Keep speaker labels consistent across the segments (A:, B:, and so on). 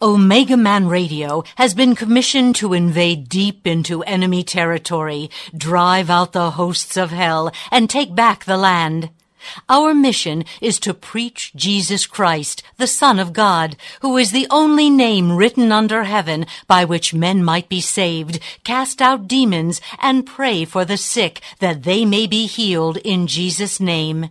A: Omega Man Radio has been commissioned to invade deep into enemy territory, drive out the hosts of hell, and take back the land. Our mission is to preach Jesus Christ, the Son of God, who is the only name written under heaven by which men might be saved, cast out demons, and pray for the sick that they may be healed in Jesus' name.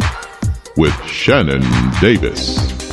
B: with Shannon Davis.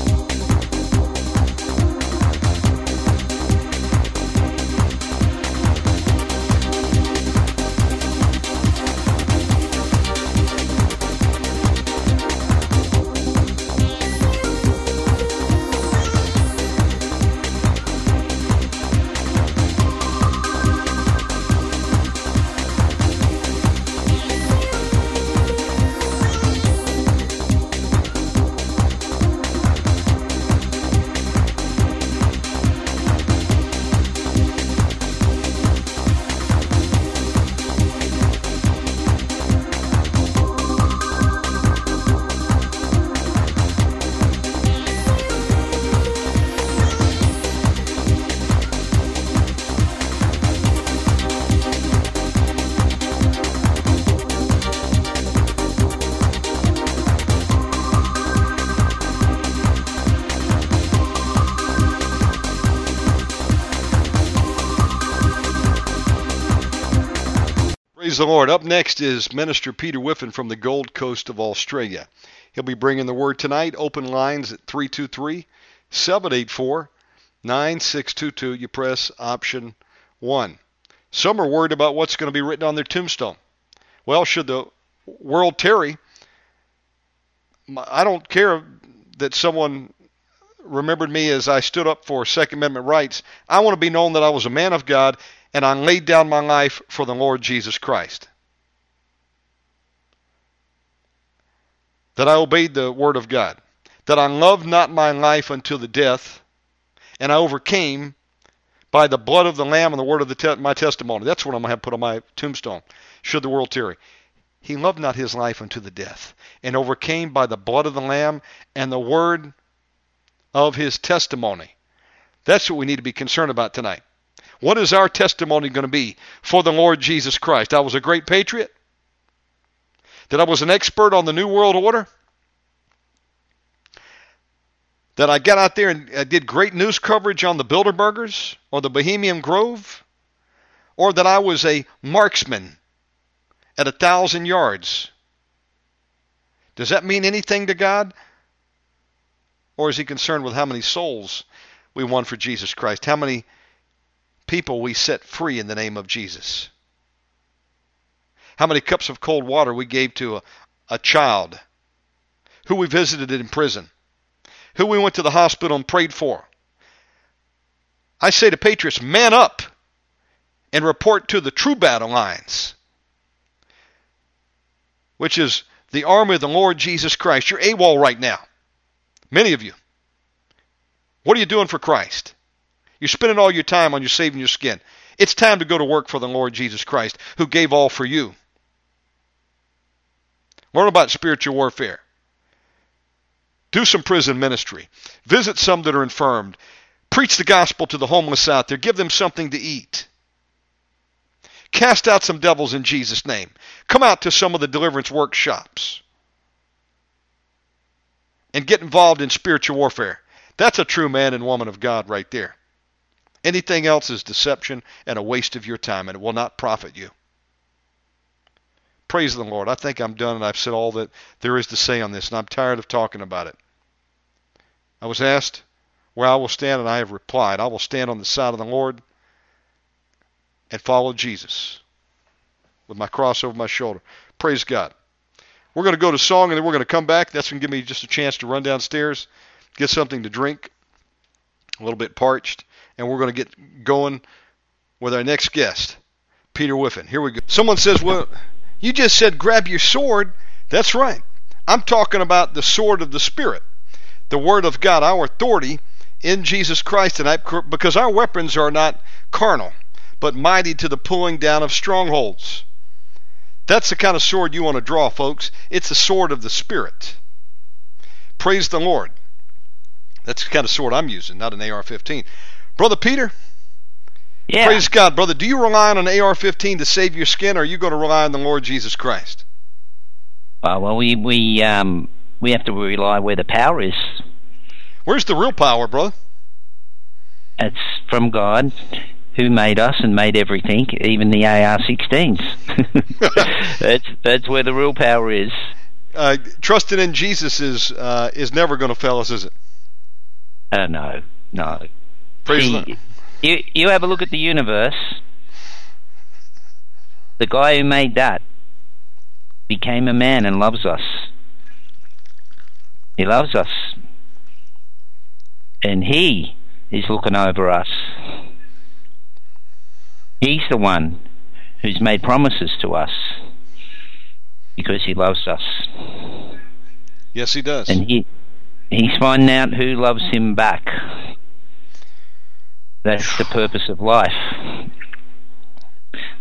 C: Lord. Up next is Minister Peter Whiffin from the Gold Coast of Australia. He'll be bringing the word tonight. Open lines at 323 784 9622. You press option 1. Some are worried about what's going to be written on their tombstone. Well, should the world tarry, I don't care that someone remembered me as I stood up for Second Amendment rights. I want to be known that I was a man of God and I laid down my life for the Lord Jesus Christ. That I obeyed the word of God. That I loved not my life until the death, and I overcame by the blood of the Lamb and the word of the te- my testimony. That's what I'm going to have put on my tombstone, should the world tarry. He loved not his life unto the death, and overcame by the blood of the Lamb and the word of his testimony. That's what we need to be concerned about tonight. What is our testimony going to be for the Lord Jesus Christ? I was a great patriot? That I was an expert on the New World Order? That I got out there and I did great news coverage on the Bilderbergers or the Bohemian Grove? Or that I was a marksman at a thousand yards? Does that mean anything to God? Or is he concerned with how many souls we won for Jesus Christ? How many people we set free in the name of Jesus. How many cups of cold water we gave to a, a child, who we visited in prison, who we went to the hospital and prayed for. I say to patriots, man up and report to the true battle lines, which is the army of the Lord Jesus Christ. You're AWOL right now. Many of you. What are you doing for Christ? You're spending all your time on your saving your skin. It's time to go to work for the Lord Jesus Christ, who gave all for you. Learn about spiritual warfare. Do some prison ministry. Visit some that are infirmed. Preach the gospel to the homeless out there. Give them something to eat. Cast out some devils in Jesus' name. Come out to some of the deliverance workshops and get involved in spiritual warfare. That's a true man and woman of God right there. Anything else is deception and a waste of your time, and it will not profit you. Praise the Lord. I think I'm done, and I've said all that there is to say on this, and I'm tired of talking about it. I was asked where I will stand, and I have replied, I will stand on the side of the Lord and follow Jesus with my cross over my shoulder. Praise God. We're going to go to song, and then we're going to come back. That's going to give me just a chance to run downstairs, get something to drink, a little bit parched, and we're going to get going with our next guest, Peter Whiffin. Here we go. Someone says, well, you just said grab your sword. That's right. I'm talking about the sword of the Spirit, the Word of God, our authority in Jesus Christ tonight, because our weapons are not carnal, but mighty to the pulling down of strongholds. That's the kind of sword you want to draw, folks. It's the sword of the Spirit. Praise the Lord. That's the kind of sword I'm using, not an AR 15. Brother Peter?
D: Yeah.
C: Praise God. Brother, do you rely on an AR 15 to save your skin, or are you going to rely on the Lord Jesus Christ?
D: Uh, well, we, we, um, we have to rely where the power is.
C: Where's the real power, brother?
D: It's from God who made us and made everything, even the AR-16s. that's that's where the real power is.
C: Uh, trusting in Jesus is uh, is never going to fail us, is it?
D: Uh, no, no.
C: Praise
D: See, you you have a look at the universe. The guy who made that became a man and loves us. He loves us, and he is looking over us. He's the one who's made promises to us because he loves us.
C: Yes, he does.
D: And he he's finding out who loves him back. That's the purpose of life.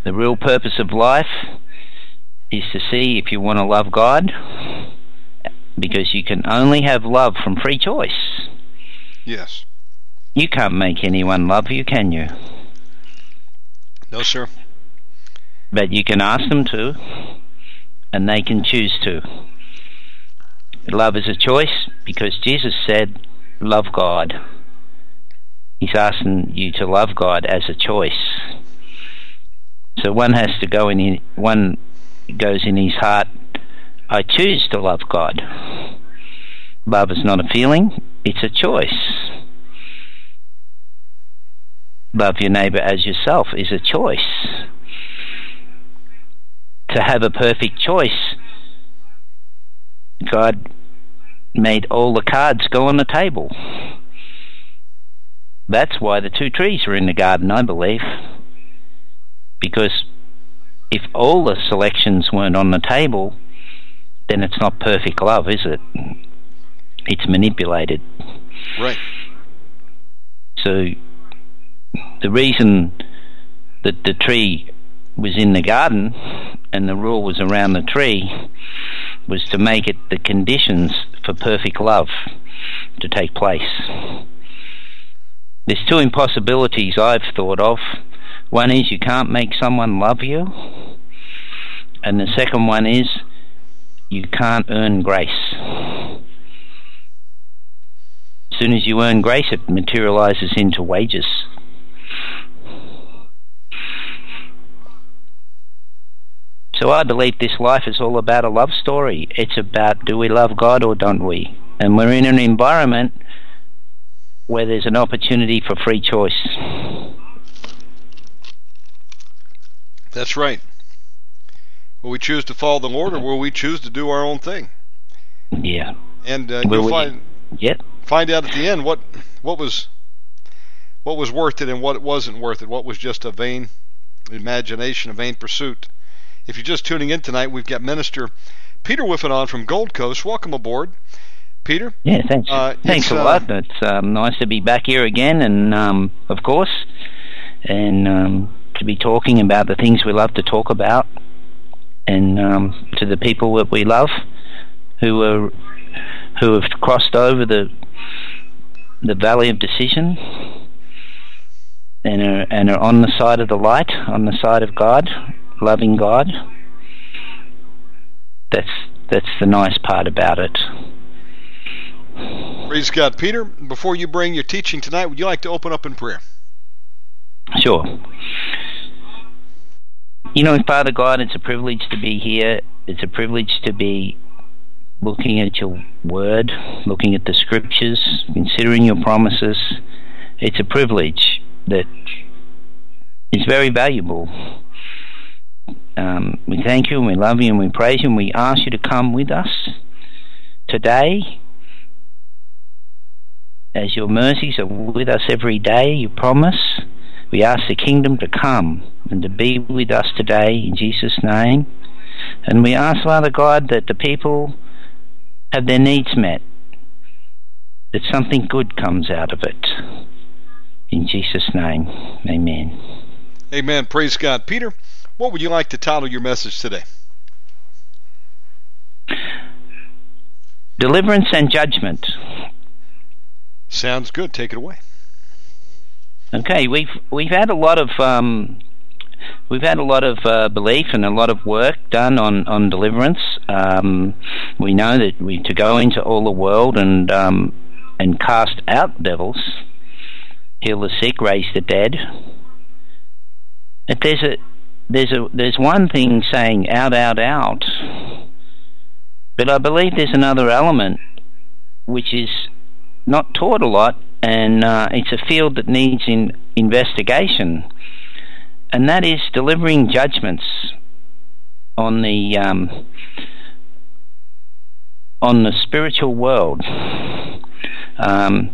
D: The real purpose of life is to see if you want to love God because you can only have love from free choice.
C: Yes.
D: You can't make anyone love you, can you?
C: No, sir.
D: But you can ask them to, and they can choose to. Love is a choice because Jesus said, Love God. He's asking you to love God as a choice. So one has to go in, one goes in his heart, I choose to love God. Love is not a feeling, it's a choice love your neighbour as yourself is a choice. To have a perfect choice, God made all the cards go on the table. That's why the two trees are in the garden, I believe. Because if all the selections weren't on the table, then it's not perfect love, is it? It's manipulated.
C: Right.
D: So the reason that the tree was in the garden and the rule was around the tree was to make it the conditions for perfect love to take place. There's two impossibilities I've thought of. One is you can't make someone love you, and the second one is you can't earn grace. As soon as you earn grace, it materializes into wages. So I believe this life is all about a love story. It's about do we love God or don't we? And we're in an environment where there's an opportunity for free choice.
C: That's right. Will we choose to follow the Lord or will we choose to do our own thing?
D: Yeah.
C: And uh, you'll find find out at the end what what was what was worth it and what wasn't worth it. What was just a vain imagination, a vain pursuit. If you're just tuning in tonight, we've got Minister Peter Whiffin on from Gold Coast. Welcome aboard, Peter.
D: Yeah, thanks.
C: Uh,
D: thanks a
C: uh,
D: lot. It's um, nice to be back here again, and um, of course, and um, to be talking about the things we love to talk about, and um, to the people that we love, who are who have crossed over the the valley of decision, and are, and are on the side of the light, on the side of God, loving God. That's that's the nice part about it.
C: Praise God. Peter, before you bring your teaching tonight, would you like to open up in prayer?
D: Sure. You know, Father God, it's a privilege to be here. It's a privilege to be looking at your word, looking at the scriptures, considering your promises. It's a privilege that is very valuable. Um, we thank you and we love you and we praise you and we ask you to come with us today as your mercies are with us every day, you promise. We ask the kingdom to come and to be with us today in Jesus' name. And we ask, Father God, that the people have their needs met, that something good comes out of it. In Jesus' name, amen.
C: Amen. Praise God. Peter, what would you like to title your message today?
D: Deliverance and Judgment.
C: Sounds good. Take it away.
D: Okay, we've we've had a lot of um, we've had a lot of uh, belief and a lot of work done on on deliverance. Um, we know that we to go into all the world and um, and cast out devils, heal the sick, raise the dead. But there's a there's a there's one thing saying out, out, out, but I believe there's another element which is not taught a lot, and uh, it's a field that needs in investigation, and that is delivering judgments on the um, on the spiritual world. Um,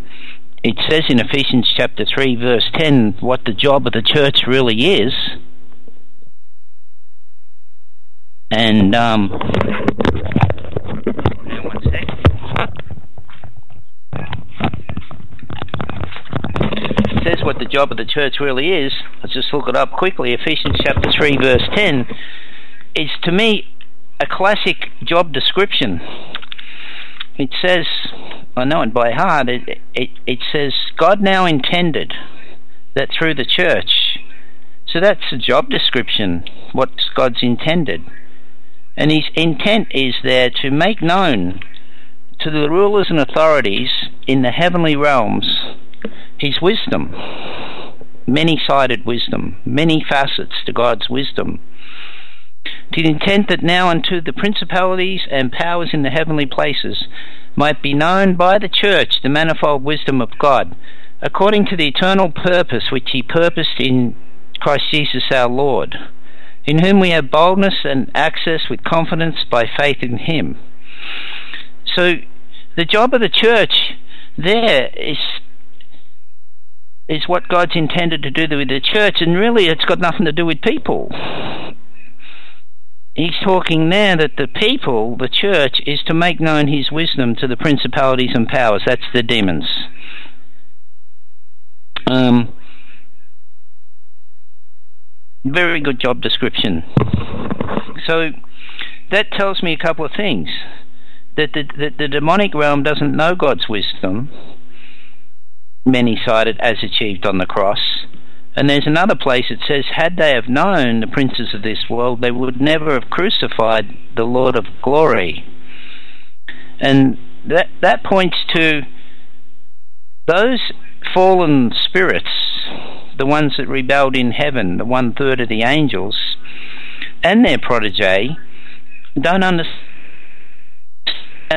D: it says in Ephesians chapter 3, verse 10, what the job of the church really is. And um, says what the job of the church really is, let's just look it up quickly. Ephesians chapter 3, verse 10 is to me a classic job description. It says, I know it by heart, it, it, it says, God now intended that through the church. So that's a job description, what's God's intended. And his intent is there to make known to the rulers and authorities in the heavenly realms his wisdom, many sided wisdom, many facets to God's wisdom, to the intent that now unto the principalities and powers in the heavenly places might be known by the church the manifold wisdom of God, according to the eternal purpose which he purposed in Christ Jesus our Lord, in whom we have boldness and access with confidence by faith in him. So the job of the church there is is what God's intended to do with the church, and really it's got nothing to do with people. He's talking there that the people, the church, is to make known his wisdom to the principalities and powers. That's the demons. Um, very good job description. So that tells me a couple of things. That the, that the demonic realm doesn't know God's wisdom many sided as achieved on the cross. And there's another place it says, Had they have known the princes of this world, they would never have crucified the Lord of glory. And that, that points to those fallen spirits, the ones that rebelled in heaven, the one third of the angels, and their protege, don't understand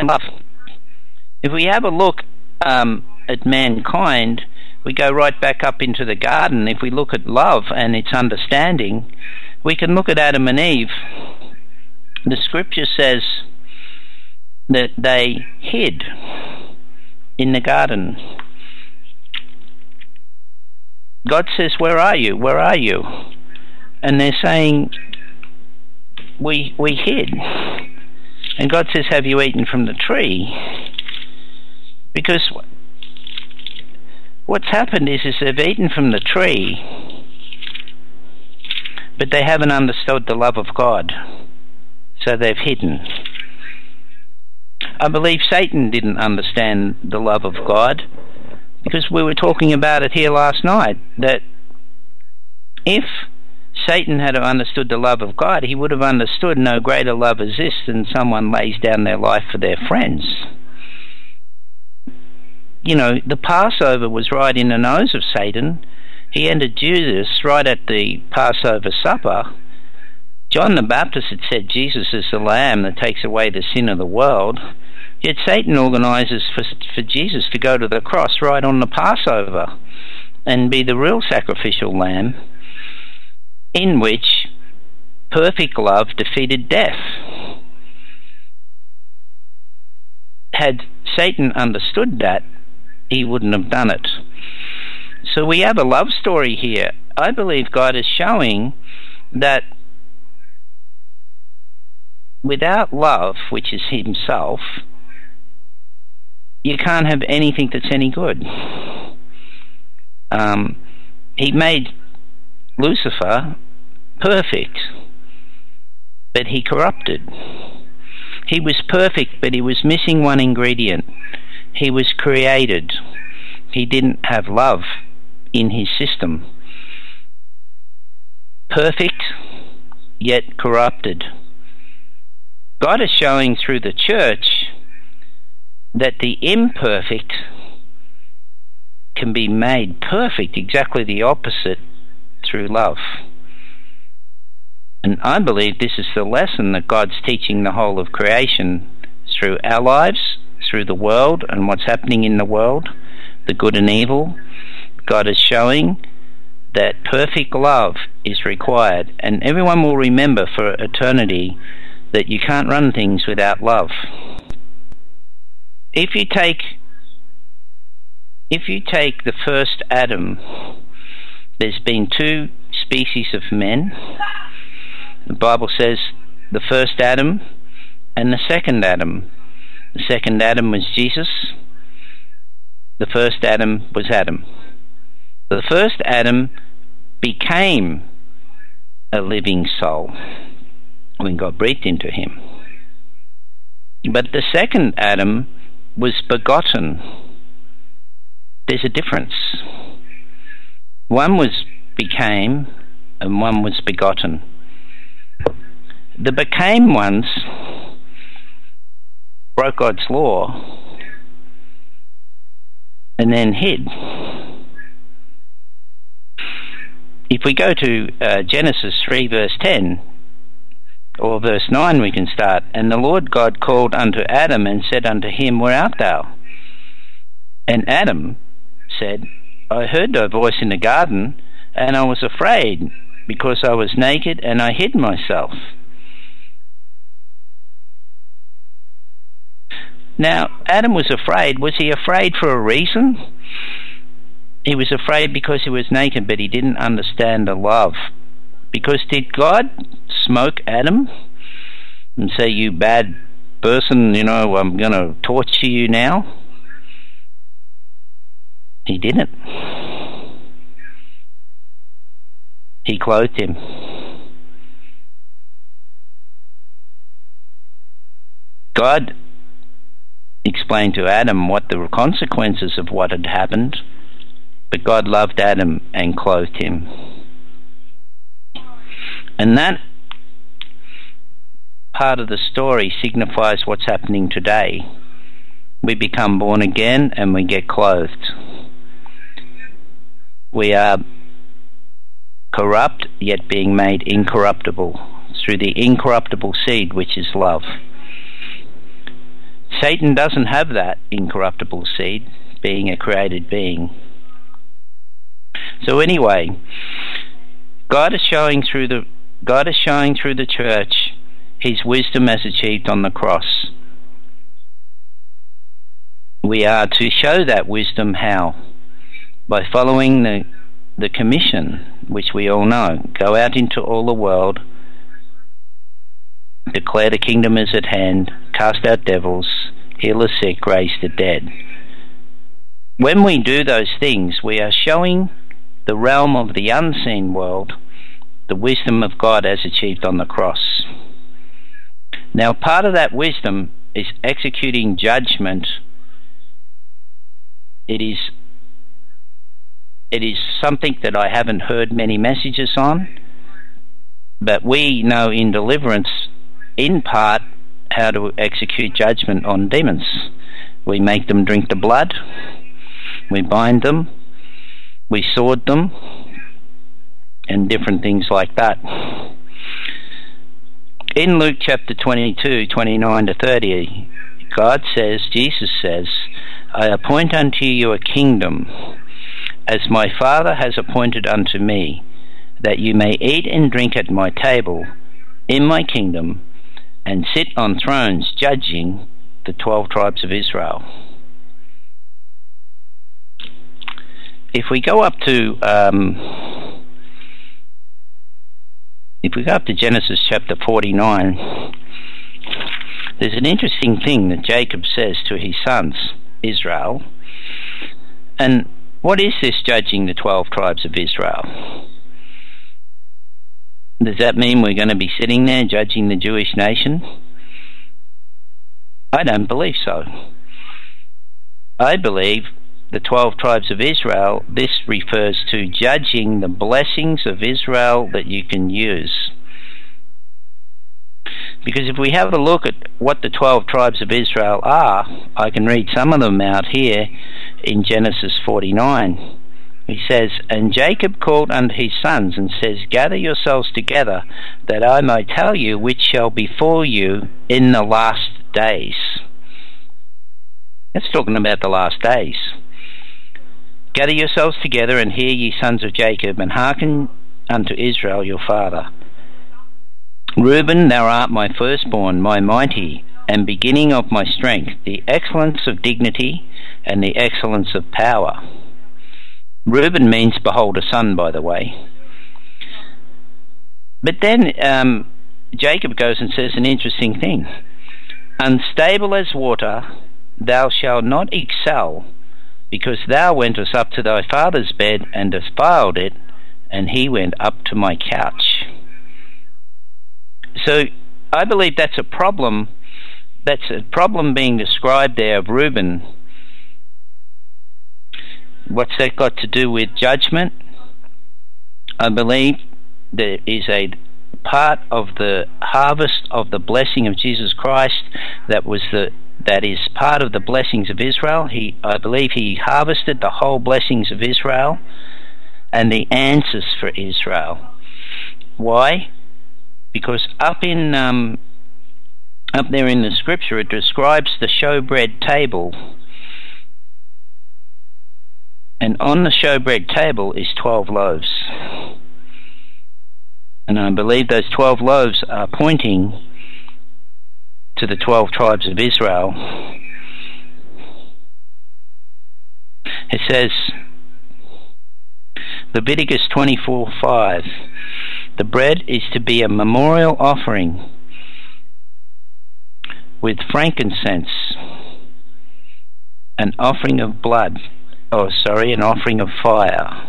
D: love. If we have a look um, at mankind, we go right back up into the garden. If we look at love and its understanding, we can look at Adam and Eve. The scripture says that they hid in the garden. God says, Where are you? Where are you? And they're saying, We we hid. And God says, Have you eaten from the tree? Because what's happened is, is they've eaten from the tree, but they haven't understood the love of God, so they've hidden. I believe Satan didn't understand the love of God because we were talking about it here last night that if Satan had understood the love of God, he would have understood no greater love is this than someone lays down their life for their friends. You know, the Passover was right in the nose of Satan. He entered Judas right at the Passover supper. John the Baptist had said Jesus is the Lamb that takes away the sin of the world. Yet Satan organizes for, for Jesus to go to the cross right on the Passover and be the real sacrificial lamb in which perfect love defeated death. Had Satan understood that, he wouldn't have done it. So we have a love story here. I believe God is showing that without love, which is Himself, you can't have anything that's any good. Um, he made Lucifer perfect, but he corrupted. He was perfect, but he was missing one ingredient. He was created. He didn't have love in his system. Perfect, yet corrupted. God is showing through the church that the imperfect can be made perfect, exactly the opposite through love. And I believe this is the lesson that God's teaching the whole of creation through our lives, through the world and what's happening in the world, the good and evil. God is showing that perfect love is required, and everyone will remember for eternity that you can't run things without love. If you take if you take the first Adam, there's been two species of men the Bible says the first Adam and the second Adam. The second Adam was Jesus. The first Adam was Adam. The first Adam became a living soul when God breathed into him. But the second Adam was begotten. There's a difference. One was became and one was begotten. The became ones broke God's law and then hid. If we go to uh, Genesis 3, verse 10, or verse 9, we can start. And the Lord God called unto Adam and said unto him, Where art thou? And Adam said, I heard thy voice in the garden, and I was afraid, because I was naked, and I hid myself. Now, Adam was afraid. Was he afraid for a reason? He was afraid because he was naked, but he didn't understand the love. Because did God smoke Adam and say, You bad person, you know, I'm going to torture you now? He didn't. He clothed him. God explained to Adam what the consequences of what had happened, but God loved Adam and clothed him. And that part of the story signifies what's happening today. We become born again and we get clothed. We are corrupt, yet being made incorruptible through the incorruptible seed, which is love. Satan doesn't have that incorruptible seed, being a created being. So anyway, God is showing through the God is showing through the church his wisdom as achieved on the cross. We are to show that wisdom how? By following the the commission, which we all know. Go out into all the world, declare the kingdom is at hand, cast out devils, heal the sick, raise the dead. When we do those things, we are showing the realm of the unseen world the wisdom of God as achieved on the cross. Now, part of that wisdom is executing judgment. It is it is something that I haven't heard many messages on, but we know in deliverance, in part, how to execute judgment on demons. We make them drink the blood, we bind them, we sword them, and different things like that. In Luke chapter 22, 29 to 30, God says, Jesus says, I appoint unto you a kingdom, as my Father has appointed unto me, that you may eat and drink at my table in my kingdom, and sit on thrones judging the twelve tribes of Israel. If we go up to um, if we go up to Genesis chapter 49, there's an interesting thing that Jacob says to his sons, Israel. And what is this judging the 12 tribes of Israel? Does that mean we're going to be sitting there judging the Jewish nation? I don't believe so. I believe the 12 tribes of Israel, this refers to judging the blessings of Israel that you can use. Because if we have a look at what the 12 tribes of Israel are, I can read some of them out here in Genesis 49. He says, And Jacob called unto his sons and says, Gather yourselves together, that I may tell you which shall befall you in the last days. That's talking about the last days. Gather yourselves together and hear, ye sons of Jacob, and hearken unto Israel your father. Reuben, thou art my firstborn, my mighty, and beginning of my strength, the excellence of dignity, and the excellence of power. Reuben means behold a son, by the way. But then um, Jacob goes and says an interesting thing. Unstable as water, thou shalt not excel, because thou wentest up to thy father's bed and defiled it, and he went up to my couch. So I believe that's a problem. That's a problem being described there of Reuben. What's that got to do with judgment? I believe there is a part of the harvest of the blessing of Jesus Christ that was the that is part of the blessings of Israel. He I believe he harvested the whole blessings of Israel and the answers for Israel. Why? because up in um, up there in the scripture it describes the showbread table and on the showbread table is 12 loaves. And I believe those 12 loaves are pointing to the 12 tribes of Israel. It says Leviticus 24 5 the bread is to be a memorial offering with frankincense, an offering of blood, oh, sorry, an offering of fire.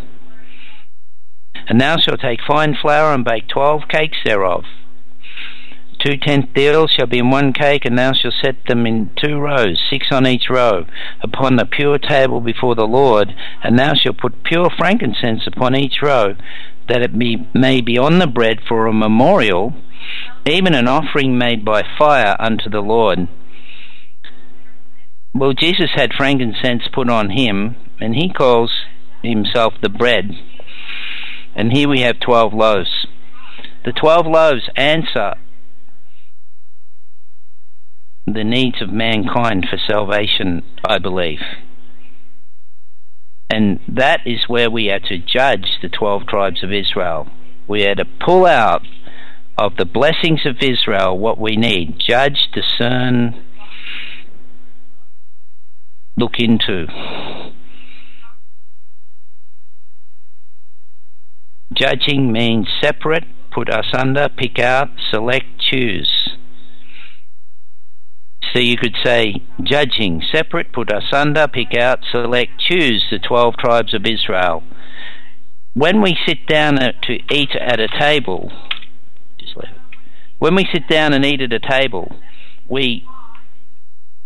D: And thou shalt take fine flour and bake twelve cakes thereof. Two tenth deals shall be in one cake, and thou shalt set them in two rows, six on each row, upon the pure table before the Lord, and thou shalt put pure frankincense upon each row, that it be, may be on the bread for a memorial, even an offering made by fire unto the Lord. Well, Jesus had frankincense put on him, and he calls himself the bread. And here we have 12 loaves. The 12 loaves answer the needs of mankind for salvation, I believe. And that is where we are to judge the 12 tribes of Israel. We are to pull out of the blessings of Israel what we need judge, discern, look into. Judging means separate, put us under, pick out, select, choose. So you could say judging, separate, put asunder, pick out, select, choose the 12 tribes of Israel. When we sit down to eat at a table. When we sit down and eat at a table, we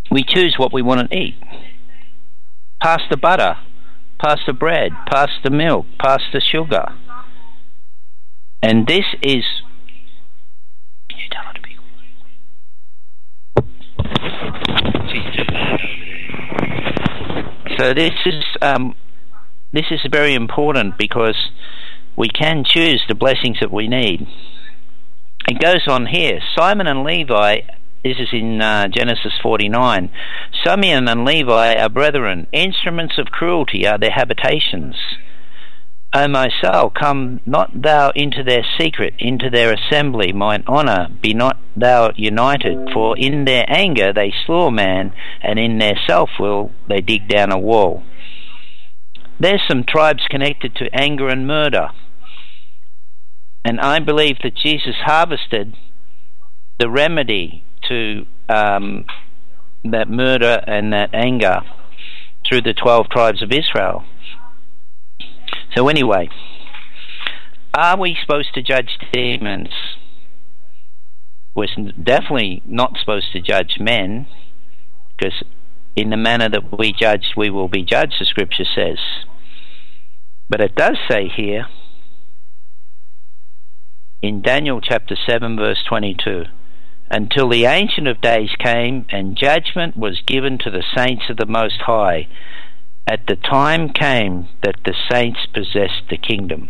D: we choose what we want to eat. Pass the butter, past the bread, past the milk, past the sugar. And this is. So this is um, this is very important because we can choose the blessings that we need. It goes on here. Simon and Levi this is in uh, Genesis 49. Simeon and Levi are brethren. Instruments of cruelty are their habitations. O my soul, come not thou into their secret, into their assembly, mine honour, be not thou united, for in their anger they slew a man, and in their self will they dig down a wall. There's some tribes connected to anger and murder. And I believe that Jesus harvested the remedy to um, that murder and that anger through the 12 tribes of Israel. So, anyway, are we supposed to judge demons? We're definitely not supposed to judge men, because in the manner that we judge, we will be judged, the scripture says. But it does say here, in Daniel chapter 7, verse 22, until the Ancient of Days came and judgment was given to the saints of the Most High. At the time came that the saints possessed the kingdom.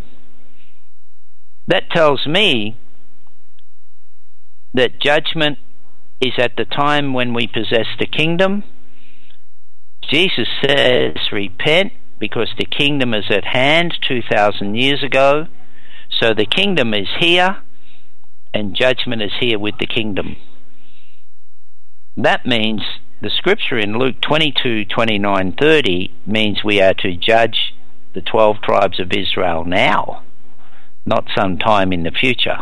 D: That tells me that judgment is at the time when we possess the kingdom. Jesus says, Repent, because the kingdom is at hand 2,000 years ago. So the kingdom is here and judgment is here with the kingdom. That means the scripture in Luke 22, 29, 30 means we are to judge the 12 tribes of Israel now, not sometime in the future.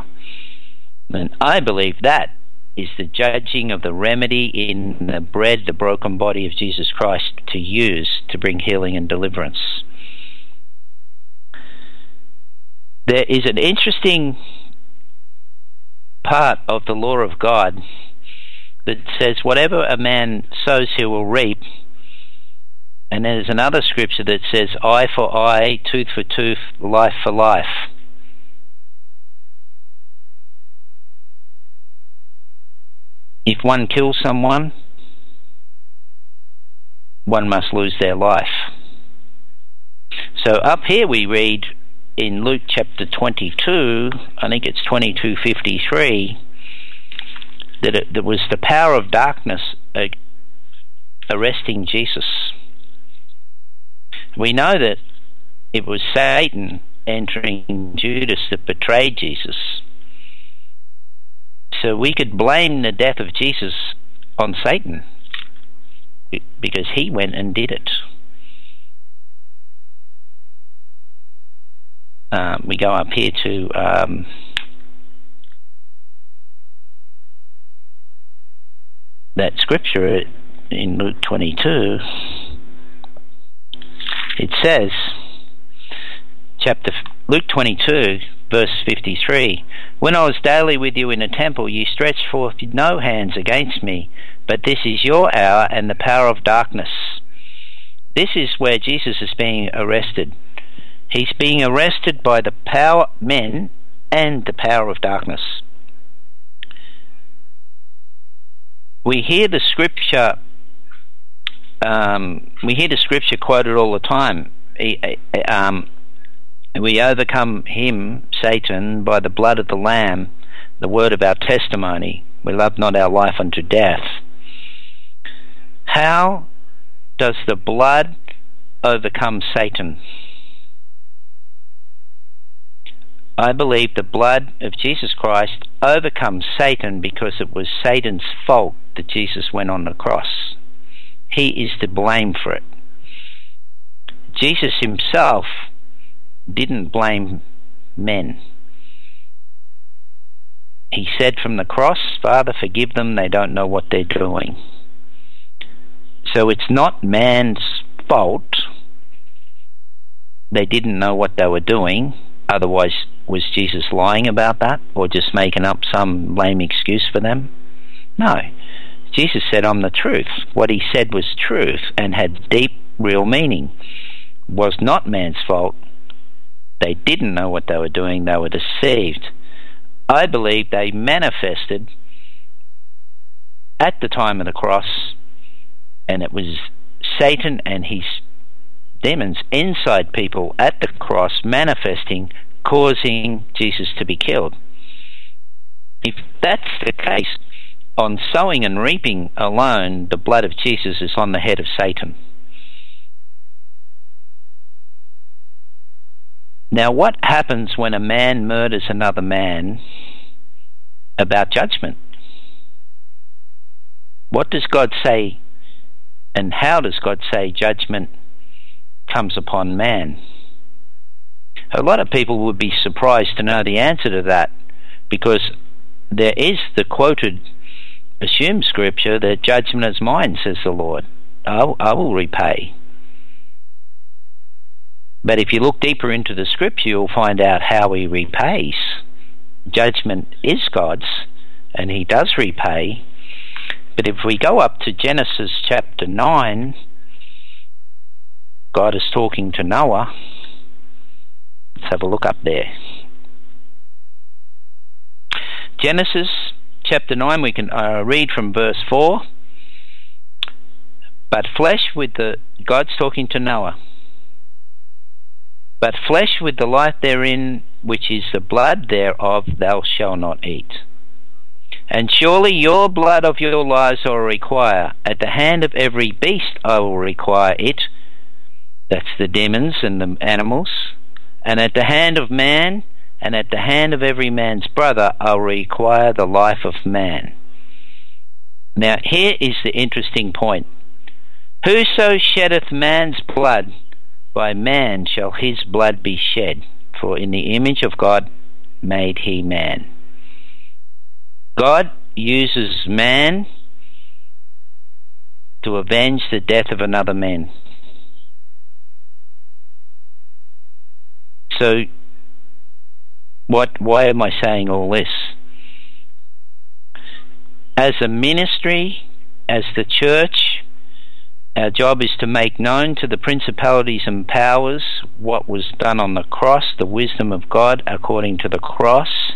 D: And I believe that is the judging of the remedy in the bread, the broken body of Jesus Christ, to use to bring healing and deliverance. There is an interesting part of the law of God that says, Whatever a man sows, he will reap. And there's another scripture that says, Eye for eye, tooth for tooth, life for life. If one kills someone, one must lose their life. So up here we read in Luke chapter 22, I think it's 22:53, that it that was the power of darkness uh, arresting Jesus. We know that it was Satan entering Judas that betrayed Jesus. So we could blame the death of Jesus on Satan because he went and did it. um, we go up here to um, that scripture in Luke 22. It says, chapter Luke 22, verse 53 When I was daily with you in the temple, you stretched forth no hands against me, but this is your hour and the power of darkness. This is where Jesus is being arrested. He's being arrested by the power men and the power of darkness. We hear the scripture. Um, we hear the scripture quoted all the time. Um, we overcome him, Satan, by the blood of the Lamb, the word of our testimony. We love not our life unto death. How does the blood overcome Satan? I believe the blood of Jesus Christ overcomes Satan because it was Satan's fault that Jesus went on the cross. He is to blame for it. Jesus himself didn't blame men. He said from the cross, Father, forgive them, they don't know what they're doing. So it's not man's fault. They didn't know what they were doing. Otherwise, was Jesus lying about that or just making up some lame excuse for them? No. Jesus said, I'm the truth. What he said was truth and had deep, real meaning. was not man's fault. They didn't know what they were doing, they were deceived. I believe they manifested at the time of the cross, and it was Satan and his demons inside people at the cross manifesting, causing Jesus to be killed. If that's the case, on sowing and reaping alone, the blood of Jesus is on the head of Satan. Now, what happens when a man murders another man about judgment? What does God say, and how does God say judgment comes upon man? A lot of people would be surprised to know the answer to that because there is the quoted assumed scripture that judgment is mine, says the Lord. I, I will repay. But if you look deeper into the scripture, you'll find out how he repays. Judgment is God's, and he does repay. But if we go up to Genesis chapter 9, God is talking to Noah. Let's have a look up there. Genesis chapter 9, we can uh, read from verse 4. But flesh with the. God's talking to Noah. But flesh with the life therein, which is the blood thereof, thou shalt not eat. And surely your blood of your lives I will require. At the hand of every beast I will require it. That's the demons and the animals. And at the hand of man, and at the hand of every man's brother I will require the life of man. Now here is the interesting point. Whoso sheddeth man's blood, by man shall his blood be shed, for in the image of God made he man. God uses man to avenge the death of another man. So, what? Why am I saying all this? As a ministry, as the church, our job is to make known to the principalities and powers what was done on the cross, the wisdom of God according to the cross.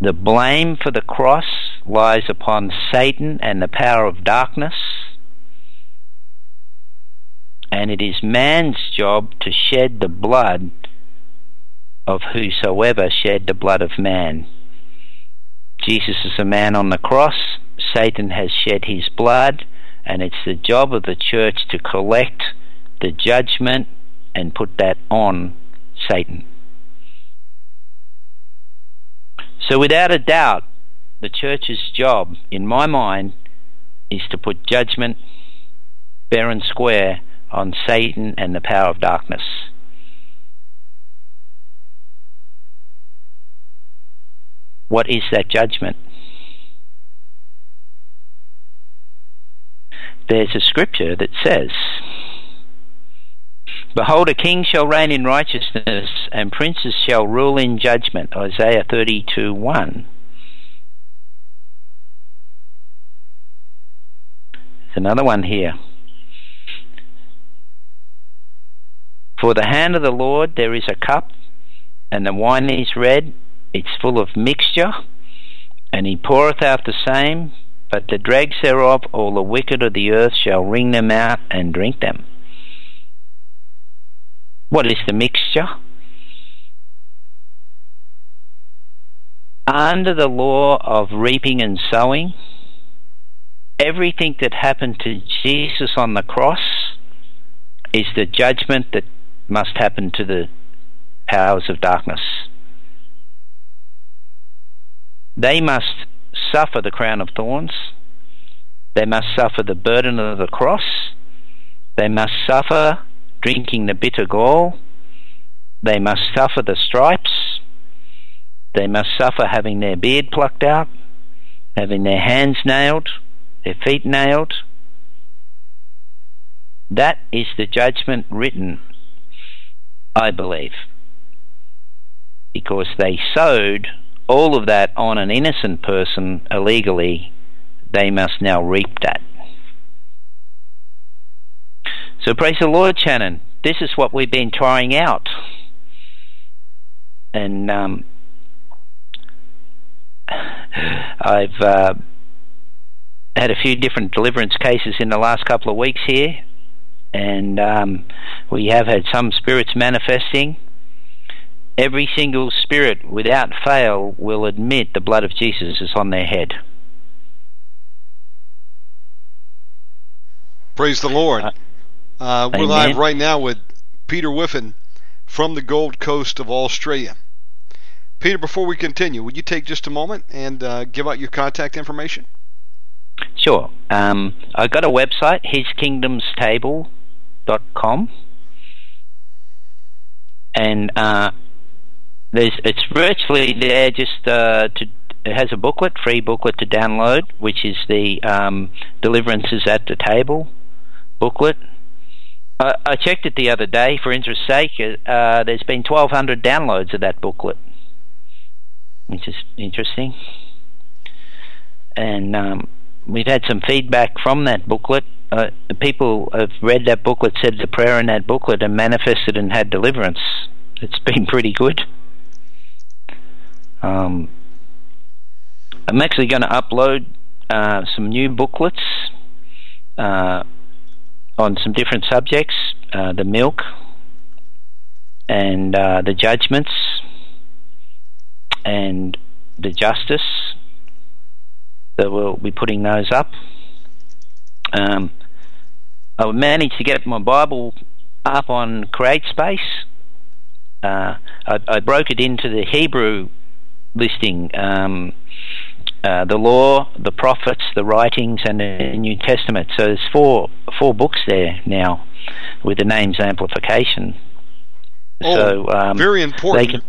D: The blame for the cross lies upon Satan and the power of darkness. And it is man's job to shed the blood of whosoever shed the blood of man. Jesus is a man on the cross. Satan has shed his blood, and it's the job of the church to collect the judgment and put that on Satan. So, without a doubt, the church's job, in my mind, is to put judgment fair and square on Satan and the power of darkness. What is that judgment? There's a scripture that says, Behold, a king shall reign in righteousness, and princes shall rule in judgment. Isaiah 32 1. There's another one here. For the hand of the Lord there is a cup, and the wine is red, it's full of mixture, and he poureth out the same, but the dregs thereof all the wicked of the earth shall wring them out and drink them. What is the mixture? Under the law of reaping and sowing, everything that happened to Jesus on the cross is the judgment that must happen to the powers of darkness. They must suffer the crown of thorns. They must suffer the burden of the cross. They must suffer drinking the bitter gall. They must suffer the stripes. They must suffer having their beard plucked out, having their hands nailed, their feet nailed. That is the judgment written, I believe, because they sowed all of that on an innocent person illegally, they must now reap that. So praise the Lord, Shannon. This is what we've been trying out. And um, I've uh, had a few different deliverance cases in the last couple of weeks here, and um, we have had some spirits manifesting. Every single spirit, without fail, will admit the blood of Jesus is on their head.
C: Praise the Lord. Uh, we're live right now with Peter Whiffin from the Gold Coast of Australia. Peter, before we continue, would you take just a moment and uh, give out your contact information?
D: Sure. Um, I've got a website, hiskingdomstable.com. And uh, there's it's virtually there just uh, to it has a booklet, free booklet to download, which is the um, Deliverances at the Table booklet. Uh, I checked it the other day for interest's sake. Uh, there's been 1,200 downloads of that booklet which is interesting. And um, we've had some feedback from that booklet. Uh, people have read that booklet, said the prayer in that booklet, and manifested and had deliverance. It's been pretty good. Um, I'm actually going to upload uh, some new booklets uh, on some different subjects uh, the milk and uh, the judgments and the Justice. So we'll be putting those up. Um, I managed to get my Bible up on CreateSpace. Uh, I, I, broke it into the Hebrew listing, um, uh, the law, the prophets, the writings, and the New Testament. So there's four four books there now with the names amplification.
C: Oh, so um, very important. Can,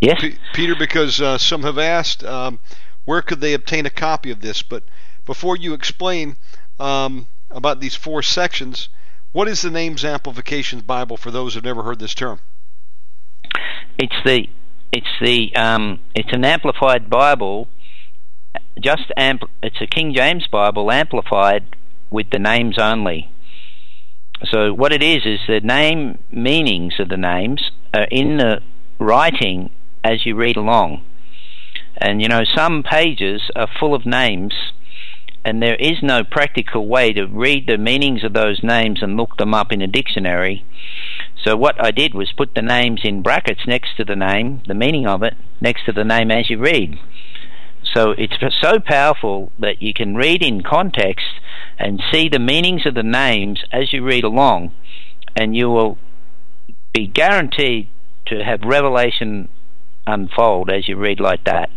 D: Yes,
C: P- Peter, because uh, some have asked um, where could they obtain a copy of this. But before you explain um, about these four sections, what is the Names Amplifications Bible for those who've never heard this term?
D: It's the it's the um, it's an amplified Bible. Just ampl- it's a King James Bible amplified with the names only. So what it is is the name meanings of the names are in the writing as you read along. And you know, some pages are full of names, and there is no practical way to read the meanings of those names and look them up in a dictionary. So, what I did was put the names in brackets next to the name, the meaning of it, next to the name as you read. So, it's so powerful that you can read in context and see the meanings of the names as you read along, and you will be guaranteed to have revelation unfold as you read like that.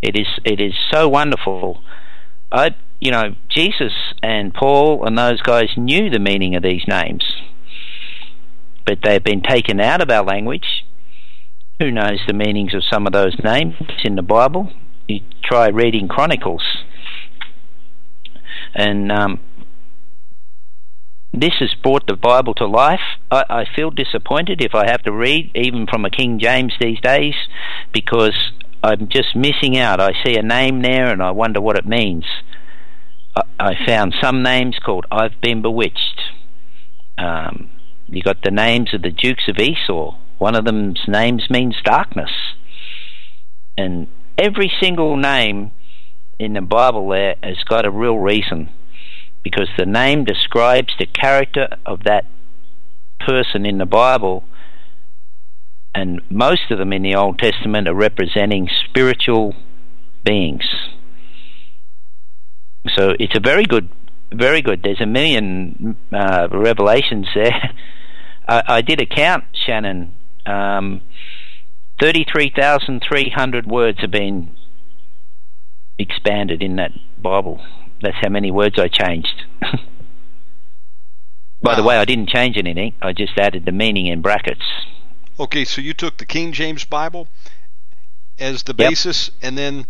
D: It is it is so wonderful. I you know Jesus and Paul and those guys knew the meaning of these names, but they've been taken out of our language. Who knows the meanings of some of those names in the Bible? You try reading Chronicles, and um, this has brought the Bible to life. I, I, feel disappointed if I have to read, even from a King James these days, because I'm just missing out. I see a name there and I wonder what it means. I, I found some names called I've Been Bewitched. Um, you got the names of the Dukes of Esau. One of them's names means darkness. And every single name in the Bible there has got a real reason because the name describes the character of that person in the Bible, and most of them in the Old Testament are representing spiritual beings. So it's a very good, very good. There's a million uh, revelations there. I, I, did a count, Shannon. Um, 33,300 words have been expanded in that Bible. That's how many words I changed. By wow. the way, I didn't change anything. I just added the meaning in brackets.
C: Okay, so you took the King James Bible as the yep. basis, and then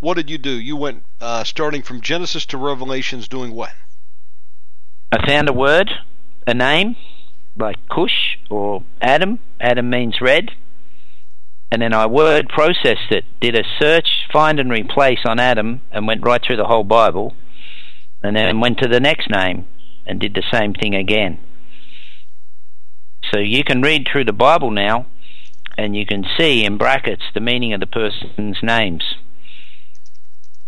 C: what did you do? You went uh, starting from Genesis to Revelations, doing what?
D: I found a word, a name, like Cush or Adam. Adam means red and then I word processed it, did a search, find and replace on Adam, and went right through the whole Bible, and then went to the next name, and did the same thing again. So you can read through the Bible now and you can see in brackets the meaning of the person's names.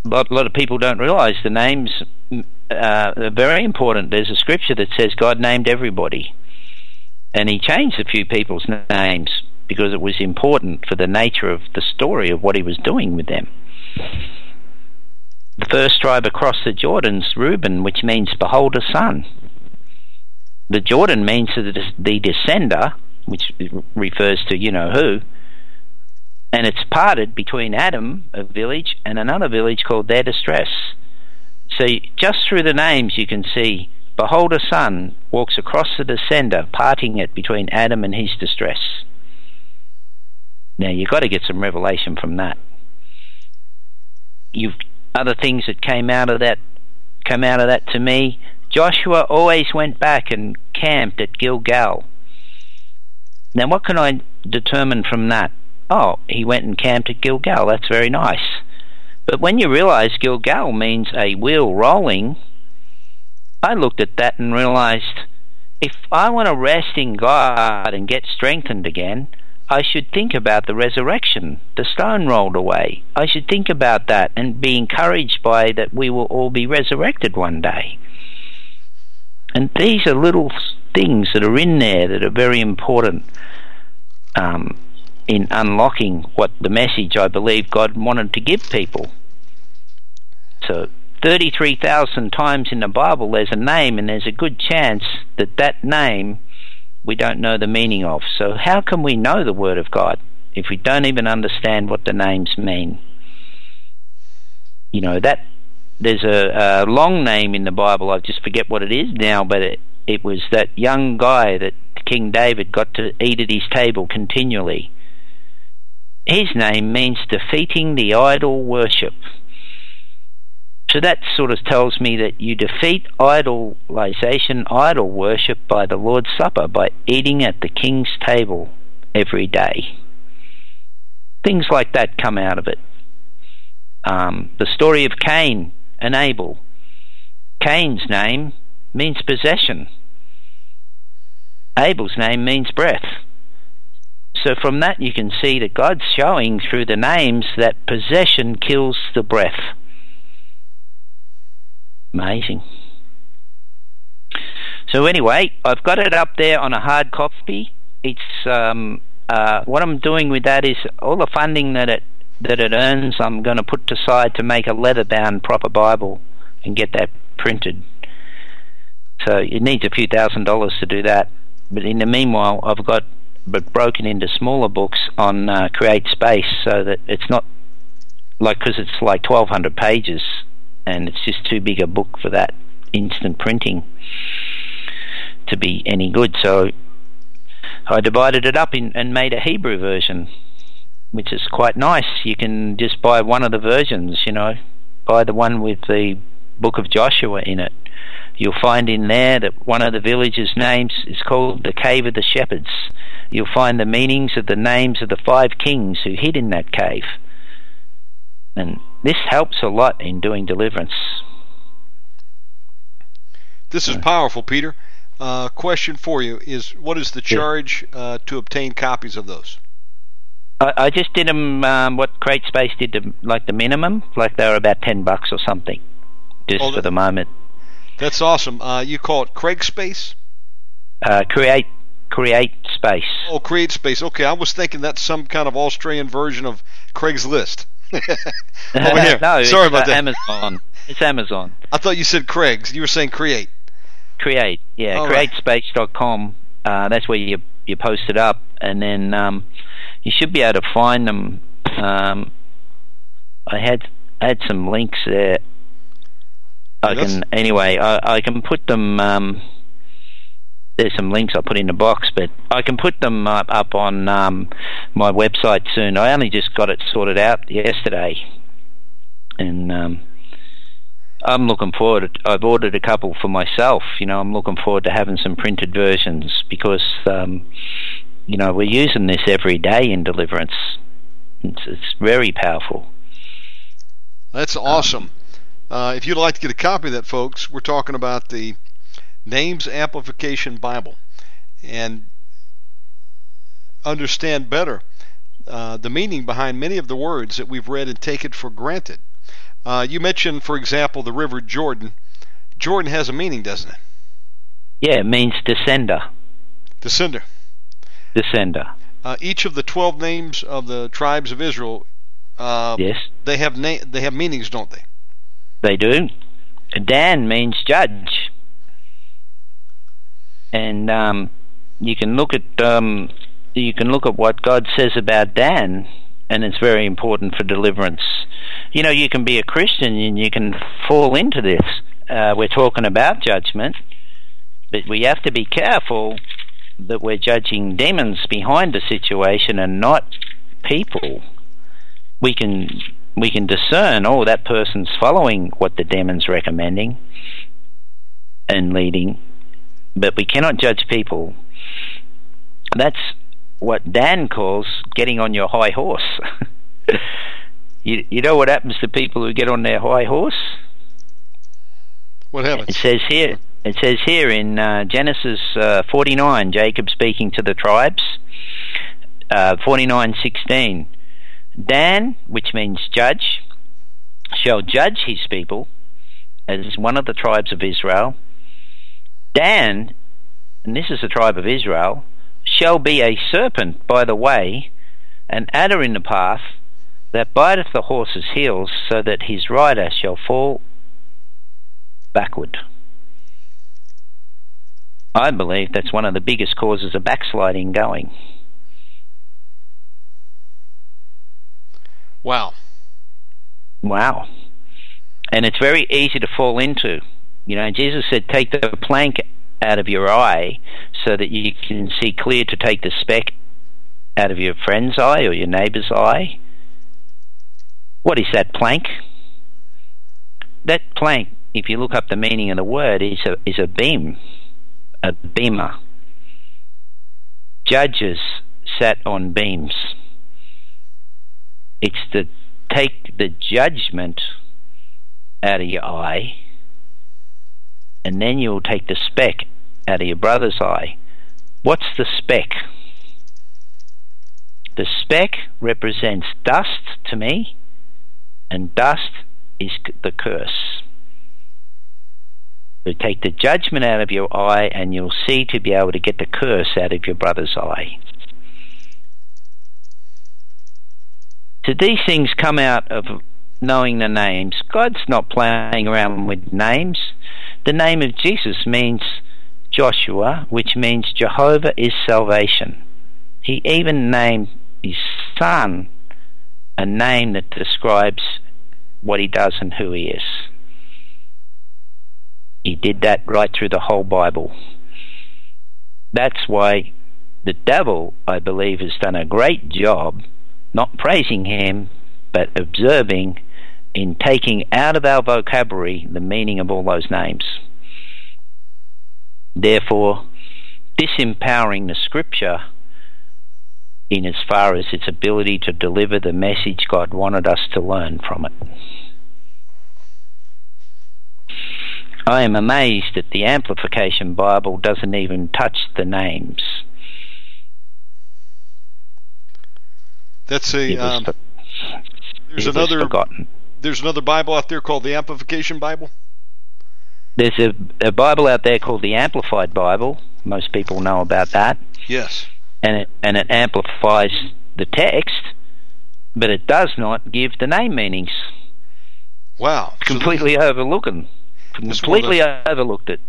D: But a lot of people don't realize the names uh, are very important. There's a scripture that says God named everybody, and He changed a few people's names because it was important for the nature of the story of what He was doing with them. The first tribe across the Jordan's Reuben, which means behold a son. The Jordan means the descender, which refers to you know who, and it's parted between Adam, a village, and another village called Their Distress. So just through the names you can see, behold a son walks across the descender, parting it between Adam and his distress. Now you've got to get some revelation from that. You've other things that came out of that come out of that to me. Joshua always went back and camped at Gilgal. Now, what can I determine from that? Oh, he went and camped at Gilgal. That's very nice. But when you realize Gilgal means a wheel rolling, I looked at that and realized if I want to rest in God and get strengthened again, I should think about the resurrection. The stone rolled away. I should think about that and be encouraged by that we will all be resurrected one day. And these are little things that are in there that are very important um, in unlocking what the message I believe God wanted to give people. So, 33,000 times in the Bible there's a name, and there's a good chance that that name we don't know the meaning of. So, how can we know the Word of God if we don't even understand what the names mean? You know, that there's a, a long name in the Bible, I just forget what it is now, but it, it was that young guy that King David got to eat at his table continually. His name means defeating the idol worship. So that sort of tells me that you defeat idolization, idol worship by the Lord's Supper, by eating at the king's table every day. Things like that come out of it. Um, the story of Cain and Abel. Cain's name means possession. Abel's name means breath. So from that you can see that God's showing through the names that possession kills the breath. Amazing. So anyway, I've got it up there on a hard copy. It's um, uh, what I'm doing with that is all the funding that it that it earns, I'm going to put aside to make a leather-bound proper Bible and get that printed. So it needs a few thousand dollars to do that. But in the meanwhile, I've got but broken into smaller books on uh, Create Space, so that it's not like because it's like 1,200 pages, and it's just too big a book for that instant printing to be any good. So I divided it up in, and made a Hebrew version, which is quite nice. You can just buy one of the versions, you know, buy the one with the Book of Joshua in it You'll find in there that one of the villages' names is called the Cave of the Shepherds. You'll find the meanings of the names of the five kings who hid in that cave. And this helps a lot in doing deliverance.
C: This is powerful, Peter. Uh, question for you is: What is the charge uh, to obtain copies of those?
D: I, I just did them. Um, what Create Space did, to, like the minimum, like they were about ten bucks or something, just oh, for the moment.
C: That's awesome. Uh, you call it Craig Space?
D: Uh, create Create Space.
C: Oh, Create Space. Okay, I was thinking that's some kind of Australian version of Craigslist.
D: Over here. no, Sorry about uh, that. Amazon. It's Amazon.
C: I thought you said Craig's. You were saying Create.
D: Create. Yeah, All createspace.com. Uh, that's where you you post it up, and then um, you should be able to find them. Um, I had I had some links there I can anyway. I, I can put them. Um, there's some links I put in the box, but I can put them up, up on um, my website soon. I only just got it sorted out yesterday, and um, I'm looking forward. I've ordered a couple for myself. You know, I'm looking forward to having some printed versions because um, you know we're using this every day in deliverance. It's, it's very powerful.
C: That's awesome. Uh, if you'd like to get a copy of that, folks, we're talking about the Names Amplification Bible, and understand better uh, the meaning behind many of the words that we've read and taken for granted. Uh, you mentioned, for example, the River Jordan. Jordan has a meaning, doesn't it?
D: Yeah, it means descender.
C: Descender.
D: Descender.
C: Uh, each of the twelve names of the tribes of Israel. Uh,
D: yes.
C: They have na- They have meanings, don't they?
D: They do. Dan means judge, and um, you can look at um, you can look at what God says about Dan, and it's very important for deliverance. You know, you can be a Christian and you can fall into this. Uh, we're talking about judgment, but we have to be careful that we're judging demons behind the situation and not people. We can we can discern, oh, that person's following what the demon's recommending and leading, but we cannot judge people. That's what Dan calls getting on your high horse. you, you know what happens to people who get on their high horse?
C: What happens?
D: It says here. It says here in uh, Genesis uh, 49, Jacob speaking to the tribes. Uh, 49:16. Dan, which means judge, shall judge his people as one of the tribes of Israel. Dan, and this is the tribe of Israel, shall be a serpent by the way, an adder in the path, that biteth the horse's heels, so that his rider shall fall backward. I believe that's one of the biggest causes of backsliding going.
C: Wow.
D: Wow. And it's very easy to fall into. You know, Jesus said, take the plank out of your eye so that you can see clear to take the speck out of your friend's eye or your neighbour's eye. What is that plank? That plank, if you look up the meaning of the word, is a, is a beam, a beamer. Judges sat on beams. It's to take the judgment out of your eye and then you'll take the speck out of your brother's eye. What's the speck? The speck represents dust to me, and dust is the curse. So take the judgment out of your eye, and you'll see to be able to get the curse out of your brother's eye. So these things come out of knowing the names. God's not playing around with names. The name of Jesus means Joshua, which means Jehovah is salvation. He even named his son a name that describes what he does and who he is. He did that right through the whole Bible. That's why the devil, I believe, has done a great job not praising him, but observing in taking out of our vocabulary the meaning of all those names. Therefore, disempowering the scripture in as far as its ability to deliver the message God wanted us to learn from it. I am amazed that the Amplification Bible doesn't even touch the names.
C: That's a. Um, there's another.
D: Forgotten
C: there's another Bible out there called the Amplification Bible?
D: There's a, a Bible out there called the Amplified Bible. Most people know about that.
C: Yes.
D: And it, and it amplifies the text, but it does not give the name meanings.
C: Wow.
D: Completely so overlooking. Completely the, overlooked it.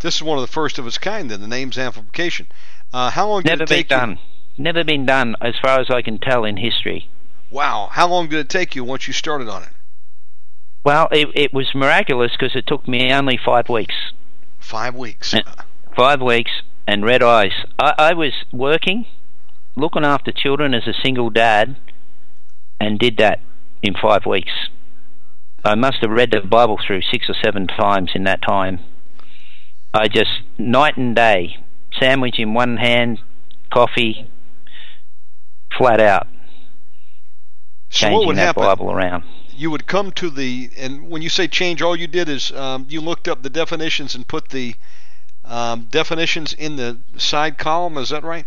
C: This is one of the first of its kind, then, the name's amplification. Uh, how long did
D: Never
C: it take
D: been done.
C: You?
D: Never been done, as far as I can tell, in history.
C: Wow. How long did it take you once you started on it?
D: Well, it, it was miraculous because it took me only five weeks.
C: Five weeks.
D: Five weeks and red eyes. I, I was working, looking after children as a single dad, and did that in five weeks. I must have read the Bible through six or seven times in that time. I just night and day, sandwich in one hand, coffee, flat out
C: so what would
D: that
C: happen?
D: Bible around.
C: you would come to the and when you say change, all you did is um, you looked up the definitions and put the um, definitions in the side column. Is that right?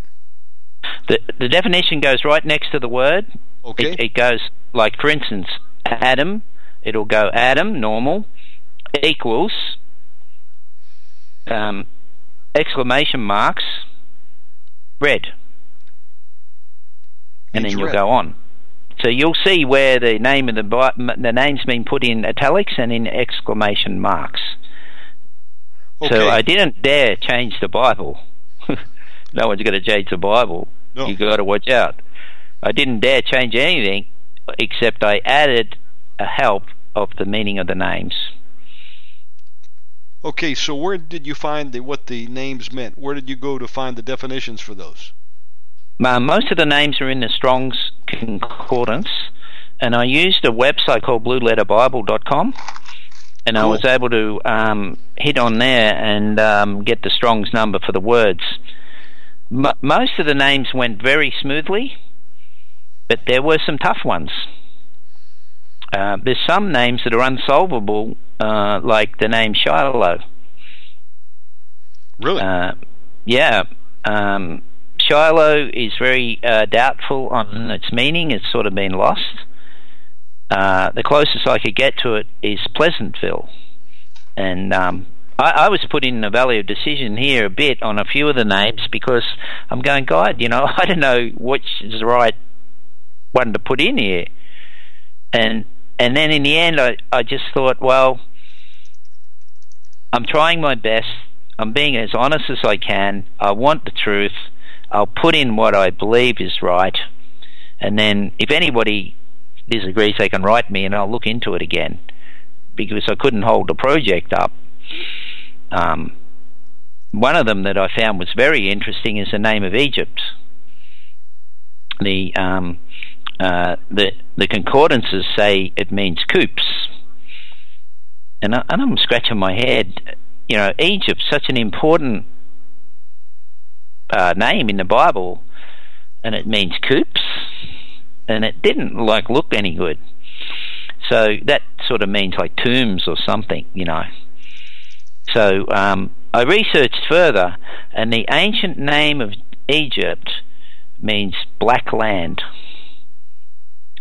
D: The the definition goes right next to the word.
C: Okay.
D: It, it goes like, for instance, Adam. It'll go Adam normal equals um, exclamation marks red, and then you'll
C: red.
D: go on. So you'll see where the name of the the name's been put in italics and in exclamation marks.
C: Okay.
D: So I didn't dare change the Bible. no one's going to change the Bible.
C: No.
D: You got to watch out. I didn't dare change anything except I added a help of the meaning of the names.
C: Okay, so where did you find the, what the names meant? Where did you go to find the definitions for those?
D: Most of the names are in the Strong's Concordance, and I used a website called BlueLetterBible.com, and I was able to um, hit on there and um, get the Strong's number for the words. M- most of the names went very smoothly, but there were some tough ones. Uh, there's some names that are unsolvable, uh, like the name Shiloh.
C: Really?
D: Uh, yeah, um, Shiloh is very uh, doubtful on its meaning. It's sort of been lost. Uh, the closest I could get to it is Pleasantville, and um, I, I was put in the Valley of Decision here a bit on a few of the names because I'm going, God, you know, I don't know which is the right one to put in here, and and then in the end, I I just thought, well, I'm trying my best. I'm being as honest as I can. I want the truth. I'll put in what I believe is right. And then if anybody disagrees, they can write me and I'll look into it again. Because I couldn't hold the project up. Um, one of them that I found was very interesting is the name of Egypt. The um, uh, the the concordances say it means coops, and, I, and I'm scratching my head. You know, Egypt, such an important uh, name in the Bible, and it means coops, and it didn't like look any good. So that sort of means like tombs or something, you know. So um, I researched further, and the ancient name of Egypt means black land.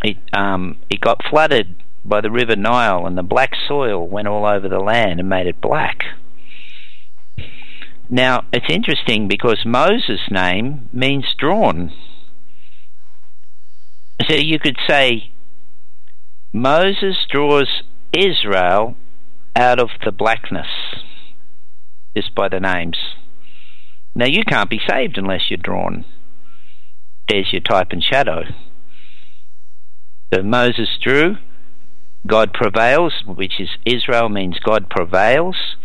D: It um, it got flooded by the River Nile, and the black soil went all over the land and made it black. Now it's interesting because Moses' name means drawn. So you could say Moses draws Israel out of the blackness just by the names. Now you can't be saved unless you're drawn. There's your type and shadow. So Moses drew, God prevails, which is Israel means God prevails,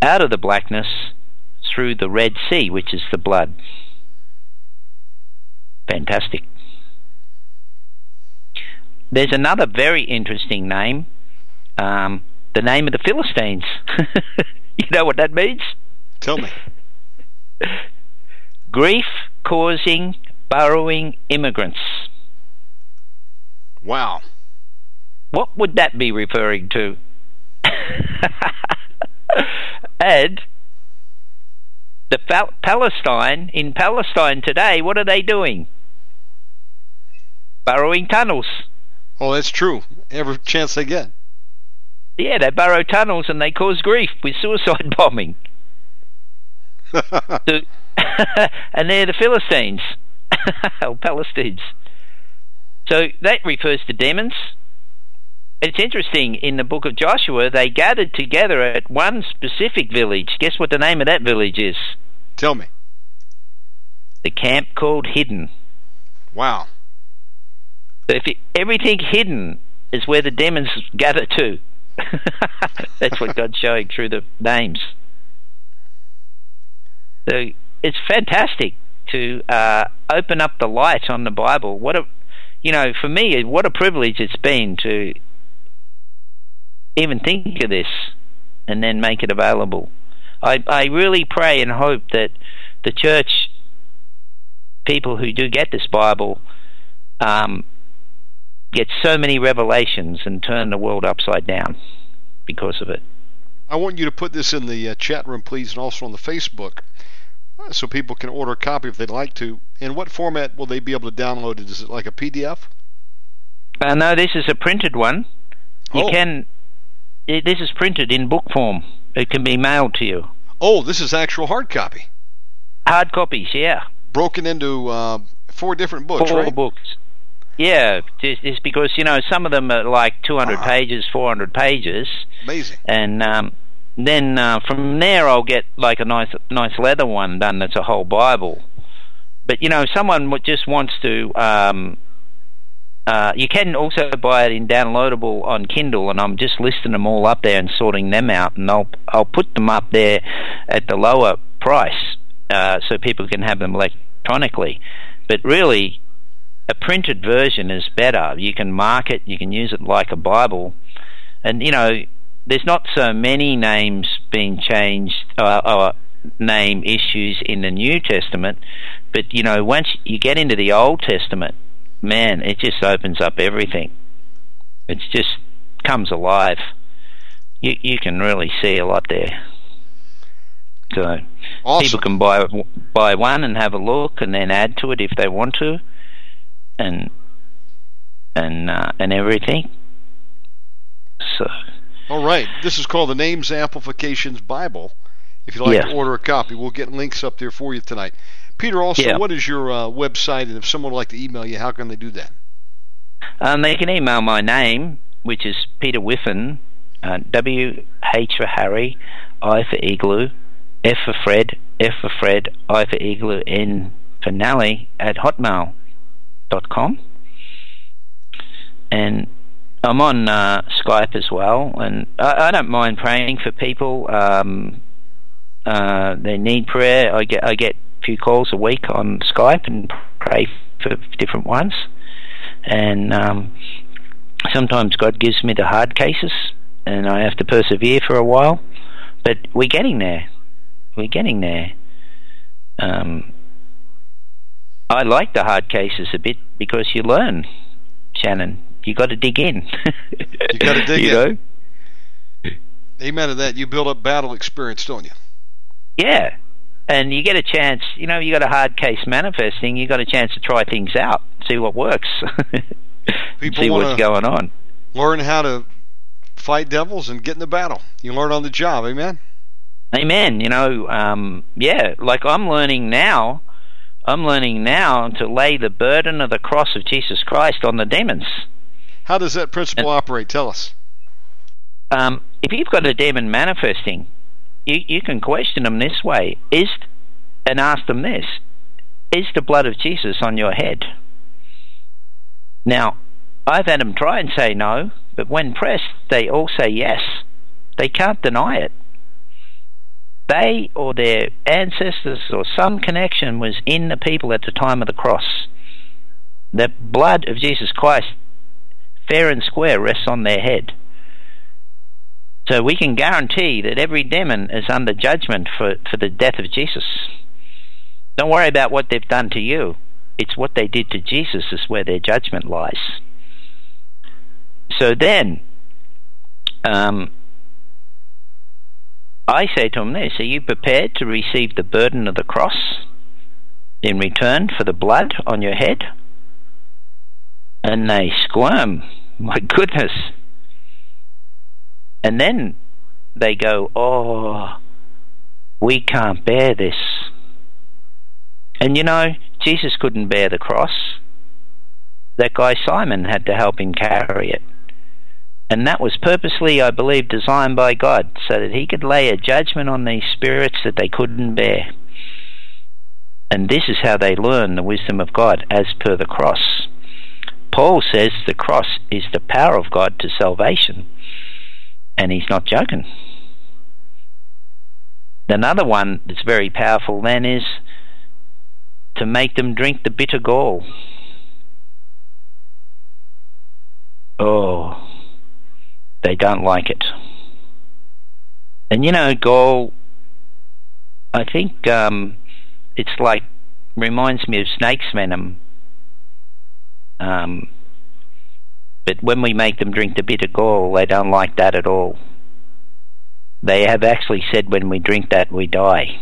D: out of the blackness through the Red Sea, which is the blood. Fantastic. There's another very interesting name, um, the name of the Philistines. you know what that means?
C: Tell me.
D: Grief causing burrowing immigrants.
C: Wow.
D: What would that be referring to? and the Pal- Palestine in Palestine today, what are they doing? Burrowing tunnels.
C: Oh, that's true. Every chance they get.
D: Yeah, they burrow tunnels and they cause grief with suicide bombing. So- and they're the Philistines or Palestines. So that refers to demons. It's interesting in the book of Joshua, they gathered together at one specific village. Guess what the name of that village is?
C: Tell me.
D: The camp called Hidden.
C: Wow.
D: So if it, everything hidden is where the demons gather to. That's what God's showing through the names. So it's fantastic to uh, open up the light on the Bible. What a, you know, for me, what a privilege it's been to even think of this and then make it available. I, I really pray and hope that the church people who do get this Bible um, get so many revelations and turn the world upside down because of it.
C: I want you to put this in the uh, chat room, please, and also on the Facebook, uh, so people can order a copy if they'd like to. In what format will they be able to download it? Is it like a PDF?
D: Uh, no, this is a printed one. You
C: Oh.
D: can. It, this is printed in book form. It can be mailed to you.
C: Oh, this is actual hard copy,
D: Hard copies, yeah.
C: broken into uh, four different books,
D: Four
C: right?
D: books. Yeah, just, it's because you know some of them are like 200
C: Ah.
D: pages, 400 pages,
C: Amazing.
D: and um, then uh, from there I'll get like a nice, nice leather one done that's a whole Bible. But you know, someone just wants to. Um, uh, you can also buy it in downloadable on Kindle, and I'm just listing them all up there and sorting them out, and I'll I'll put them up there at the lower price uh, so people can have them electronically. But really, a printed version is better. You can mark it, you can use it like a Bible, and you know there's not so many names being changed uh, or name issues in the New Testament, but you know once you get into the Old Testament, man, it just opens up everything. It's just comes alive. You you can really see a lot there. So
C: Awesome.
D: people can buy buy one and have a look, and then add to it if they want to, and and uh, and everything. So
C: All right. This is called the Names Amplifications Bible. If you'd like
D: Yeah.
C: to order a copy, we'll get links up there for you tonight. Peter, also,
D: Yeah.
C: what is your uh, website? And if someone would like to email you, how can they do that?
D: um, they can email my name, which is Peter Whiffin, uh, W H for Harry, I for Igloo, F for Fred, F for Fred, I for Igloo, N for Nally at hotmail.com. And I'm on uh, Skype as well, and I, I don't mind praying for people. Um, uh, they need prayer. I get I get few calls a week on Skype and pray for different ones. And um, sometimes God gives me the hard cases, and I have to persevere for a while. But we're getting there. We're getting there. Um, I like the hard cases a bit because you learn, Shannon. You got to dig in.
C: You gotta dig
D: you
C: in.
D: Know?
C: Amen to that. You build up battle experience, don't you?
D: Yeah. And you get a chance, you know, you got a hard case manifesting, you got a chance to try things out, see what works,
C: People
D: see what's going on.
C: Learn how to fight devils and get in the battle. You learn on the job. Amen.
D: Amen. You know, um, yeah, like I'm learning now, I'm learning now to lay the burden of the cross of Jesus Christ on the demons.
C: How does that principle operate? Tell us.
D: Um, if you've got a demon manifesting, you, you can question them this way: Is and ask them this: Is the blood of Jesus on your head? Now, I've had them try and say no, but when pressed, they all say yes. They can't deny it. They or their ancestors or some connection was in the people at the time of the cross. The blood of Jesus Christ, fair and square, rests on their head. So we can guarantee that every demon is under judgment for, for the death of Jesus. Don't worry about what they've done to you. It's what they did to Jesus is where their judgment lies. So then, um, I say to them this Are you prepared to receive the burden of the cross in return for the blood on your head? And they squirm. My goodness. And then they go, Oh, we can't bear this. And you know, Jesus couldn't bear the cross. That guy Simon had to help him carry it. And that was purposely, I believe, designed by God so that he could lay a judgment on these spirits that they couldn't bear. And this is how they learn the wisdom of God as per the cross. Paul says the cross is the power of God to salvation. And he's not joking. Another one that's very powerful then is to make them drink the bitter gall. Oh, they don't like it. And you know, gall, I think um, it's like, reminds me of snake's venom. Um, But when we make them drink the bitter gall, they don't like that at all. They have actually said when we drink that, we die.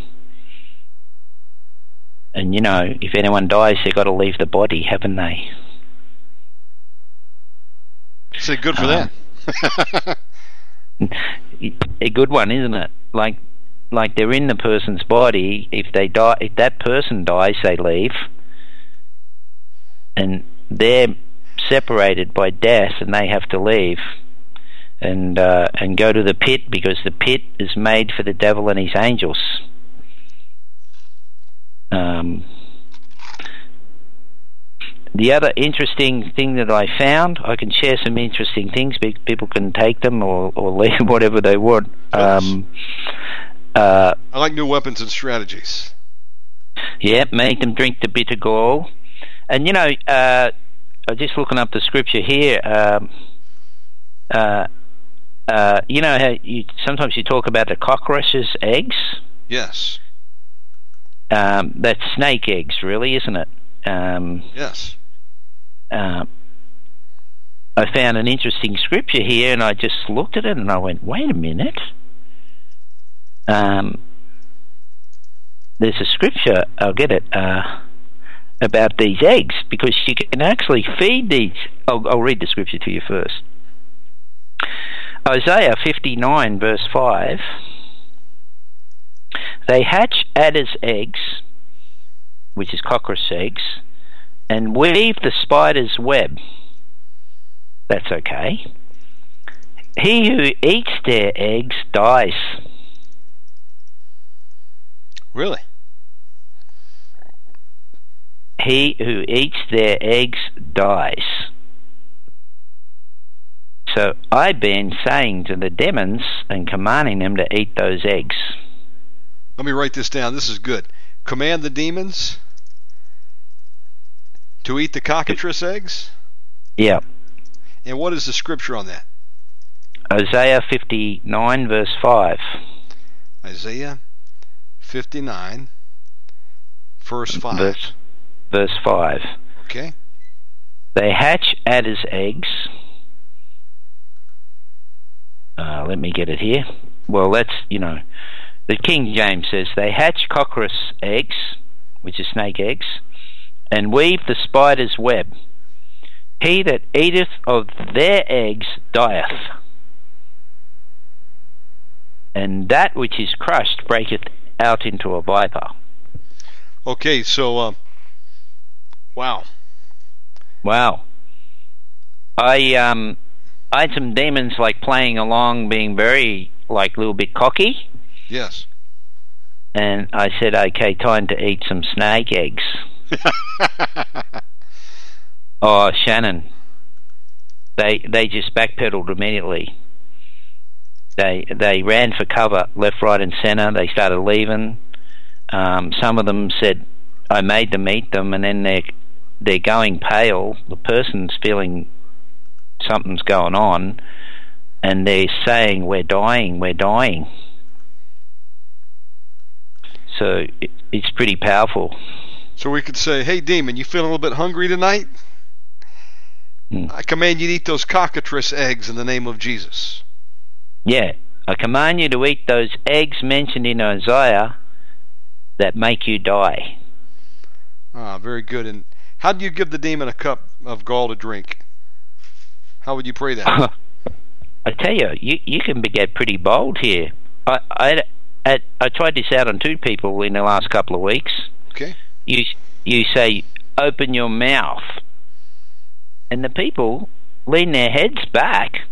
D: And you know, if anyone dies, they've got to leave the body, haven't they?
C: So good for
D: Um,
C: them.
D: a good one, isn't it? Like, like they're in the person's body. If they die, if that person dies, they leave, and they're separated by death, and they have to leave, and uh, and go to the pit because the pit is made for the devil and his angels. Um, the other interesting thing that I found, I can share some interesting things. People can take them or, or leave whatever they want. Um, uh,
C: I like new weapons and strategies.
D: yeah, make them drink the bitter gall. And you know, uh, I'm just looking up the scripture here. Um, uh, uh, you know how you sometimes you talk about the cockatrice' eggs.
C: Yes.
D: Um, that's snake eggs, really, isn't it? Um,
C: Yes.
D: uh, I found an interesting scripture here, and I just looked at it and I went, "Wait a minute." Um, there's a scripture. I'll get it uh, about these eggs because you can actually feed these. I'll, I'll read the scripture to you first. Isaiah 59, verse 5. They hatch adder's eggs, which is cockatrice eggs, and weave the spider's web. That's okay. He who eats their eggs dies.
C: Really?
D: He who eats their eggs dies. So I've been saying to the demons and commanding them to eat those eggs.
C: Let me write this down. This is good. Command the demons to eat the cockatrice eggs.
D: Yeah.
C: And what is the scripture on that?
D: Isaiah 59, verse 5.
C: Isaiah 59, verse 5.
D: Verse, verse 5.
C: Okay.
D: They hatch adder's eggs. Uh, let me get it here. Well, that's, you know, the King James says they hatch cockatrice eggs, which is snake eggs, and weave the spider's web. He that eateth of their eggs dieth, and that which is crushed breaketh out into a viper.
C: Okay, so, uh, wow.
D: Wow. I um I had some demons like playing along being very like a little bit cocky
C: Yes.
D: and I said, Okay, time to eat some snake eggs. Oh, Shannon. They they just backpedaled immediately. They they ran for cover left, right and centre. They started leaving. Um, some of them said I made them eat them and then they're they're going pale. The person's feeling something's going on and they're saying we're dying, we're dying. So it, it's pretty powerful.
C: So we could say, hey, demon, you feeling a little bit hungry tonight?
D: Hmm.
C: I command you to eat those cockatrice eggs in the name of Jesus.
D: Yeah, I command you to eat those eggs mentioned in Isaiah that make you die.
C: Ah, very good. And how do you give the demon a cup of gall to drink? How would you pray that?
D: I tell you, you you can get pretty bold here. I I I, I tried this out on two people in the last couple of weeks.
C: Okay.
D: You you say open your mouth, and the people lean their heads back,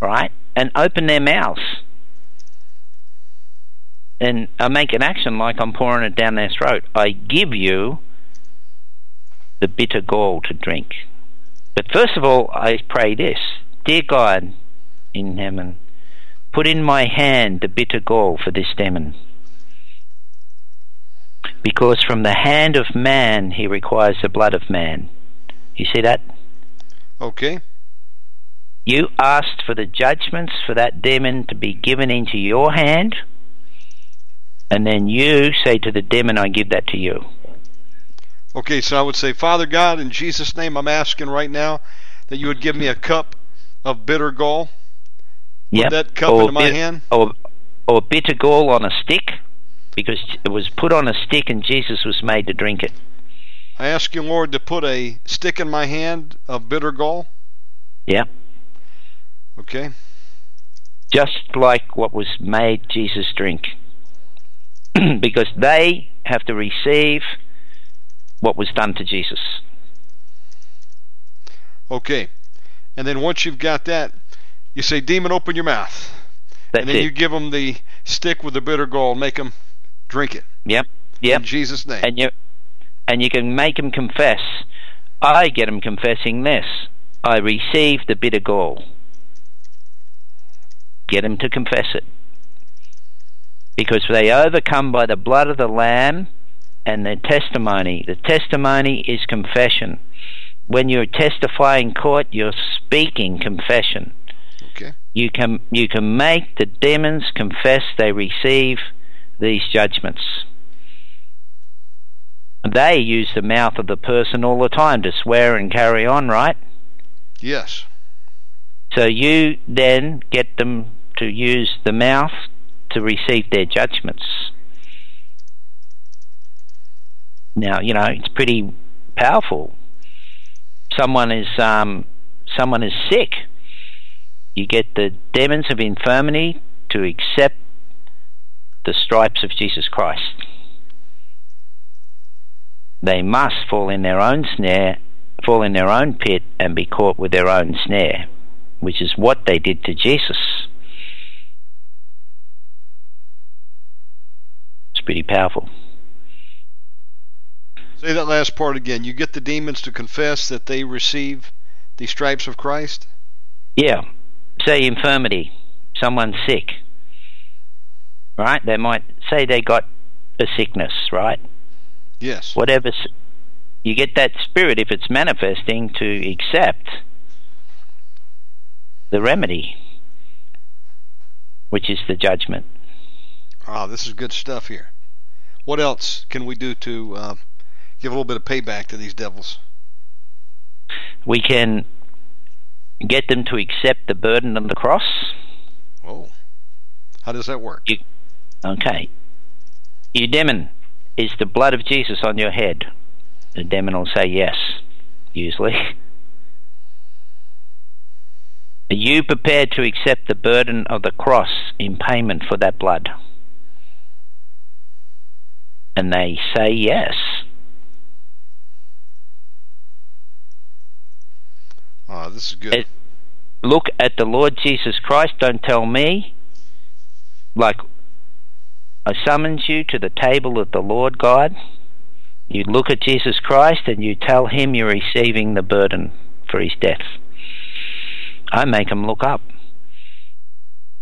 D: right, and open their mouths. And I make an action like I'm pouring it down their throat. I give you the bitter gall to drink. But first of all, I pray this Dear God in heaven, put in my hand the bitter gall for this demon. Because from the hand of man he requires the blood of man. You see that?
C: Okay.
D: You asked for the judgments for that demon to be given into your hand, and then you say to the demon, I give that to you.
C: Okay, so I would say, Father God, in Jesus' name, I'm asking right now that you would give me a cup of bitter gall. Put that cup
D: or
C: into my
D: bit-
C: hand.
D: Or, or bitter gall on a stick, because it was put on a stick and Jesus was made to drink it.
C: I ask you, Lord, to put a stick in my hand of bitter gall.
D: Yeah.
C: Okay.
D: Just like what was made Jesus drink. because they have to receive what was done to Jesus.
C: Okay. And then once you've got that, you say, Demon, open your mouth.
D: That's
C: and then
D: it.
C: you give them the stick with the bitter gall, make them drink it.
D: Yep. Yep.
C: In Jesus' name.
D: and you and you can make them confess. I get them confessing this. I received the bitter gall. Get them to confess it. Because they overcome by the blood of the Lamb and their testimony. The testimony is confession. When you're testifying court, you're speaking confession.
C: okay.
D: You can you can make the demons confess they receive these judgments. They use the mouth of the person all the time to swear and carry on, right?
C: Yes.
D: So you then get them to use the mouth to receive their judgments. Now, you know, it's pretty powerful. Someone is um, someone is sick. You get the demons of infirmity to accept the stripes of Jesus Christ. They must fall in their own snare, fall in their own pit, and be caught with their own snare, which is what they did to Jesus. It's pretty powerful.
C: Say that last part again. You get the demons to confess that they receive the stripes of Christ.
D: Yeah. Say infirmity. Someone's sick. Right? They might say they got a sickness, right?
C: Yes.
D: Whatever. You get that spirit, if it's manifesting, to accept the remedy, which is the judgment.
C: Ah, this is good stuff here. What else can we do to uh, give a little bit of payback to these devils?
D: We can get them to accept the burden of the cross.
C: Oh, how does that work?
D: You, okay. You demon, is the blood of Jesus on your head? The demon will say yes, usually. Are you prepared to accept the burden of the cross in payment for that blood? And they say yes.
C: Ah, this is good.
D: It- Look at the Lord Jesus Christ. Don't tell me. Like, I summons you to the table of the Lord God. You look at Jesus Christ and you tell him you're receiving the burden for his death. I make him look up.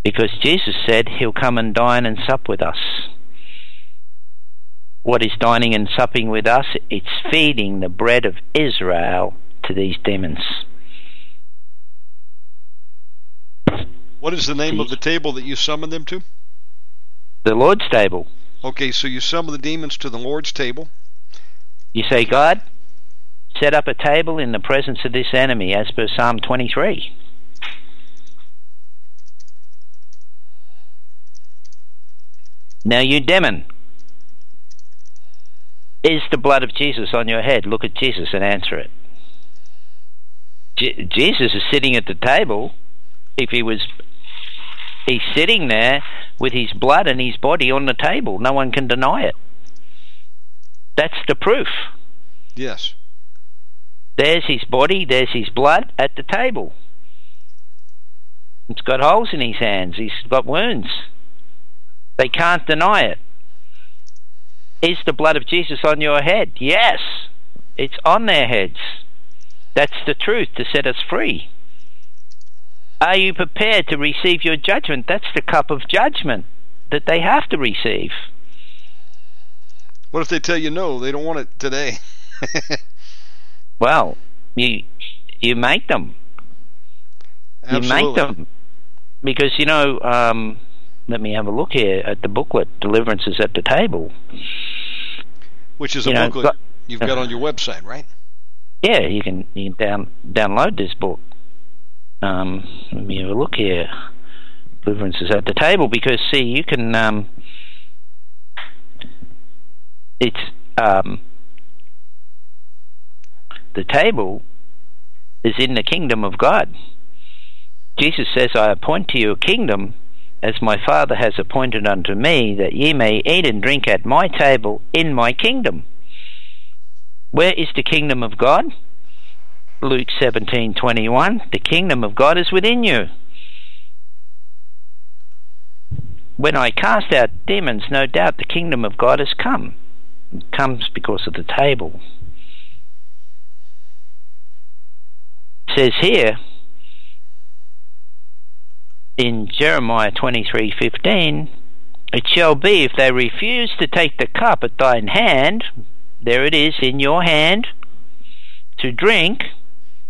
D: Because Jesus said he'll come and dine and sup with us. What is dining and supping with us? It's feeding the bread of Israel to these demons.
C: What is the name of the table that you summon them to?
D: The Lord's table.
C: Okay, so you summon the demons to the Lord's table.
D: You say, God, set up a table in the presence of this enemy, as per Psalm 23. Now, you demon, is the blood of Jesus on your head? Look at Jesus and answer it. Je- Jesus is sitting at the table. If he was, he's sitting there with his blood and his body on the table. No one can deny it. That's the proof.
C: Yes.
D: There's his body, there's his blood at the table. It's got holes in his hands, he's got wounds. They can't deny it. Is the blood of Jesus on your head? Yes, it's on their heads. That's the truth to set us free. Are you prepared to receive your judgment? That's the cup of judgment that they have to receive.
C: What if they tell you no, they don't want it today?
D: Well, you you make them. Absolutely. You make them because you know. Um, let me have a look here at the booklet. Deliverance is at the table.
C: Which is a
D: know,
C: booklet
D: got-
C: you've got on your website, right?
D: Yeah, you can you can down download this book. Um, let me have a look here. Deliverance is at the table because see, you can. Um, it's um, the table is in the kingdom of God. Jesus says, I appoint to you a kingdom as my Father has appointed unto me, that ye may eat and drink at my table in my kingdom. Where is the kingdom of God? Luke 17:21 The kingdom of God is within you. When I cast out demons, no doubt the kingdom of God has come. It comes because of the table. It says here in Jeremiah 23:15, it shall be if they refuse to take the cup at thine hand, there it is in your hand, to drink,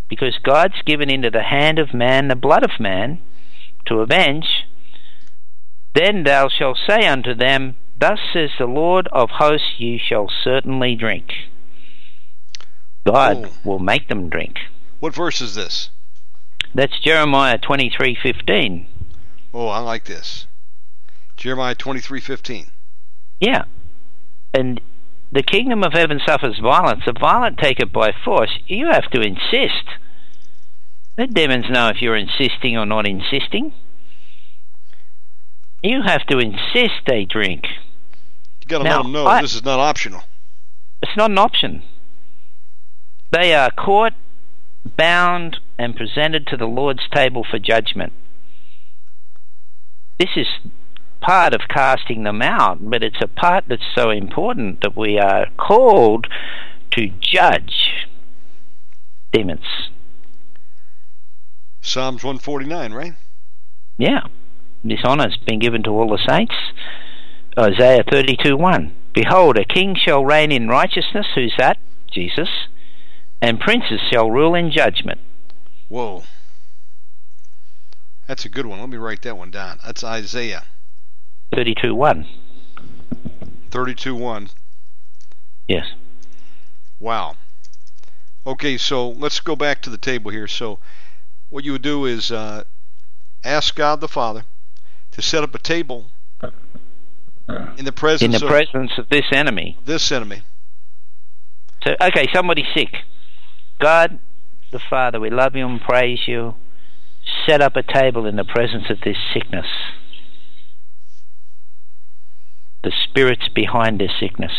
D: because God's given into the hand of man the blood of man to avenge, then thou shalt say unto them, Thus says the Lord of hosts, ye shall certainly drink. God
C: Oh.
D: will make them drink.
C: What verse is this?
D: That's Jeremiah 23:15.
C: Oh, I like this. Jeremiah 23:15.
D: Yeah. And the kingdom of heaven suffers violence. The violent take it by force. You have to insist. The demons know if you're insisting or not insisting. You have to insist they drink.
C: You got to let them know
D: I-
C: this is not optional.
D: It's not an option. They are caught, bound, and presented to the Lord's table for judgment. This is part of casting them out, but it's a part that's so important that we are called to judge demons.
C: Psalms 149, right?
D: Yeah. This honour has been given to all the saints. Isaiah 32 1. Behold, a king shall reign in righteousness. Who's that? Jesus. And princes shall rule in judgment.
C: Whoa. That's a good one. Let me write that one down. That's Isaiah
D: 32 1.
C: Thirty-two one.
D: Yes.
C: Wow. Okay, so let's go back to the table here. So, what you would do is uh, ask God the Father to set up a table in the presence
D: In the
C: of
D: presence of this enemy.
C: this enemy.
D: So, okay, somebody's sick. God, the Father, we love you and praise you. Set up a table in the presence of this sickness. The spirits behind their sickness.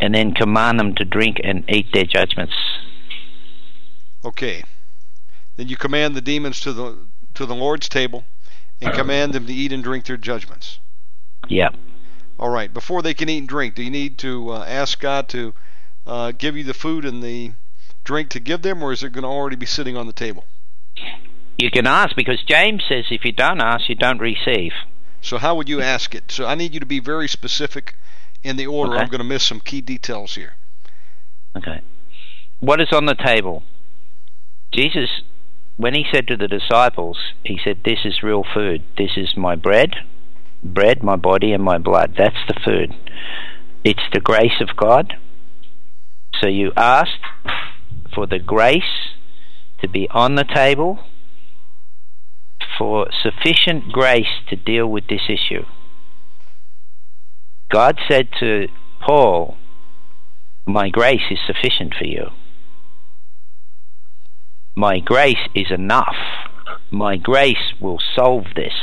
D: And then command them to drink and eat their judgments.
C: Okay. Then you command the demons to the to the Lord's table and command them to eat and drink their judgments.
D: Yep.
C: All right. Before they can eat and drink, do you need to uh, ask God to uh, give you the food and the drink to give them, or is it going to already be sitting on the table?
D: You can ask because James says if you don't ask, you don't receive.
C: So how would you ask it? So I need you to be very specific in the order.
D: Okay.
C: I'm going to miss some key details here.
D: Okay. What is on the table? Jesus, when he said to the disciples, he said, This is real food. This is my bread, bread, my body, and my blood. That's the food. It's the grace of God. So you asked for the grace to be on the table for sufficient grace to deal with this issue. God said to Paul, My grace is sufficient for you. My grace is enough. My grace will solve this.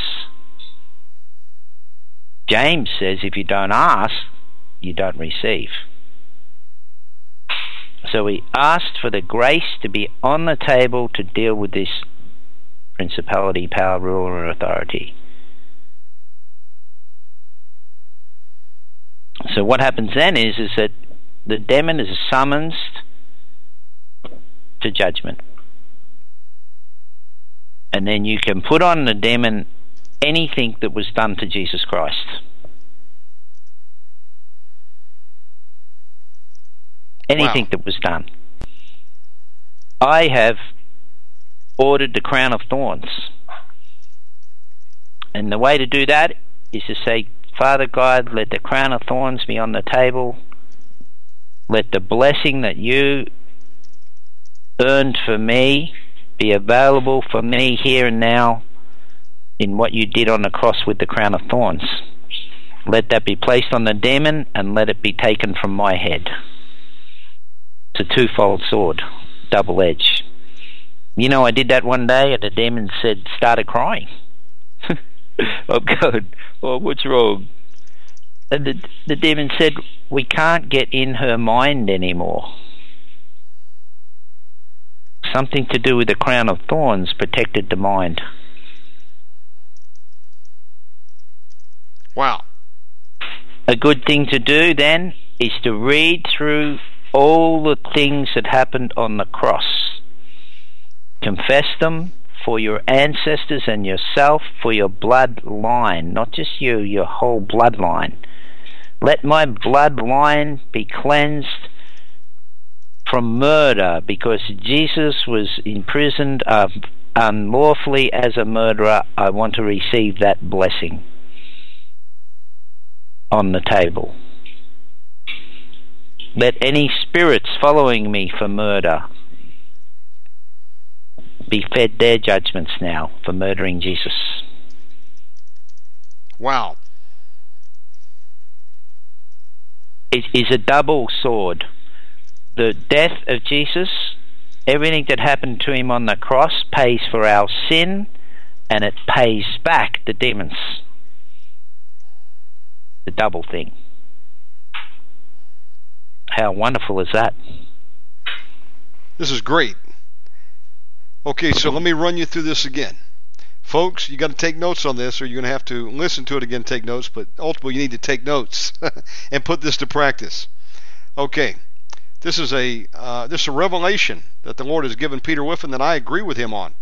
D: James says if you don't ask, you don't receive. So he asked for the grace to be on the table to deal with this principality, power, rule, or authority. So what happens then is is that the demon is summoned to judgment. And then you can put on the demon anything that was done to Jesus Christ. Anything
C: Wow.
D: that was done. I have ordered the crown of thorns. And the way to do that is to say, Father God, let the crown of thorns be on the table. Let the blessing that you earned for me be available for me here and now in what you did on the cross with the crown of thorns. Let that be placed on the demon and let it be taken from my head. It's a twofold sword, double edged. You know, I did that one day and the demon said, started crying. I'm going, oh, what's wrong? And the, the demon said, we can't get in her mind anymore. Something to do with the crown of thorns protected the mind.
C: Wow.
D: A good thing to do then is to read through all the things that happened on the cross. Confess them for your ancestors and yourself, for your bloodline, not just you, your whole bloodline. Let my bloodline be cleansed from murder because Jesus was imprisoned uh, unlawfully as a murderer. I want to receive that blessing on the table. Let any spirits following me for murder be fed their judgments now for murdering Jesus.
C: Wow.
D: It is a double sword the death of Jesus, everything that happened to him on the cross pays for our sin and it pays back the demons. The double thing. How wonderful is that?
C: This is great. Okay, so let me run you through this again. Folks, you got to take notes on this or you're going to have to listen to it again, take notes, but ultimately you need to take notes and put this to practice. Okay. This is a uh, this is a revelation that the Lord has given Peter Whiffin that I agree with him on.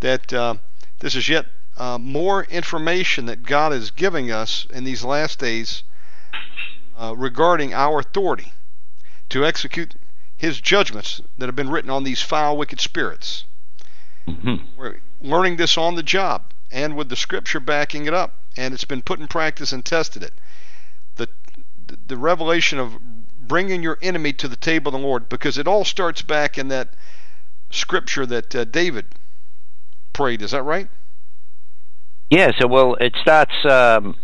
C: That uh, this is yet uh, more information that God is giving us in these last days uh, regarding our authority to execute His judgments that have been written on these foul, wicked spirits. Mm-hmm. We're learning this on the job and with the Scripture backing it up, and it's been put in practice and tested it. The the revelation of bringing your enemy to the table of the Lord, because it all starts back in that scripture that uh, David prayed. Is that right?
D: Yeah. So, well, it starts. Um,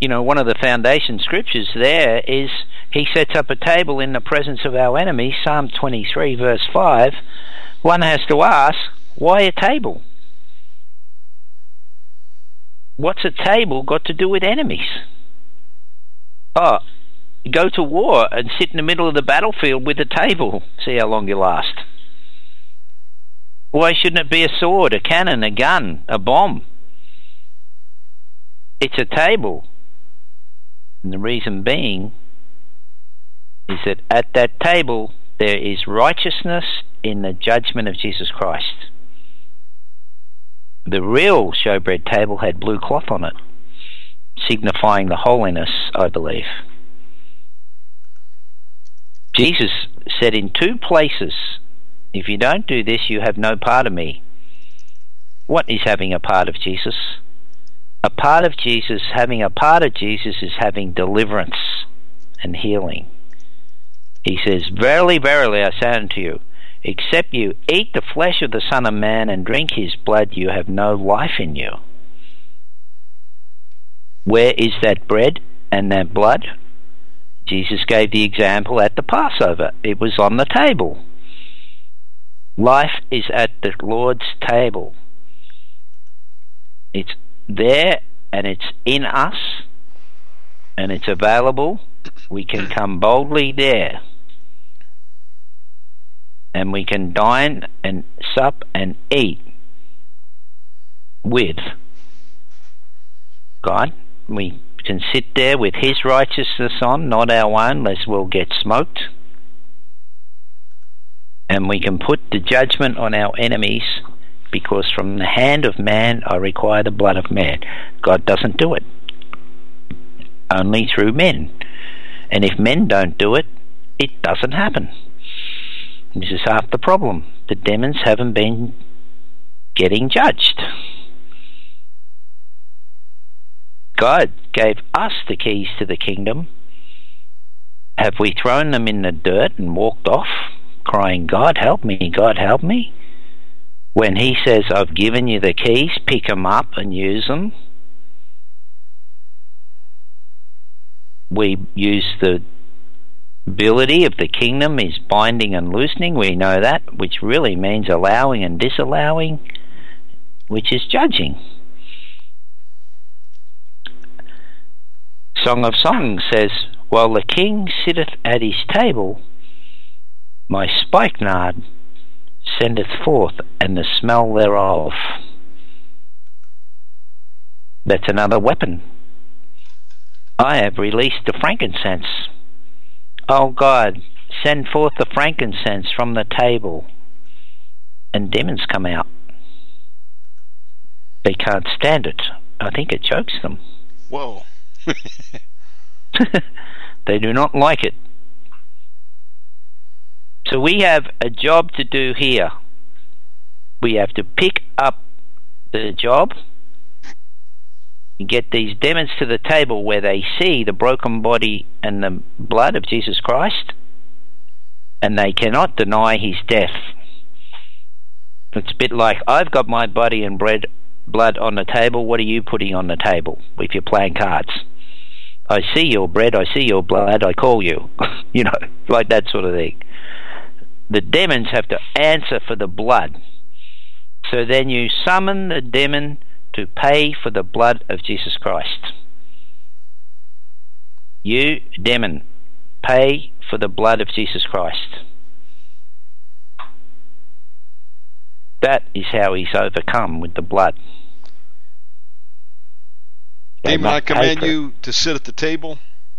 D: you know, one of the foundation scriptures there is He sets up a table in the presence of our enemy. Psalm twenty-three, verse five. One has to ask, why a table? What's a table got to do with enemies? Oh, go to war and sit in the middle of the battlefield with a table. See how long you last. Why shouldn't it be a sword, a cannon, a gun, a bomb? It's a table. And the reason being is that at that table there is righteousness in the judgment of Jesus Christ. The real showbread table had blue cloth on it, signifying the holiness, I believe. Jesus said in two places, If you don't do this, you have no part of me. What is having a part of Jesus? A part of Jesus, having a part of Jesus, is having deliverance and healing. He says, Verily, verily, I say unto you, except you eat the flesh of the Son of Man and drink his blood, you have no life in you. Where is that bread and that blood? Jesus gave the example at the Passover. It was on the table. Life is at the Lord's table. It's there and it's in us and it's available. We can come boldly there. And we can dine and sup and eat with God. We can sit there with his righteousness on, not our own, lest we'll get smoked. And we can put the judgment on our enemies because from the hand of man I require the blood of man. God doesn't do it. Only through men. And if men don't do it, it doesn't happen. This is half the problem. The demons haven't been getting judged. God gave us the keys to the kingdom. Have we thrown them in the dirt and walked off crying, God help me, God help me. When he says, I've given you the keys, pick them up and use them. We use the ability of the kingdom is binding and loosening, we know that, which really means allowing and disallowing, which is judging. Song of Songs says, While the king sitteth at his table, my spikenard sendeth forth, and the smell thereof. That's another weapon. I have released the frankincense. O God, send forth the frankincense from the table. And demons come out. They can't stand it. I think it chokes them.
C: Whoa.
D: they do not like it. So we have a job to do here. We have to pick up the job and get these demons to the table where they see the broken body and the blood of Jesus Christ and they cannot deny his death. It's a bit like I've got my body and bread blood on the table, what are you putting on the table if you're playing cards? I see your bread, I see your blood, I call you. you know, like that sort of thing. The demons have to answer for the blood. So then you summon the demon to pay for the blood of Jesus Christ. You, demon, pay for the blood of Jesus Christ. That is how he's overcome with the blood.
C: Demon, I command you to sit at the table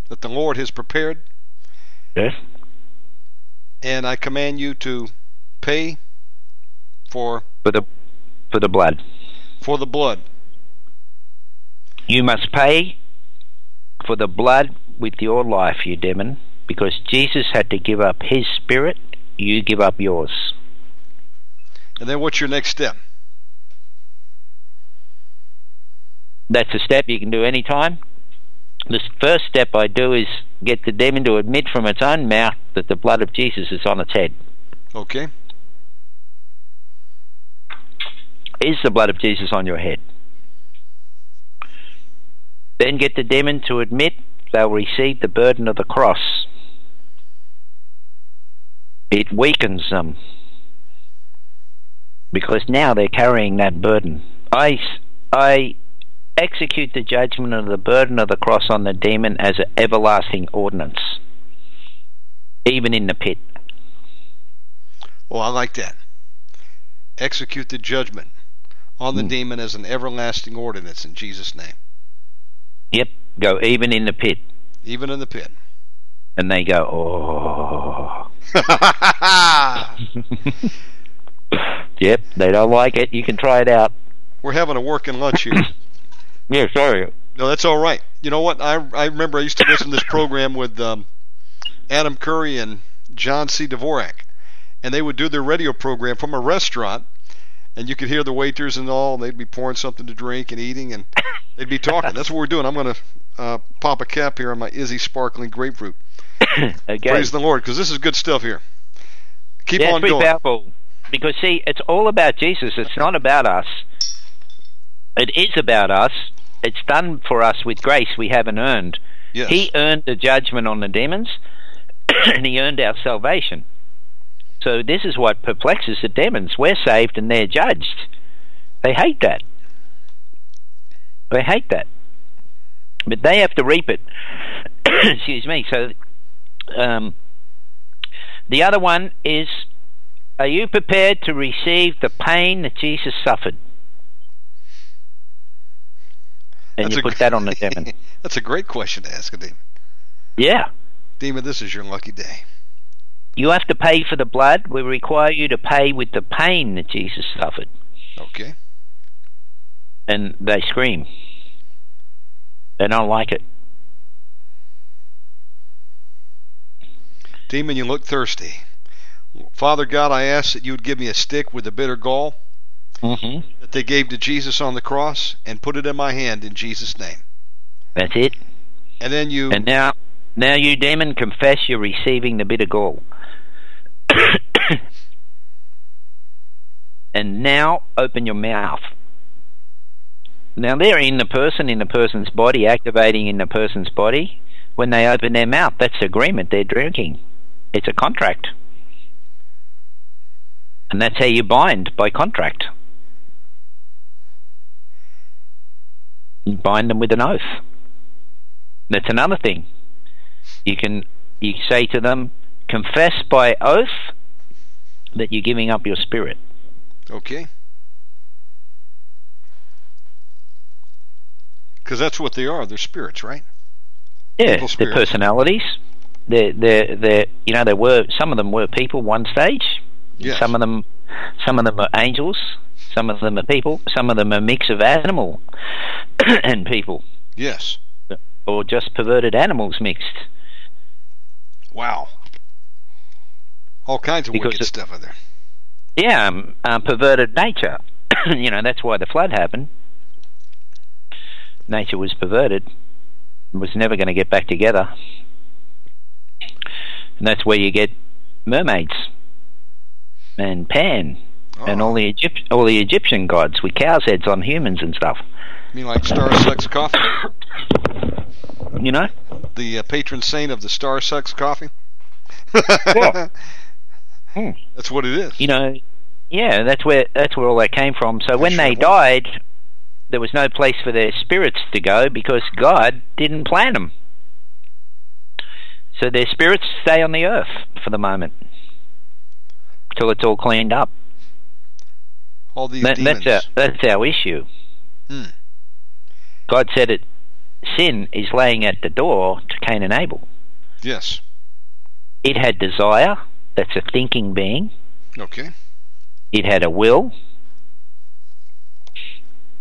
C: that the Lord has prepared.
D: Yes.
C: And I command you to pay for
D: for the for the blood.
C: For the blood.
D: You must pay for the blood with your life, you demon, because Jesus had to give up his spirit, you give up yours.
C: And then what's your next step?
D: That's a step you can do any time. The first step I do is get the demon to admit from its own mouth that the blood of Jesus is on its head.
C: Okay.
D: Is the blood of Jesus on your head? Then get the demon to admit they'll receive the burden of the cross. It weakens them because now they're carrying that burden. I, I execute the judgment of the burden of the cross on the demon as an everlasting ordinance, even in the pit.
C: Well, I like that. Execute the judgment on the mm. demon as an everlasting ordinance in Jesus' name.
D: Yep, go even in the pit.
C: Even in the pit.
D: And they go, oh. yep, they don't like it. You can try it out.
C: We're having a working lunch here.
D: yeah, sorry.
C: No, that's all right. You know what? I I remember I used to listen to this program with um, Adam Curry and John C. Dvorak, and they would do their radio program from a restaurant, and you could hear the waiters and all, and they'd be pouring something to drink and eating, and they'd be talking. That's what we're doing. I'm going to uh, pop a cap here on my Izze Sparkling Grapefruit. okay. Praise the Lord, because this is good stuff here. Keep
D: yeah,
C: on
D: it's
C: going.
D: Powerful. Because see, it's all about Jesus. It's not about us. It is about us. It's done for us with grace we haven't earned.
C: Yes.
D: He earned the judgment on the demons, and he earned our salvation. So this is what perplexes the demons. We're saved and they're judged. They hate that. They hate that. But they have to reap it. Excuse me. So um, the other one is Are you prepared to receive the pain that Jesus suffered? And That's you put that on the demon.
C: That's a great question to ask a demon.
D: Yeah.
C: Demon, this is your lucky day.
D: You have to pay for the blood. We require you to pay with the pain that Jesus suffered.
C: Okay.
D: And they scream. They don't like it.
C: Demon, you look thirsty. Father God, I ask that you would give me a stick with a bitter gall
D: mm-hmm.
C: that they gave to Jesus on the cross and put it in my hand in Jesus' name.
D: That's it.
C: And then you.
D: And now, now you demon confess you're receiving the bitter gall. And now open your mouth. Now they're in the person, in the person's body, activating in the person's body. When they open their mouth, that's agreement. They're drinking. It's a contract. And that's how you bind by contract. You bind them with an oath. That's another thing. You can you say to them, confess by oath that you're giving up your spirit.
C: Okay. Because that's what they are. They're spirits, right?
D: Yeah,
C: Evil
D: their personalities. They're, they're, they're, you know, they were some of them were people one stage.
C: Yes.
D: Some of them, some of them are angels. Some of them are people. Some of them are a mix of animal and people,
C: Yes.
D: or just perverted animals mixed.
C: Wow. All kinds of
D: Because
C: wicked
D: it-
C: stuff in there.
D: Yeah, um, uh, perverted nature. you know, that's why the flood happened. Nature was perverted. It was never going to get back together. And that's where you get mermaids and Pan and
C: Oh.
D: all the Egypt, all the Egyptian gods with cows' heads on humans and stuff.
C: You mean like Star Sucks Coffee?
D: You know?
C: The uh, patron saint of the Star Sucks Coffee?
D: Yeah. Hmm.
C: That's what it is.
D: You know, yeah, that's where that's where all that came from. So when
C: Sure
D: they
C: was.
D: died, there was no place for their spirits to go because God didn't plan them. So their spirits stay on the earth for the moment till it's all cleaned up.
C: All these
D: That,
C: demons.
D: that's our that's our issue.
C: Hmm.
D: God said it. Sin is laying at the door to Cain and Abel.
C: Yes.
D: It had desire. That's a thinking being.
C: Okay.
D: It had a will.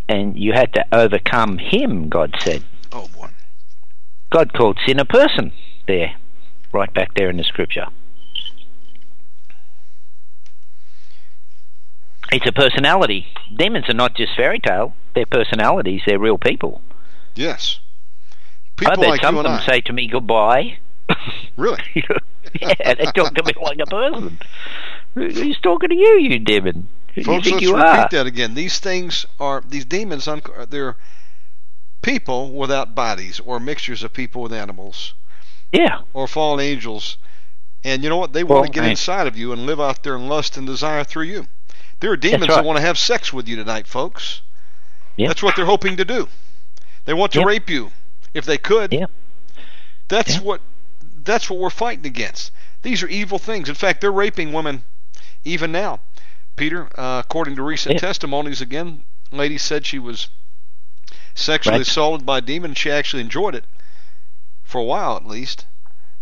D: And you had to overcome him, God said.
C: Oh boy.
D: God called sin a person there, right back there in the scripture. It's a personality. Demons are not just fairy tale, they're personalities, they're real people.
C: Yes.
D: I
C: People
D: bet
C: like
D: some of them
C: I.
D: say to me goodbye.
C: really?
D: yeah, they talk to me like a person. Who's talking to you, you demon? Who
C: Folks,
D: think
C: let's
D: you
C: repeat
D: are?
C: that again. These things are these demons. They're people without bodies, or mixtures of people with animals,
D: Yeah,
C: or fallen angels. And you know what? They
D: Well,
C: want to get
D: I-
C: inside of you and live out there in lust and desire through you. There are demons
D: right.
C: that want to have sex with you tonight, folks.
D: Yep.
C: That's what they're hoping to do. They want to
D: Yep.
C: rape you if they could.
D: Yep.
C: That's
D: Yep.
C: what that's what we're fighting against. These are evil things. In fact, they're raping women even now. Peter, uh, according to recent
D: Yeah.
C: testimonies, again, lady said she was sexually
D: Right.
C: assaulted by a demon. She actually enjoyed it for a while, at least,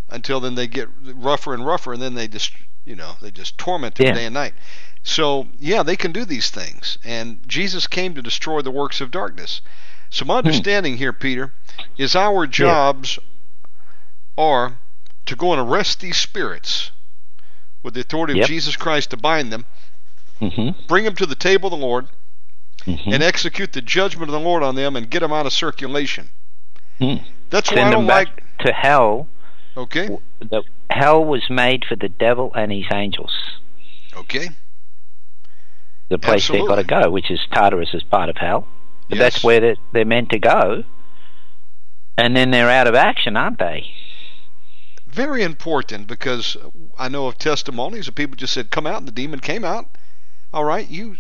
C: until then they get rougher and rougher, and then they just, you know, they just torment her
D: Yeah.
C: day and night. So, yeah, they can do these things, and Jesus came to destroy the works of darkness. So, my understanding here, Peter, is our jobs are to go and arrest these spirits with the authority
D: Yep.
C: of Jesus Christ to bind them,
D: hmm
C: bring them to the table of the Lord,
D: hmm
C: and execute the judgment of the Lord on them and get them out of circulation.
D: Hmm.
C: That's why I
D: Send
C: don't
D: them back
C: like.
D: to hell.
C: Okay,
D: The hell was made for the devil and his angels.
C: okay,
D: The place they've got to go, which is Tartarus, is part of hell.
C: Yes.
D: that's where they're, they're meant to go. And then they're out of action, aren't they?
C: very important because I know of testimonies of people just said, "Come out," and the demon came out. All right, you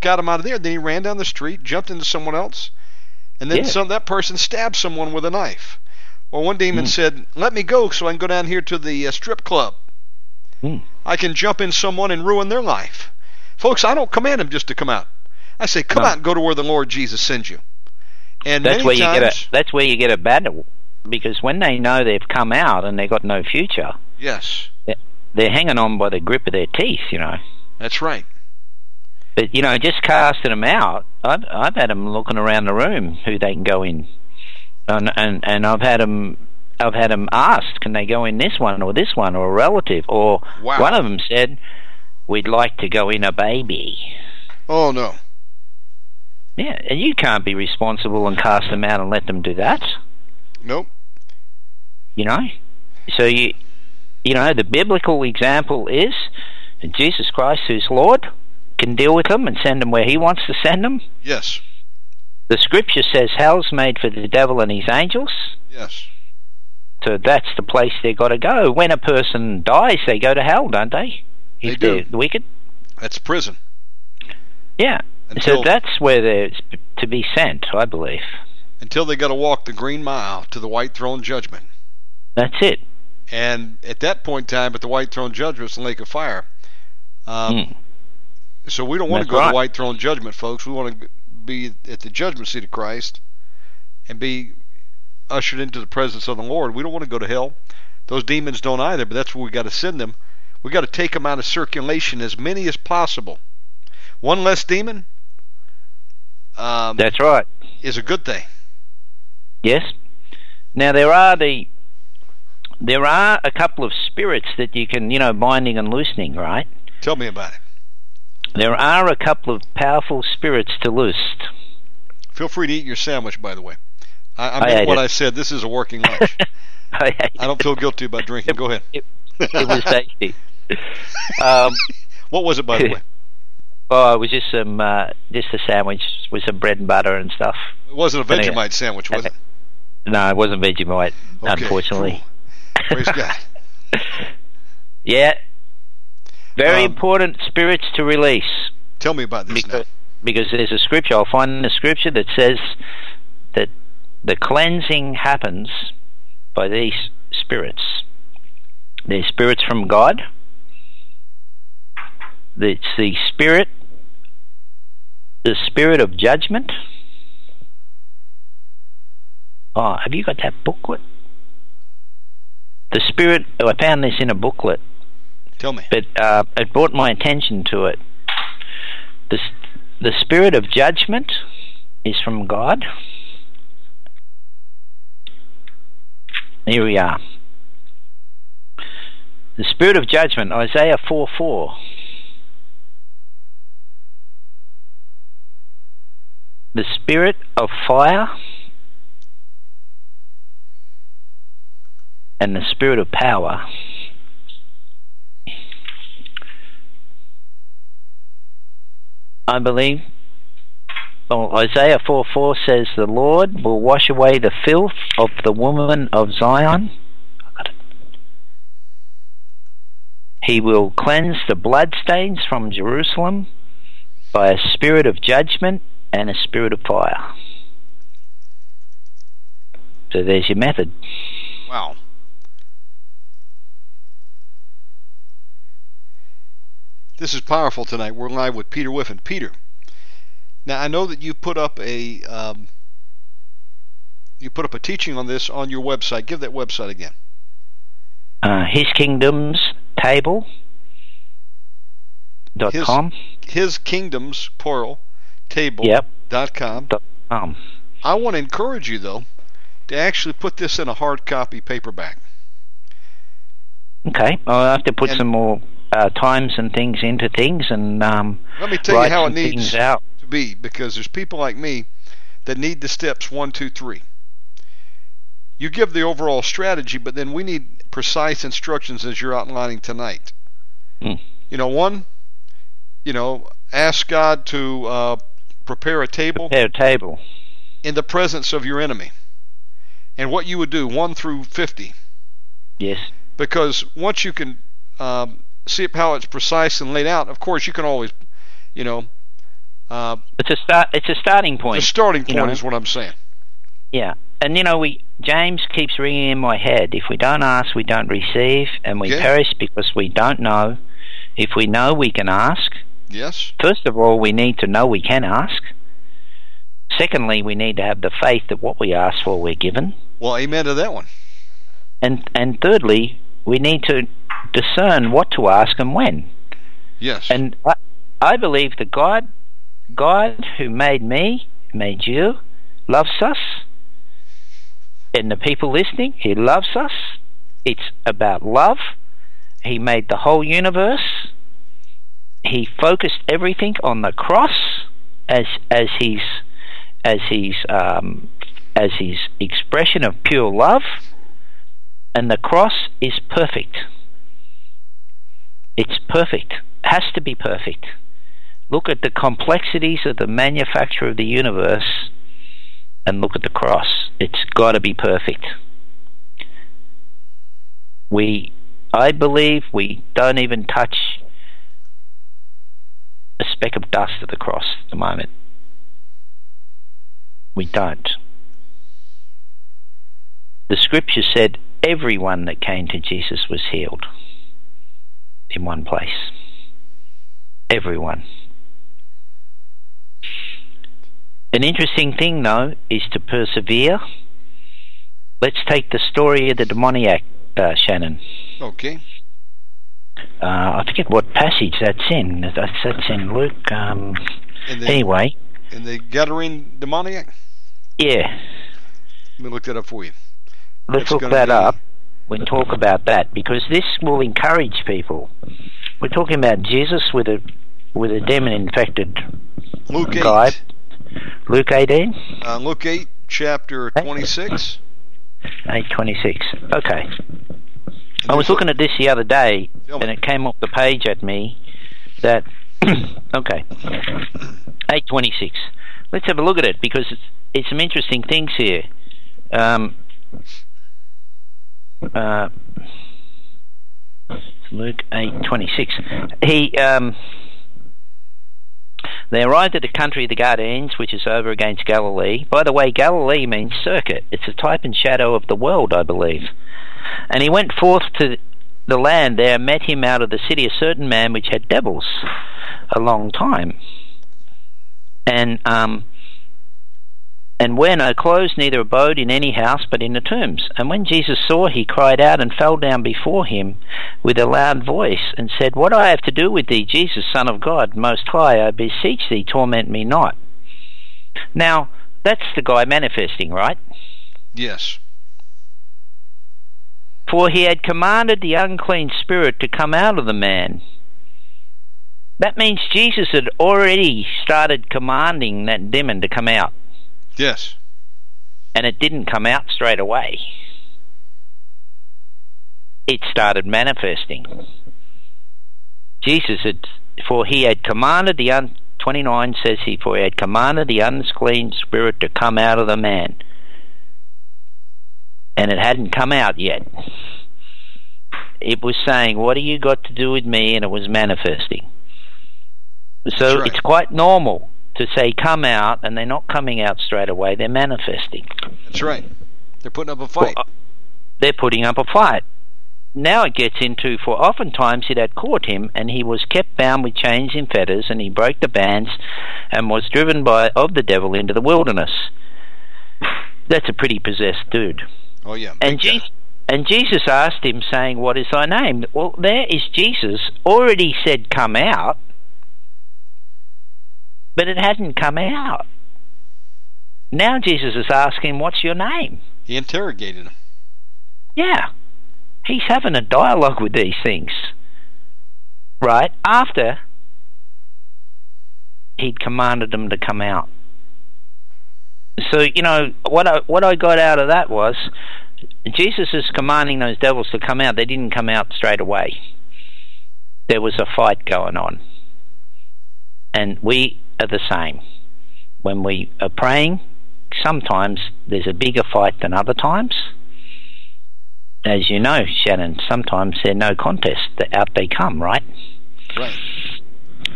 C: got him out of there. Then he ran down the street, jumped into someone else, and then
D: Yeah.
C: some that person stabbed someone with a knife. Well, one demon
D: Hmm.
C: said, "Let me go so I can go down here to the uh, strip club.
D: Hmm.
C: I can jump in someone and ruin their life." Folks, I don't command them just to come out. I say, "Come
D: No.
C: out and go to where the Lord Jesus sends you." And
D: That's
C: many
D: where you
C: times,
D: get a that's where you get a battle because when they know they've come out and they've got no future,
C: yes,
D: they're hanging on by the grip of their teeth, you know.
C: that's right.
D: But you know, just casting them out, I've I've had them looking around the room who they can go in, and and and I've had them. I've had them asked, can they go in this one or this one or a relative? Or
C: Wow.
D: one of them said, we'd like to go in a baby.
C: Oh no.
D: Yeah, and you can't be responsible and cast them out and let them do that.
C: Nope.
D: You know, so you, you know, the biblical example is that Jesus Christ, who's Lord, can deal with them and send them where He wants to send them.
C: Yes.
D: The Scripture says hell's made for the devil and his angels.
C: Yes.
D: So that's the place they've got to go. When a person dies, they go to hell, don't they?
C: They
D: If
C: do.
D: they're wicked.
C: That's prison.
D: Yeah.
C: Until-
D: so that's where they're to be sent, I believe.
C: Until they got to walk the green mile to the white throne judgment.
D: That's it.
C: And at that point in time, at the white throne judgment, it's the lake of fire. Um,
D: Mm.
C: So we don't want to go to the white throne judgment, folks. We want to be at the judgment seat of Christ and be ushered into the presence of the Lord. We don't want to go to hell. Those demons don't either, but that's where we got to send them. We got to take them out of circulation, as many as possible. One less demon um,
D: That's right.
C: is a good thing.
D: Yes. Now there are the there are a couple of spirits that you can, you know, binding and loosening, right?
C: Tell me about it.
D: There are a couple of powerful spirits to loose.
C: Feel free to eat your sandwich, by the way. I, I
D: I
C: meant what
D: it.
C: I said. This is a working lunch.
D: I,
C: I don't feel guilty about drinking. Go ahead.
D: It, it was tasty. Um,
C: What was it, by the way?
D: oh, it was just some, uh, just a sandwich with some bread and butter and stuff.
C: It wasn't a. Vegemite sandwich, was it?
D: No, it wasn't Vegemite,
C: Okay,
D: unfortunately.
C: cool. Praise God.
D: Yeah. Very
C: Um,
D: important spirits to release.
C: Tell me about this now.
D: because, because there's a scripture I'll find in a scripture that says that the cleansing happens by these spirits. They're spirits from God. It's the spirit, the spirit of judgment. Oh, have you got that booklet? The spirit. Oh, I found this in a booklet
C: Tell me.
D: but uh, it brought my attention to it. The, the spirit of judgment is from God. Here we are. The spirit of judgment, Isaiah 4 4. The spirit of fire and the spirit of power. I believe. Well, Isaiah 4 4 says, The Lord will wash away the filth of the woman of Zion. He will cleanse the bloodstains from Jerusalem by a spirit of judgment and a spirit of fire. So there's your method.
C: Wow. This is powerful tonight. We're live with Peter Whiffin. Peter, now I know that you put up a um, you put up a teaching on this on your website. Give that website again.
D: Uh, His Kingdom's Table. Dot
C: His-
D: com.
C: His Kingdoms plural table
D: Yep.
C: dot com.
D: Dot.
C: I want to encourage you though to actually put this in a hard copy paperback.
D: Okay, I'll have to put
C: And-
D: some more uh, times and things into things and um,
C: Let me tell you how it needs to be because there's people like me that need the steps one, two, three. You give the overall strategy, but then we need precise instructions as you're outlining tonight.
D: Mm.
C: You know, one, you know, ask God to uh, prepare a table
D: Prepare a table.
C: in the presence of your enemy. And what you would do, 1 through 50.
D: Yes.
C: Because once you can um, see how it's precise and laid out, of course, you can always, you know, uh,
D: It's a start. It's a starting point
C: the
D: point.
C: starting
D: you
C: point
D: know.
C: is what I'm saying.
D: Yeah, and you know, we James keeps ringing in my head. If we don't ask, we don't receive, and we
C: Yeah.
D: perish because we don't know. If we know, we can ask.
C: Yes?
D: First of all, we need to know we can ask. Secondly, we need to have the faith that what we ask for, we're given.
C: Well, amen to that one.
D: And and thirdly, we need to discern what to ask and when.
C: Yes.
D: And I, I believe that God, God who made me, made you, loves us. And the people listening, He loves us. It's about love. He made the whole universe. He focused everything on the cross as as His as His um, as His expression of pure love. And the cross is perfect. It's perfect. Has to be perfect. look at the complexities of the manufacture of the universe and look at the cross. It's got to be perfect. We, I believe, we don't even touch speck of dust at the cross at the moment. We don't. The scripture said everyone that came to Jesus was healed in one place. Everyone. An interesting thing, though, is to persevere. Let's take the story of the demoniac, uh, Shannon.
C: Okay.
D: Uh, I forget what passage that's in. That's, that's in Luke. Um,
C: the,
D: anyway,
C: in the Gadarene demoniac?
D: yeah,
C: Let me look that up for you.
D: let's
C: It's
D: look that
C: be-
D: up. We can talk about that because this will encourage people. We're talking about Jesus with a with a demon infected
C: Luke 8.
D: Luke 18,
C: Uh, Luke 8, chapter 26.
D: 826. Okay. I was looking at this the other day and it came off the page at me that okay 826 let's have a look at it because it's, it's some interesting things here. Um, uh, Luke 826 he um, they arrived at the country of the Gadarenes, which is over against Galilee. By the way, Galilee means circuit. It's a type and shadow of the world, I believe. And he went forth to the land there, met him out of the city a certain man which had devils a long time. And um and where no clothes, neither abode in any house but in the tombs. And when Jesus saw, he cried out and fell down before him with a loud voice, and said, What I have to do with thee, Jesus, Son of God, Most High, I beseech thee, torment me not. Now, that's the guy manifesting, right?
C: Yes.
D: For he had commanded the unclean spirit to come out of the man. That means Jesus had already started commanding that demon to come out,
C: Yes.
D: and it didn't come out straight away. It started manifesting. Jesus had, for he had commanded the un, 29 says he, for he had commanded the unclean spirit to come out of the man. And it hadn't come out yet. It was saying, What do you got to do with me? And it was manifesting. So
C: right.
D: it's quite normal to say, Come out, and they're not coming out straight away, they're manifesting.
C: That's right. They're putting up a fight.
D: Well, uh, they're putting up a fight. Now it gets into, for oftentimes it had caught him, and he was kept bound with chains and fetters, and he broke the bands, and was driven by of the devil into the wilderness. That's a pretty possessed dude.
C: oh, yeah.
D: And
C: time.
D: And Jesus asked him, saying, "What is thy name?" Well, there is Jesus already said, "Come out," but it hadn't come out. Now Jesus is asking, "What's your name?"
C: He interrogated him.
D: Yeah. He's having a dialogue with these things. Right? After he'd commanded them to come out. So, you know, what I what I got out of that was Jesus is commanding those devils to come out. They didn't come out straight away. There was a fight going on. And we are the same. When we are praying, sometimes there's a bigger fight than other times as you know, Shannon, sometimes they're no contest. Out they come, right?
C: Right.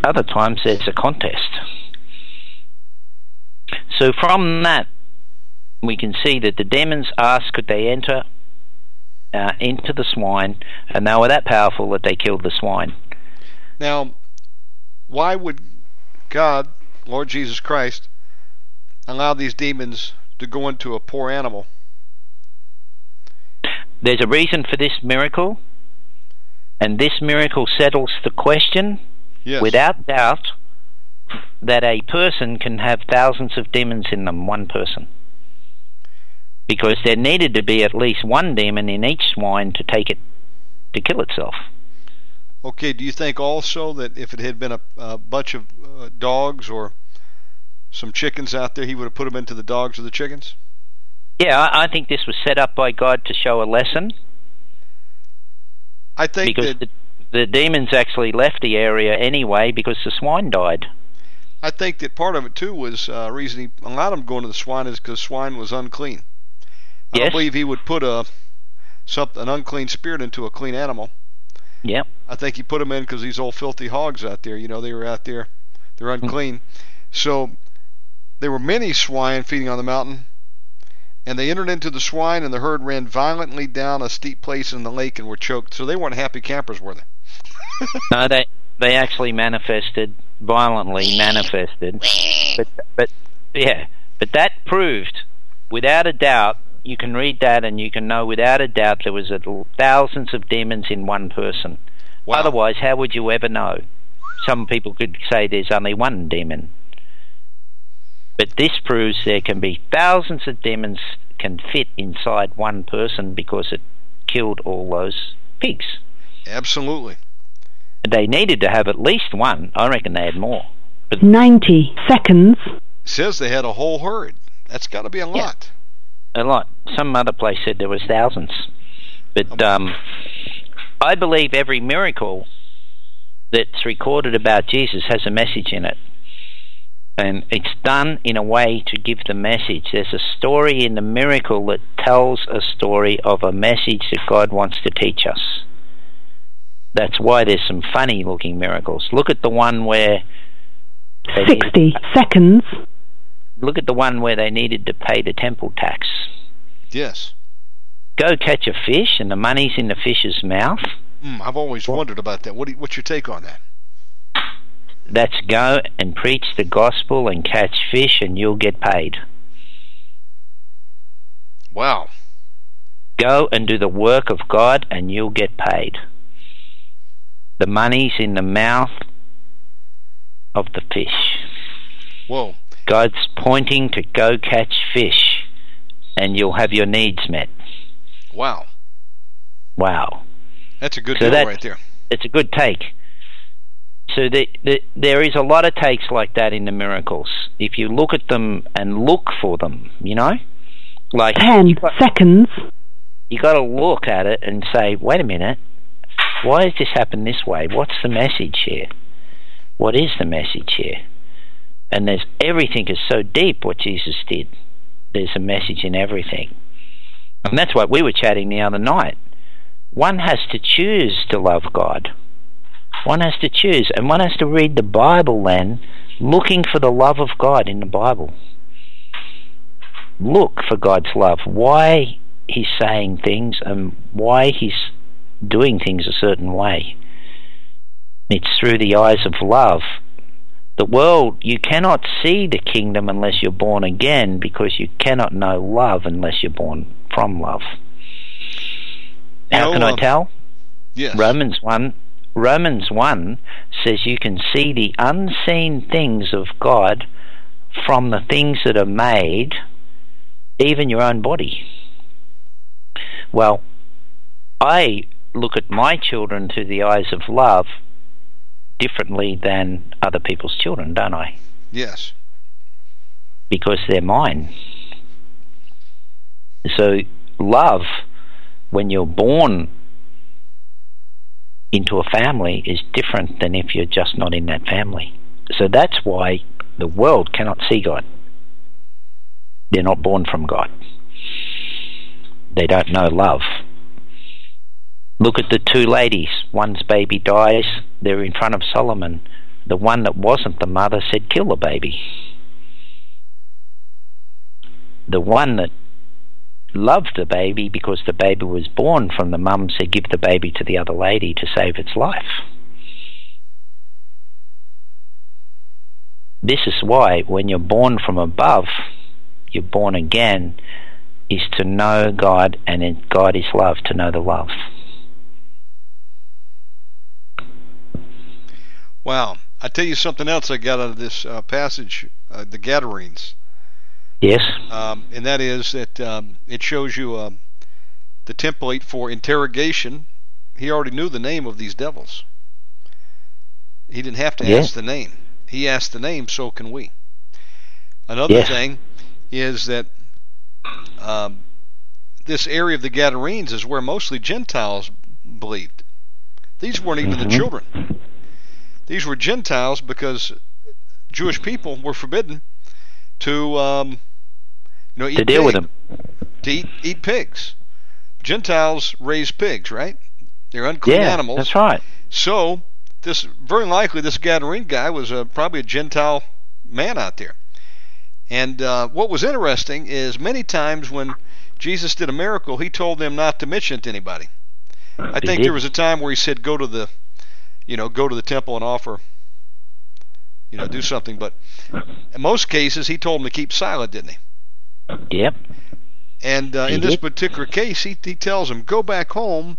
D: Other times there's a contest. So from that, we can see that the demons asked could they enter uh, into the swine, and they were that powerful that they killed the swine.
C: Now, why would God, Lord Jesus Christ, allow these demons to go into a poor animal?
D: There's a reason for this miracle, and this miracle settles the question
C: Yes.
D: without doubt that a person can have thousands of demons in them, one person. Because there needed to be at least one demon in each swine to take it to kill itself.
C: Okay, do you think also that if it had been a, a bunch of uh, dogs or some chickens out there, he would have put them into the dogs or the chickens?
D: Yeah, I, I think this was set up by God to show a lesson
C: I think
D: because
C: that
D: the, the demons actually left the area anyway because the swine died.
C: I think that part of it too was uh, reason he allowed him going to the swine is because swine was unclean. I
D: Yes.
C: don't believe he would put a some, an unclean spirit into a clean animal.
D: Yep.
C: I think he put them in because these old filthy hogs out there. You know, they were out there, they're unclean. So there were many swine feeding on the mountain, and they entered into the swine, and the herd ran violently down a steep place in the lake and were choked. So they weren't happy campers, were they?
D: No, they they actually manifested violently manifested, but but yeah, but that proved without a doubt. You can read that and you can know without a doubt there was a, thousands of demons in one person.
C: Wow.
D: Otherwise, how would you ever know? Some people could say there's only one demon. But this proves there can be thousands of demons can fit inside one person because it killed all those pigs.
C: Absolutely.
D: They needed to have at least one. I reckon they had more.
E: But 90 seconds.
C: says they had a whole herd. That's got to be a lot.
D: A lot. Some other place said there was thousands. But um, I believe every miracle that's recorded about Jesus has a message in it. And it's done in a way to give the message. There's a story in the miracle that tells a story of a message that God wants to teach us. That's why there's some funny looking miracles. Look at the one where they need-
E: 60 seconds.
D: look at the one where they needed to pay the temple tax.
C: Yes.
D: Go catch a fish and the money's in the fish's mouth.
C: Mm, I've always wondered about that. What do you, what's your take on that?
D: That's go and preach the gospel and catch fish and you'll get paid.
C: Wow.
D: Go and do the work of God and you'll get paid. The money's in the mouth of the fish.
C: Whoa.
D: God's pointing to go catch fish and you'll have your needs met.
C: Wow.
D: Wow.
C: That's a good
D: So
C: deal
D: that-
C: right there.
D: it's a good take. So the, the, there is a lot of takes like that in the miracles. If you look at them and look for them, you know, like
E: 10 seconds.
D: you got to look at it and say, wait a minute, why has this happened this way? What's the message here? What is the message here? And there's everything is so deep what Jesus did. There's a message in everything. And that's what we were chatting the other night. One has to choose to love God. One has to choose, and one has to read the Bible then, looking for the love of God in the Bible. Look for God's love. Why He's saying things and why He's doing things a certain way. It's through the eyes of love. The world, you cannot see the kingdom unless you're born again because you cannot know love unless you're born from love. How
C: No,
D: can I tell?
C: Yes.
D: Romans 1 Romans 1 says you can see the unseen things of God from the things that are made, even your own body. Well, I look at my children through the eyes of love differently than other people's children, don't I?
C: Yes.
D: Because they're mine. So, love, when you're born into a family, is different than if you're just not in that family. So, that's why the world cannot see God. They're not born from God. They don't know love. Look at the two ladies. One's baby dies, they're in front of Solomon. The one that wasn't the mother said, Kill the baby. The one that loved the baby because the baby was born from the mum said, Give the baby to the other lady to save its life. This is why, when you're born from above, you're born again, is to know God, and in God is love, to know the love.
C: Wow. I tell you something else I got out of this uh, passage, uh, the Gadarenes,
D: Yes?
C: um, and that is that um, it shows you uh, the template for interrogation. He already knew the name of these devils. He didn't have to ask the name. He asked the name, so can we. Another
D: Yes.
C: thing is that um, this area of the Gadarenes is where mostly Gentiles believed. These weren't even the
D: Mhm.
C: children. These were Gentiles because Jewish people were forbidden to um, you eat
D: to deal with them.
C: to eat eat pigs. Gentiles raise pigs, right? They're unclean
D: Yeah,
C: animals.
D: that's right.
C: So this very likely this Gadarene guy was a, probably a Gentile man out there. And uh, what was interesting is many times when Jesus did a miracle, he told them not to mention it to anybody. I think there was a time where he said, "Go to the, you know, go to the temple and offer, you know, do something." But in most cases, he told them to keep silent, didn't he?
D: Yep.
C: And uh, in this particular case, he, he tells him, Go back home.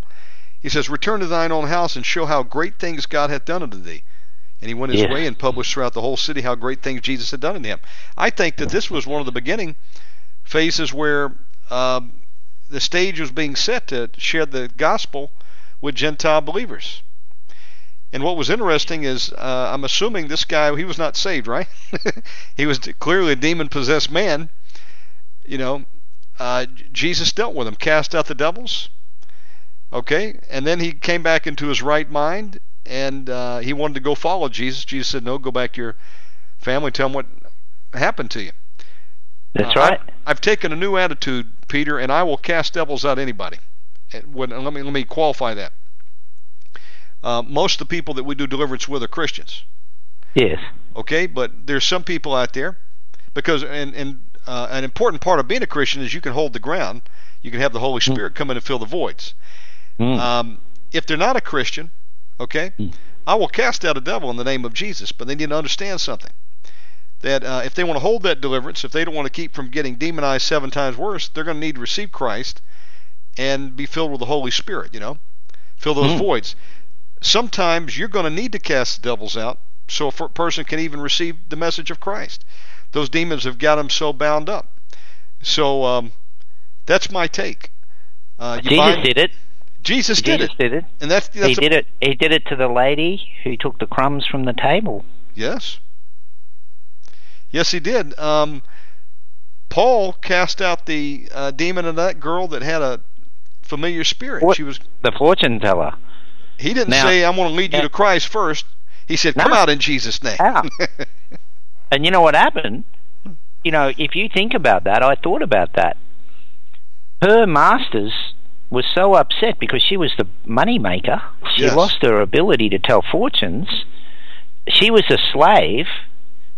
C: He says, Return to thine own house and show how great things God hath done unto thee. And he went his
D: Yes.
C: way and published throughout the whole city how great things Jesus had done unto him. I think that this was one of the beginning phases where um, the stage was being set to share the gospel with Gentile believers. And what was interesting is, uh, I'm assuming this guy, he was not saved, right? he was clearly a demon possessed man. You know, uh, Jesus dealt with him, cast out the devils. Okay, and then he came back into his right mind, and uh, he wanted to go follow Jesus. Jesus said, "No, go back to your family. Tell them what happened to you."
D: That's
C: Uh,
D: right.
C: I've, I've taken a new attitude, Peter, and I will cast devils out anybody. When, let me let me qualify that. Uh, most of the people that we do deliverance with are Christians
D: Yes.
C: okay but there's some people out there because and, and uh, an important part of being a christian is you can hold the ground you can have the holy spirit come in and fill the voids
D: Mm.
C: um, if they're not a christian okay
D: Mm.
C: i will cast out a devil in the name of jesus but they need to understand something that uh, if they want to hold that deliverance if they don't want to keep from getting demonized seven times worse they're going to need to receive christ and be filled with the holy spirit you know fill those
D: Mm.
C: voids sometimes you're going to need to cast the devils out so a person can even receive the message of Christ. Those demons have got them so bound up. So um, that's my take. Uh,
D: Jesus did it.
C: Jesus did
D: Jesus
C: it,
D: did it.
C: and that's that's
D: he
C: a-
D: did it. He did it to the lady who took the crumbs from the table.
C: Yes, yes, he did. Um, Paul cast out the uh, demon of that girl that had a familiar spirit.
D: What?
C: She was.
D: The fortune teller.
C: He didn't
D: Now-
C: say, "I'm going to lead you
D: Yeah.
C: to Christ first. He said, "Come
D: No.
C: out in Jesus' name."
D: And you know what happened? You know, if you think about that, I thought about that. Her masters was so upset because she was the money maker. She
C: Yes.
D: lost her ability to tell fortunes. She was a slave.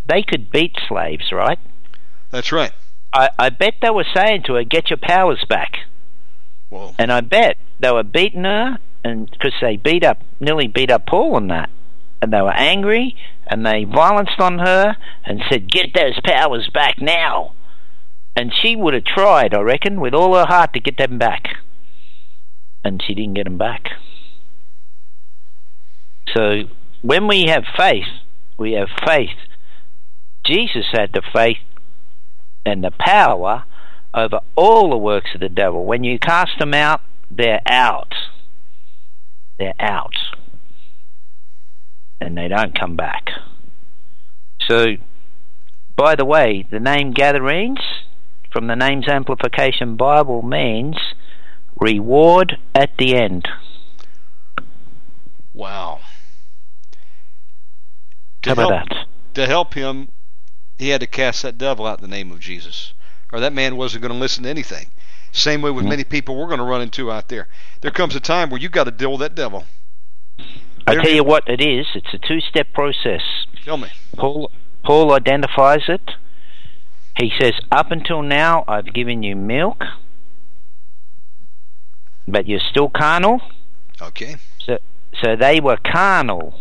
D: They could beat slaves, right?
C: That's right.
D: I, I bet they were saying to her, "Get your powers back."
C: Well,
D: And I bet they were beating her, and because they beat up, nearly beat up Paul on that, and they were angry, and they violenced on her and said, "Get those powers back now." And she would have tried, I reckon, with all her heart to get them back, and she didn't get them back. So when we have faith, we have faith. Jesus had the faith and the power over all the works of the devil. When you cast them out, they're out. They're out. And they don't come back. So, by the way, the name Gadarenes from the Names Amplification Bible means reward at the end.
C: wow. To
D: How about
C: help-
D: that?
C: to help him, he had to cast that devil out in the name of Jesus, or that man wasn't going to listen to anything. Same way with
D: Mhm.
C: many people we're going to run into out there. There comes a time where you've got to deal with that devil.
D: I tell you what it is. It's a two-step process.
C: Tell me.
D: Paul Paul identifies it. He says, "Up until now, I've given you milk, but you're still carnal."
C: Okay.
D: So, so they were carnal.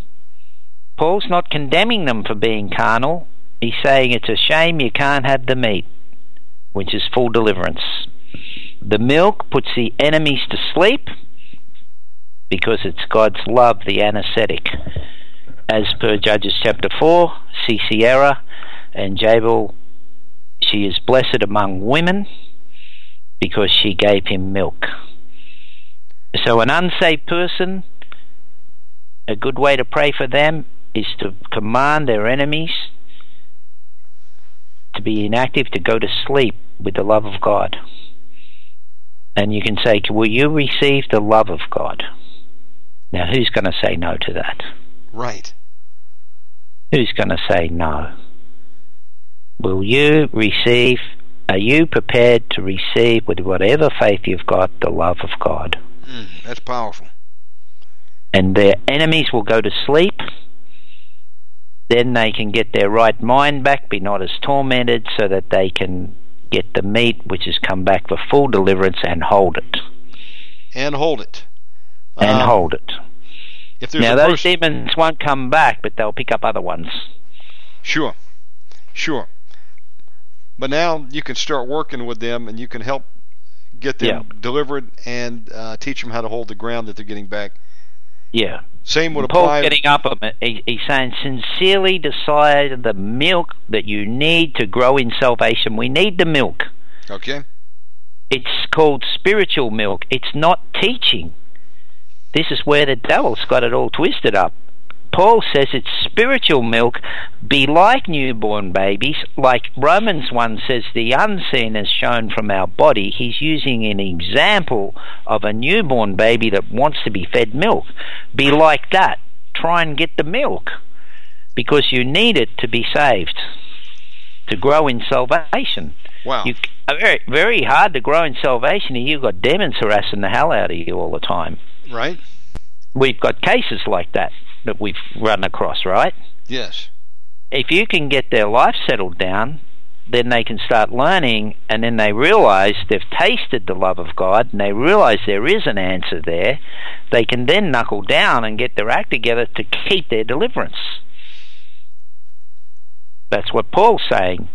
D: Paul's not condemning them for being carnal. He's saying it's a shame you can't have the meat, which is full deliverance. The milk puts the enemies to sleep because it's God's love, the anesthetic. As per Judges chapter 4, see Sisera and Jael, she is blessed among women because she gave him milk. So, an unsaved person, a good way to pray for them is to command their enemies to be inactive, to go to sleep with the love of God. And you can say, Will you receive the love of God? Now, who's going to say no to that?
C: Right.
D: Who's going to say no? will you receive, are you prepared to receive with whatever faith you've got the love of God?
C: Mm, that's powerful.
D: And their enemies will go to sleep. Then they can get their right mind back, be not as tormented, so that they can get the meat which has come back for full deliverance and hold it.
C: And hold it.
D: And
C: Um,
D: hold it.
C: If
D: Now, those
C: person,
D: demons won't come back, but they'll pick up other ones.
C: Sure, sure. But now you can start working with them, and you can help get them
D: Yeah.
C: delivered and uh, teach them how to hold the ground that they're getting back.
D: Yeah.
C: Same would
D: Paul's
C: apply.
D: getting up on it. He, he's saying, sincerely decide the milk that you need to grow in salvation. We need the milk.
C: Okay.
D: It's called spiritual milk. It's not teaching. This is where the devil's got it all twisted up. Paul says it's spiritual milk. Be like newborn babies. Like Romans 1 says, the unseen is shown from our body. He's using an example of a newborn baby that wants to be fed milk. Be like that. Try and get the milk because you need it to be saved, to grow in salvation.
C: Wow.
D: You, very, very hard to grow in salvation. You've got demons harassing the hell out of you all the time.
C: Right?
D: We've got cases like that that we've run across, right?
C: Yes.
D: If you can get their life settled down, then they can start learning, and then they realize they've tasted the love of God, and they realize there is an answer there. They can then knuckle down and get their act together to keep their deliverance. That's what Paul's saying.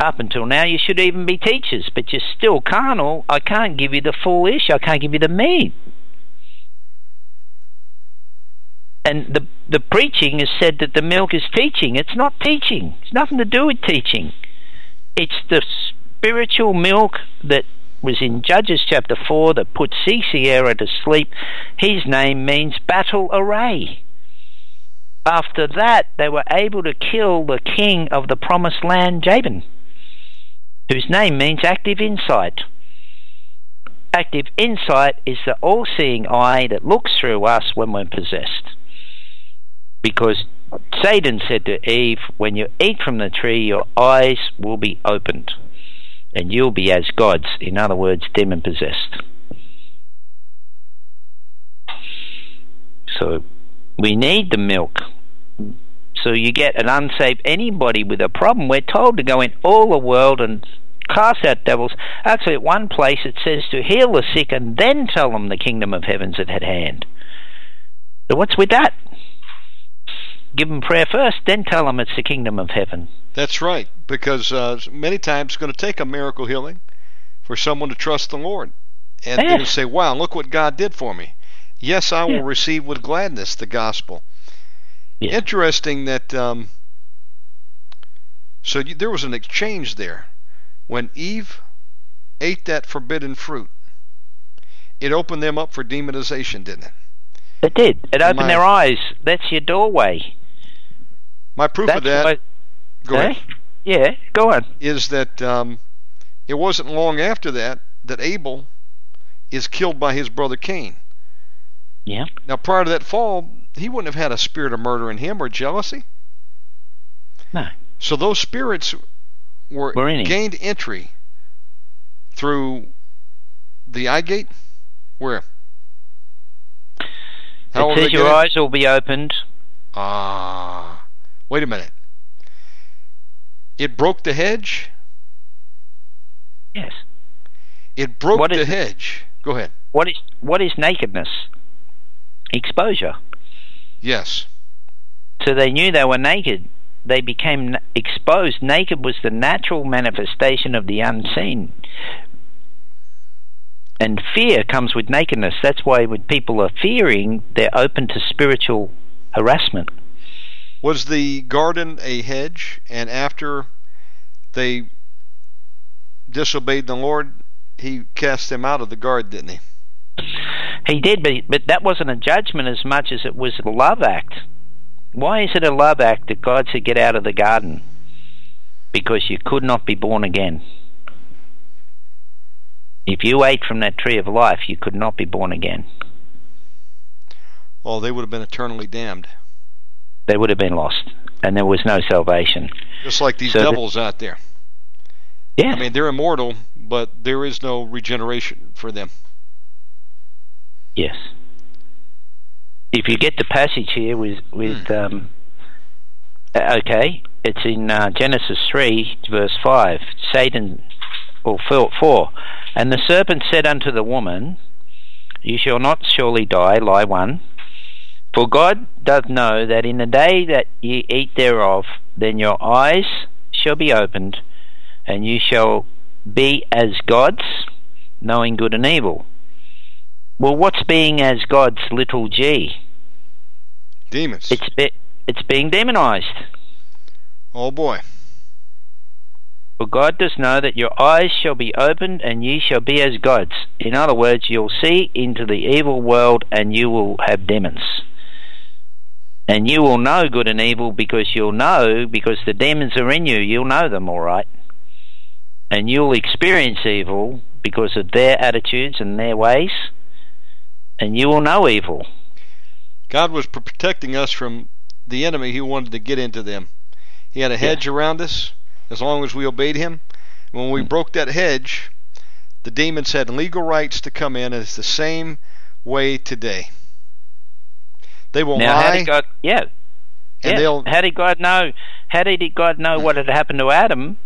D: Up until now, you should even be teachers, but you're still carnal. I can't give you the full ish. I can't give you the meat. And the the preaching has said that the milk is teaching. It's not teaching. It's nothing to do with teaching. It's the spiritual milk that was in Judges chapter four that put Sisera to sleep. His name means battle array. After that, they were able to kill the king of the promised land, Jabin, whose name means active insight. Active insight is the all seeing eye that looks through us when we're possessed. Because Satan said to Eve, When you eat from the tree, your eyes will be opened, and you'll be as gods. In other words, demon possessed. So we need the milk. So you get an unsaved anybody with a problem. We're told to go in all the world and cast out devils. Actually, at one place it says to heal the sick and then tell them the kingdom of heaven's at hand. So what's with that? Give them prayer first, then tell them it's the kingdom of heaven.
C: That's right. Because uh, many times it's going to take a miracle healing for someone to trust the Lord and then
D: Yes.
C: say, "Wow, look what God did for me." Yes, I will
D: Yeah.
C: receive with gladness the gospel.
D: Yeah.
C: Interesting that. Um, so you, there was an exchange there when Eve ate that forbidden fruit. It opened them up for demonization, didn't it?
D: It did. It opened
C: My-
D: their eyes. That's your doorway.
C: My proof
D: That's
C: of that,
D: what-
C: go ahead,
D: Eh? Yeah, go on.
C: is that um, it wasn't long after that that Abel is killed by his brother Cain.
D: Yeah.
C: Now, prior to that fall, he wouldn't have had a spirit of murder in him or jealousy.
D: No.
C: So those spirits were,
D: Were in him.
C: gained entry through the eye gate. Where? How
D: it says your eyes will be opened.
C: Ah, wait a minute. It broke the hedge.
D: Yes.
C: It broke
D: What
C: the
D: is-
C: hedge. Go ahead.
D: What is what is nakedness? Exposure.
C: Yes.
D: So they knew they were naked. They became exposed. Naked was the natural manifestation of the unseen. And fear comes with nakedness. That's why when people are fearing, they're open to spiritual harassment.
C: Was the garden a hedge? And after they disobeyed the Lord, He cast them out of the garden, didn't He?
D: He did, but, but that wasn't a judgment as much as it was a love act. Why is it a love act that God said get out of the garden? Because you could not be born again. If you ate from that tree of life, you could not be born again.
C: Oh, they would have been eternally damned.
D: They would have been lost. and there was no salvation.
C: Just like these
D: So
C: devils out there.
D: Yeah,
C: I mean, they're immortal, but there is no regeneration for them.
D: yes. If you get the passage here with with um, uh, okay, it's in uh, Genesis three verse five. Satan, or four, and the serpent said unto the woman, You shall not surely die. Lie one. For God doth know that in the day that ye eat thereof, then your eyes shall be opened, and you shall be as gods, knowing good and evil. Well, what's being as God's little g?
C: Demons.
D: It's be, it's being demonized.
C: oh boy.
D: For God does know that your eyes shall be opened, and ye shall be as gods. In other words, you'll see into the evil world, and you will have demons. And you will know good and evil because you'll know, because the demons are in you, you'll know them all right. And you'll experience evil because of their attitudes and their ways, and you will know evil.
C: God was protecting us from the enemy who wanted to get into them. He had a hedge around us as long as we obeyed him. When we hmm. broke that hedge, the demons had legal rights to come in, and it's the same way today. They will
D: Now, how
C: lie,
D: did God? Yeah,
C: and
D: yeah.
C: they'll.
D: How did God know? How did God know what had happened to Adam?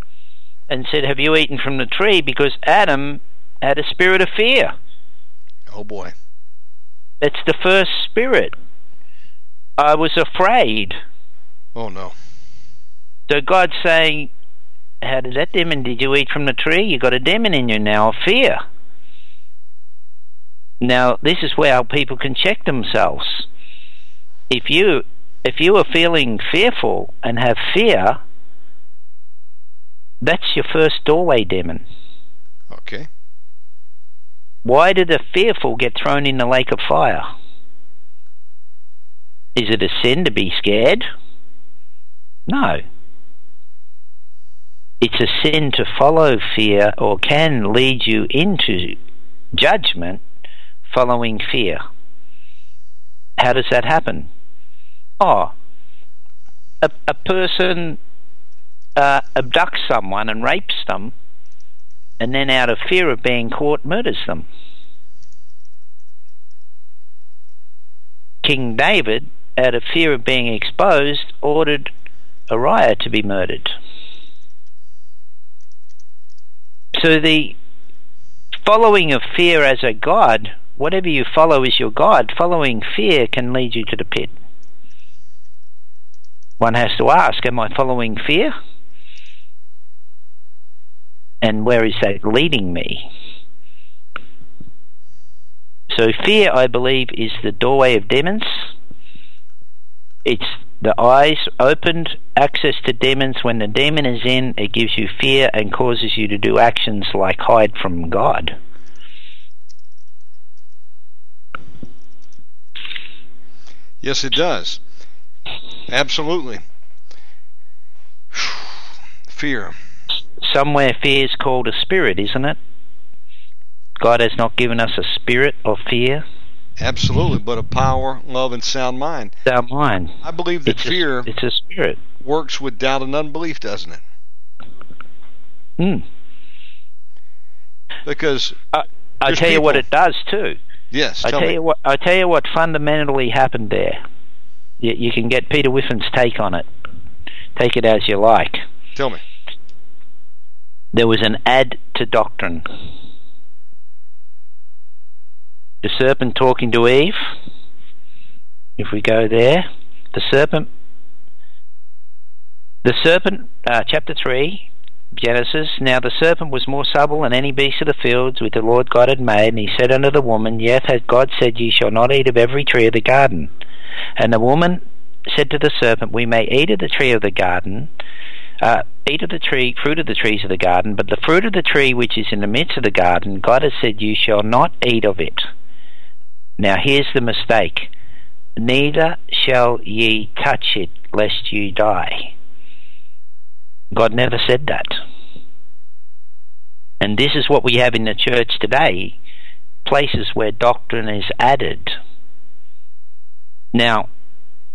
D: And said, "Have you eaten from the tree?" Because Adam had a spirit of fear.
C: Oh boy.
D: It's the first spirit. I was afraid.
C: Oh no.
D: So God's saying, "How did that demon? Did you eat from the tree? You got a demon in you now of fear." Now, this is where people can check themselves. If you if you are feeling fearful and have fear, that's your first doorway demon.
C: Okay.
D: Why did the fearful get thrown in the lake of fire? Is it a sin to be scared? No. It's a sin to follow fear or can lead you into judgment following fear. How does that happen? Oh, a, a person uh, abducts someone and rapes them, and then out of fear of being caught, murders them. King David, out of fear of being exposed, ordered Uriah to be murdered. So the following of fear as a god, whatever you follow is your god, following fear can lead you to the pit. One has to ask, am I following fear? And where is that leading me? So fear, I believe, is the doorway of demons. It's the eyes opened, access to demons. When the demon is in, it gives you fear and causes you to do actions like hide from God.
C: Yes, it does. Absolutely. Fear.
D: Somewhere fear is called a spirit, isn't it? God has not given us a spirit of fear.
C: Absolutely, but a power, love, and sound mind.
D: Sound mind.
C: I believe that
D: It's
C: fear
D: a, it's a spirit.
C: works with doubt and unbelief, doesn't it?
D: Hmm.
C: Because
D: I, I tell you what it does too.
C: yes,
D: I
C: tell
D: tell you what. I tell you what fundamentally happened there. You, you can get Peter Whiffin's take on it. Take it as you like.
C: Tell me.
D: There was an add to doctrine. The serpent talking to Eve. If we go there, the serpent. The serpent, uh, chapter three, Genesis. Now the serpent was more subtle than any beast of the fields which the Lord God had made, and he said unto the woman, Yet hath God said, Ye shall not eat of every tree of the garden. And the woman said to the serpent, We may eat of the tree of the garden, uh, eat of the tree, fruit of the trees of the garden, but the fruit of the tree which is in the midst of the garden, God has said, You shall not eat of it. Now here's the mistake. Neither shall ye touch it, lest you die. God never said that. And this is what we have in the church today places where doctrine is added. Now,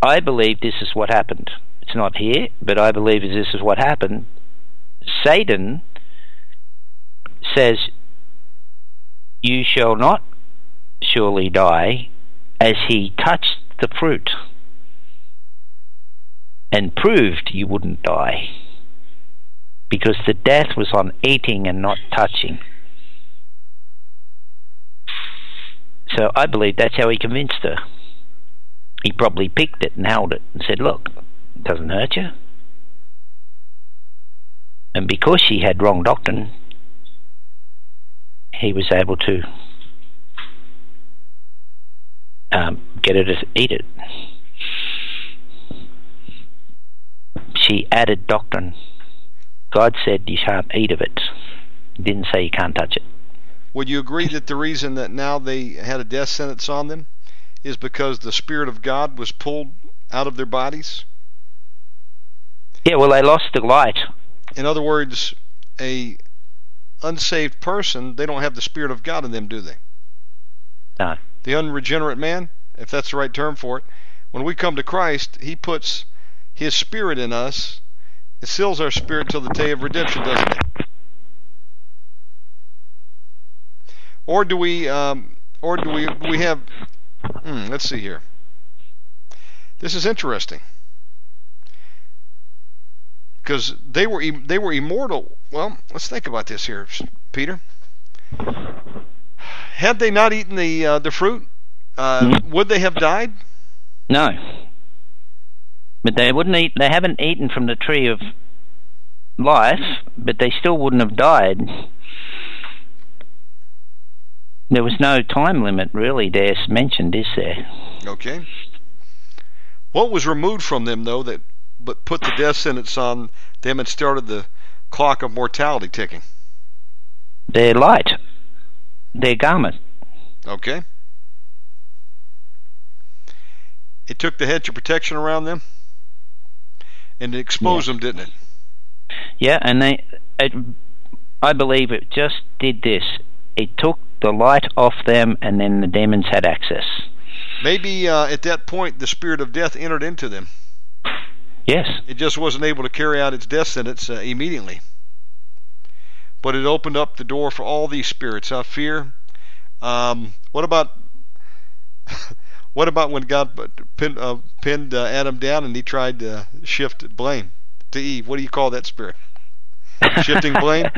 D: I believe this is what happened. it's not here, but I believe this is what happened. Satan says, You shall not surely die, as he touched the fruit and proved you wouldn't die because the death was on eating and not touching. So I believe that's how he convinced her. He probably picked it and held it and said, Look, it doesn't hurt you. And because she had wrong doctrine, he was able to um, get her to eat it. She added doctrine. God said you can't eat of it. He didn't say you can't touch it.
C: Would you agree that the reason that now they had a death sentence on them is because the Spirit of God was pulled out of their bodies?
D: Yeah, well, they lost the light.
C: In other words, a unsaved person, they don't have the Spirit of God in them, do they?
D: No.
C: The unregenerate man, if that's the right term for it, when we come to Christ, He puts His Spirit in us. It seals our spirit till the day of redemption, doesn't it? Or do we, um, or do we, we have? Hmm, let's see here. This is interesting because they were they were immortal. Well, let's think about this here, Peter. Had they not eaten the uh, the fruit, uh,
D: Mhm.
C: would they have died?
D: No. But they wouldn't eat. They haven't eaten from the tree of life, but they still wouldn't have died. There was no time limit really there mentioned, is there?
C: Okay. What was removed from them though that but put the death sentence on them and started the clock of mortality ticking?
D: Their light, their garment.
C: Okay. It took the hedge of protection around them and it exposed
D: Yeah.
C: them, didn't it?
D: Yeah, and they, it, I believe it just did this. It took the light off them, and then the demons had access.
C: Maybe uh, at that point the spirit of death entered into them.
D: Yes.
C: It just wasn't able to carry out its death sentence uh, immediately. But it opened up the door for all these spirits. I Fear. Um, what about what about when God pinned, uh, pinned uh, Adam down and he tried to shift blame to Eve? What do you call that spirit? Shifting blame?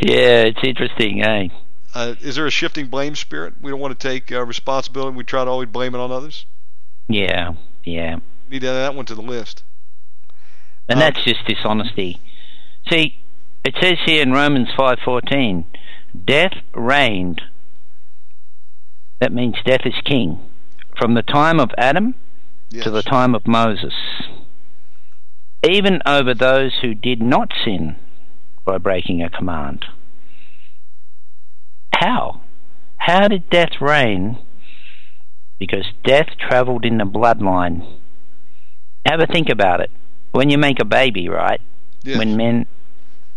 D: yeah, it's interesting, eh?
C: Uh, is there a shifting blame spirit? We don't want to take uh, responsibility. We try to always blame it on others.
D: Yeah, yeah.
C: Need to add that one to the list.
D: And
C: Um,
D: that's just dishonesty. See, it says here in Romans 5:14, death reigned. That means death is king from the time of Adam
C: Yes.
D: to the time of Moses. Even over those who did not sin by breaking a command. How? How did death reign? Because death traveled in the bloodline. Have a think about it. When you make a baby, right?
C: Yes.
D: When men,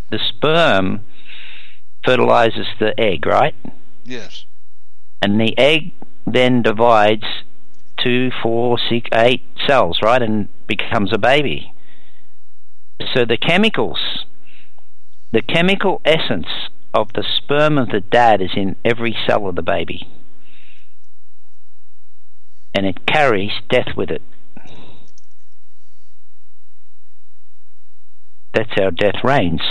D: the sperm fertilizes the egg, right?
C: yes.
D: And the egg then divides two, four, six, eight cells, right? And becomes a baby. So the chemicals, the chemical essence of the sperm of the dad is in every cell of the baby. And it carries death with it. That's how death reigns.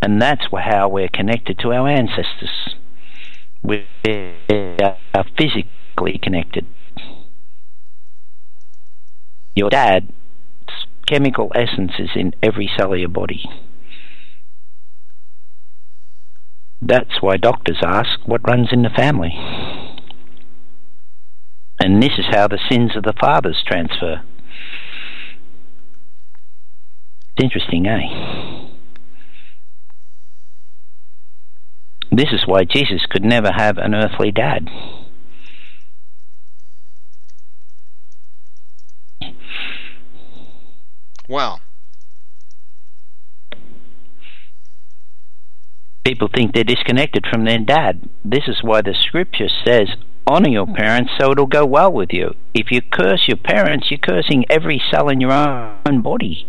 D: And that's how we're connected to our ancestors. We are uh, physically connected. Your dad's chemical essence is in every cell of your body. That's why doctors ask what runs in the family. And this is how the sins of the fathers transfer. It's interesting, eh? This is why Jesus could never have an earthly dad.
C: Wow.
D: People think they're disconnected from their dad. This is why the scripture says honor your parents so it'll go well with you. If you curse your parents, you're cursing every cell in your own body.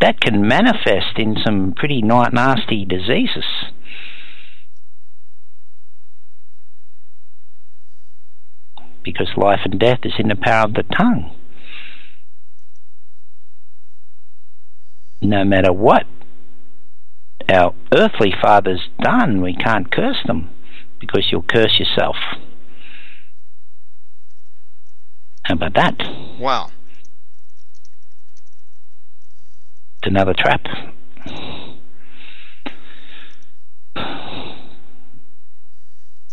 D: That can manifest in some pretty nasty diseases. Because life and death is in the power of the tongue. No matter what our earthly father's done, we can't curse them because you'll curse yourself. How about that?
C: Wow.
D: It's another trap.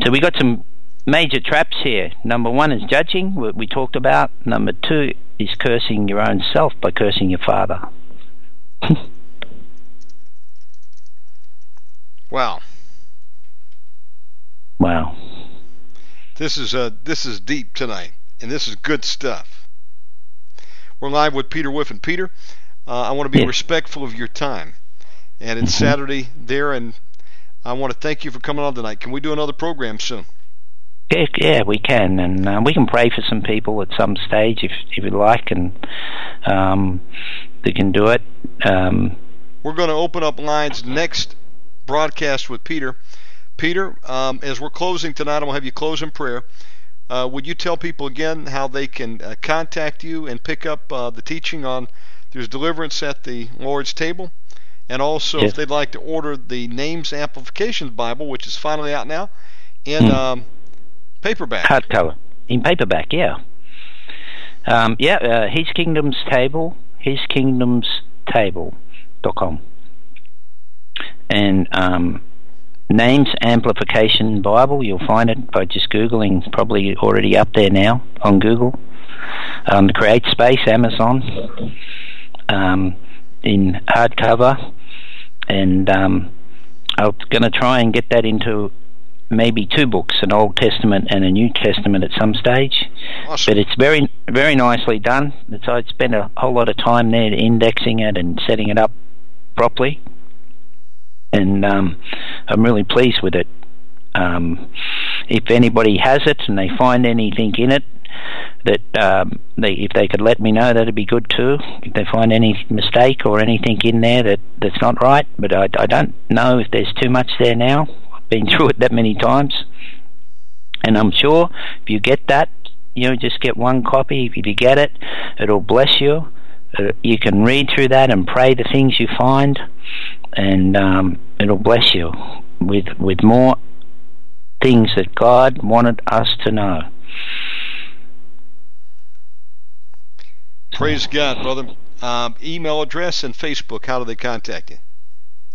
D: So we got some major traps here. Number one is judging, what we talked about. Number two is cursing your own self by cursing your father.
C: wow.
D: Wow.
C: This is uh this is deep tonight, and this is good stuff. We're live with Peter Whiffin. Peter, uh, I want to be
D: Yeah.
C: respectful of your time, and it's
D: Mhm.
C: Saturday there, and I want to thank you for coming on tonight. Can we do another program soon?
D: Yeah, yeah, we can, and uh, we can pray for some people at some stage if if you like, and um, they can do it. Um,
C: We're going to open up lines next broadcast with Peter. Peter, um, as we're closing tonight, I'm going to have you close in prayer. Uh, would you tell people again how they can uh, contact you and pick up uh, the teaching on there's deliverance at the Lord's table? And also,
D: Yes.
C: if they'd like to order the Names Amplification Bible, which is finally out now, in
D: Hmm.
C: um, paperback.
D: hardcover in paperback, yeah. Um, yeah, uh, His Kingdom's Table, His Kingdom's Table.com. And um, Names Amplification Bible, you'll find it by just Googling, probably already up there now on Google. Um, the Create Space, Amazon, um, in hardcover. And um, I'm going to try and get that into maybe two books, an Old Testament and a New Testament at some stage.
C: Awesome.
D: But it's very, very nicely done. So I spent a whole lot of time there indexing it and setting it up properly. And um, I'm really pleased with it. Um, if anybody has it and they find anything in it that um, they, if they could let me know, that'd be good too. If they find any mistake or anything in there that, that's not right, but I, I don't know if there's too much there now. I've been through it that many times, and I'm sure if you get that, you know, just get one copy. If you get it, it'll bless you. Uh, you can read through that and pray the things you find, and um, it'll bless you with with more things that God wanted us to know.
C: Praise God, brother. Um, email address and Facebook. How do they contact you?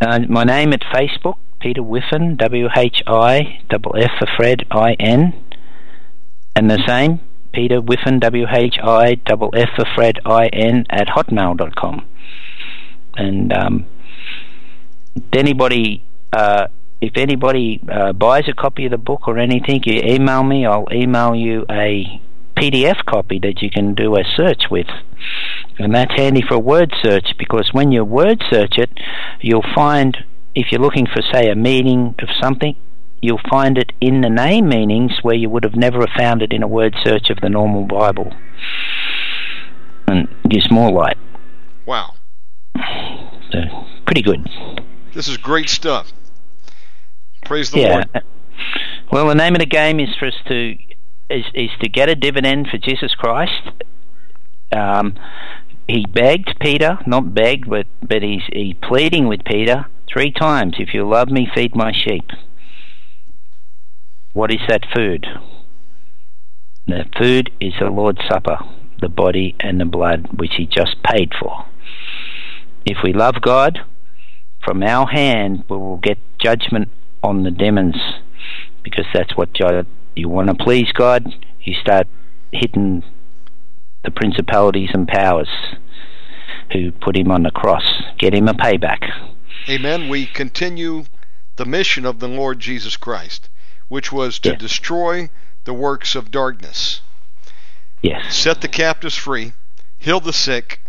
D: Uh, my name at Facebook, Peter Whiffin, W H I double F for Fred I N, and the same, Peter Whiffin, W H I double F for Fred I N at hotmail.com. And um, anybody, uh, if anybody uh, buys a copy of the book or anything, you email me. I'll email you a PDF copy that you can do a search with. And that's handy for a word search because when you word search it, you'll find, if you're looking for, say, a meaning of something, you'll find it in the name meanings where you would have never found it in a word search of the normal Bible. And gives more light.
C: Wow.
D: So, pretty good.
C: This is great stuff. Praise the
D: yeah.
C: Lord.
D: Well, the name of the game is for us to is is to get a dividend for Jesus Christ. Um, he begged Peter, not begged, but but he's he pleading with Peter three times. If you love me, feed my sheep. What is that food? The food is the Lord's Supper, the body and the blood which He just paid for. If we love God, from our hand we will get judgment on the demons because that's what God, you want to please God, you start hitting the principalities and powers who put him on the cross. Get him a payback.
C: Amen. We continue the mission of the Lord Jesus Christ, which was to
D: Yeah.
C: destroy the works of darkness,
D: Yes.
C: set the captives free, heal the sick,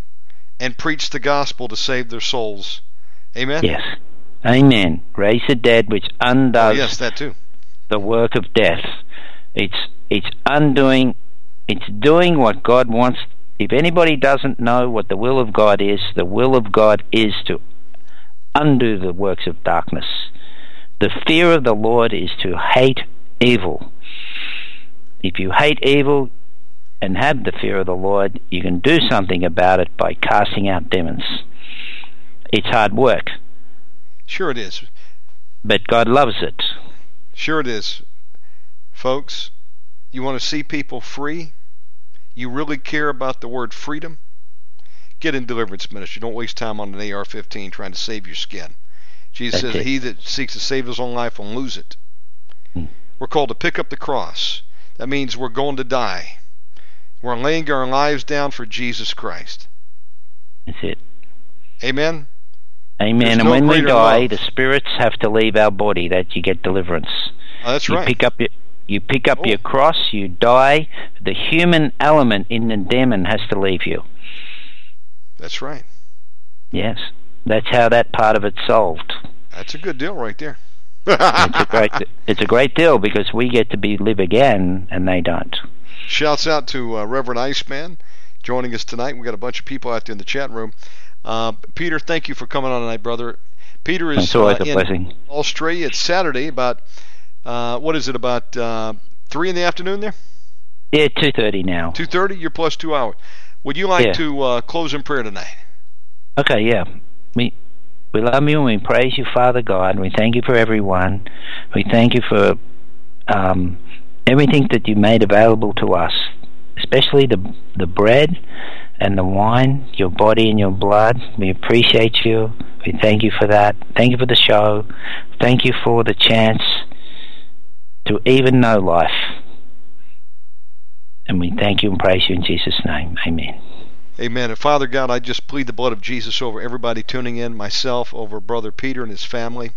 C: and preach the gospel to save their souls. Amen.
D: Yes. Amen. Raise the dead, which undoes Oh,
C: yes, that too.
D: the work of death. It's it's undoing. It's doing what God wants. If anybody doesn't know what the will of God is, the will of God is to undo the works of darkness. The fear of the Lord is to hate evil. If you hate evil and have the fear of the Lord, you can do something about it by casting out demons. It's hard work.
C: Sure, it is.
D: But God loves it.
C: Sure, it is. Folks, you want to see people free? You really care about the word freedom? Get in deliverance ministry. Don't waste time on an AR 15 trying to save your skin. Jesus
D: That's
C: says,
D: it.
C: He that seeks to save his own life will lose it.
D: Hmm.
C: We're called to pick up the cross. That means we're going to die. We're laying our lives down for Jesus Christ.
D: That's it.
C: Amen?
D: Amen.
C: There's
D: and
C: no
D: when we die,
C: love.
D: the spirits have to leave our body that you get deliverance.
C: Oh, that's
D: you
C: right.
D: pick up your you pick up
C: Oh.
D: your cross, you die. The human element in the demon has to leave you.
C: That's right.
D: Yes. That's how that part of it's solved.
C: That's a good deal right there.
D: It's a great it's a great deal because we get to be live again and they don't.
C: Shouts out to uh, Reverend Iceman joining us tonight. We got a bunch of people out there in the chat room. Uh, Peter, thank you for coming on tonight, brother. Peter is uh, in
D: blessing.
C: Australia. It's Saturday, about uh, what is it? About uh, three in the afternoon there.
D: Yeah, two thirty now.
C: Two thirty. You're plus two hours. Would you like
D: Yeah.
C: to uh, close in prayer tonight?
D: Okay, yeah. We we love you and we praise you, Father God. We thank you for everyone. We thank you for um, everything that you made available to us, especially the the bread and the wine, your body and your blood. We appreciate you. We thank you for that. Thank you for the show. Thank you for the chance to even know life. And we thank you and praise you in Jesus' name. Amen.
C: Amen. And Father God, I just plead the blood of Jesus over everybody tuning in, myself, over Brother Peter and his family.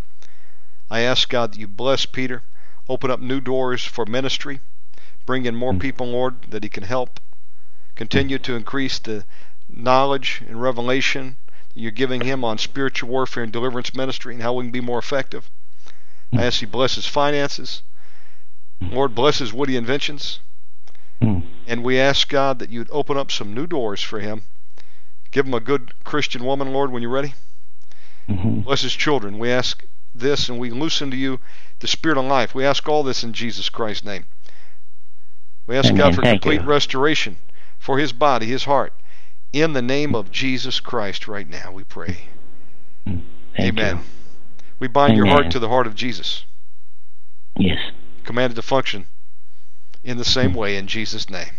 C: I ask God that you bless Peter, open up new doors for ministry, bring in more
D: Mm.
C: people, Lord, that he can help, continue to increase the knowledge and revelation that you're giving him on spiritual warfare and deliverance ministry and how we can be more effective. I ask you bless his finances. Lord, bless his witty inventions. And we ask God that you'd open up some new doors for him. Give him a good Christian woman, Lord, when you're ready.
D: hmm
C: Bless his children. We ask this and we loosen to you the spirit of life. We ask all this in Jesus Christ's name. We ask
D: Amen.
C: God for
D: Thank
C: complete
D: you.
C: restoration for his body, his heart. In the name of Jesus Christ, right now, we pray.
D: Thank
C: Amen.
D: you.
C: We bind your heart to the heart of Jesus.
D: Yes.
C: Commanded to function in the same way in Jesus' name.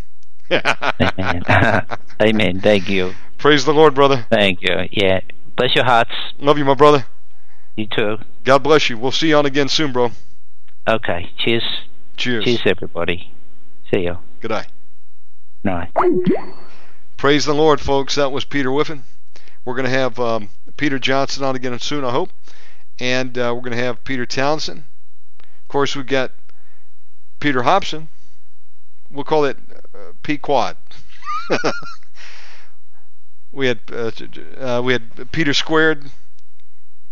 D: Amen. Amen. Thank you.
C: Praise the Lord, brother.
D: Thank you. Yeah. Bless your hearts.
C: Love you, my brother.
D: You too.
C: God bless you. We'll see you on again soon, bro.
D: Okay. Cheers.
C: Cheers.
D: Cheers, everybody. See you.
C: Good night. Praise the Lord, folks. That was Peter Whiffin. We're going to have um, Peter Johnson on again soon, I hope. And uh, we're going to have Peter Townsend. Of course, we've got Peter Hobson. We'll call it uh, P Quad. we had uh, uh, we had Peter squared,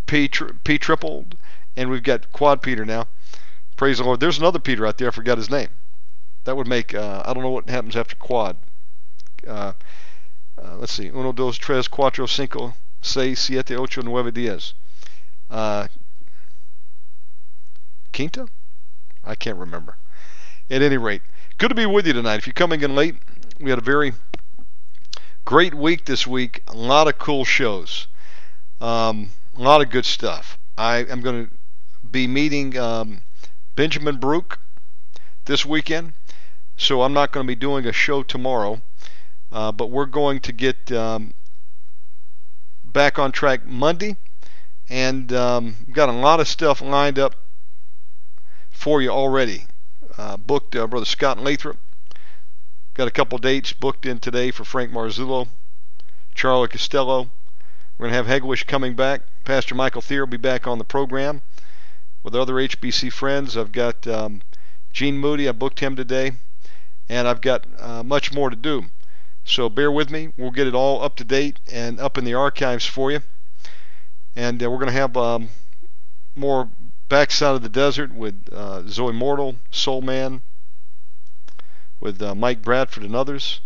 C: P tri- P tripled, and we've got Quad Peter now. Praise the Lord. There's another Peter out there. I forgot his name. That would make uh, I don't know what happens after Quad. Uh, uh, let's see, uno, dos, tres, cuatro, cinco, seis, siete, ocho, nueve, diez. Uh, quinta? I can't remember. At any rate, good to be with you tonight. If you're coming in late, we had a very great week this week. A lot of cool shows. Um, a lot of good stuff. I am going to be meeting um, Benjamin Brook this weekend, so I'm not going to be doing a show tomorrow. Uh, but we're going to get um, back on track Monday, and um, got a lot of stuff lined up for you already. Uh, booked uh, Brother Scott Lathrop. Got a couple dates booked in today for Frank Marzullo, Charlie Costello. We're going to have Heglish coming back. Pastor Michael Thier will be back on the program with other HBC friends. I've got um, Gene Moody. I booked him today, and I've got uh, much more to do. So bear with me. We'll get it all up to date and up in the archives for you. And uh, we're going to have um, more backside of the desert with uh, Zoe Mortal, Soul Man, with uh, Mike Bradford and others.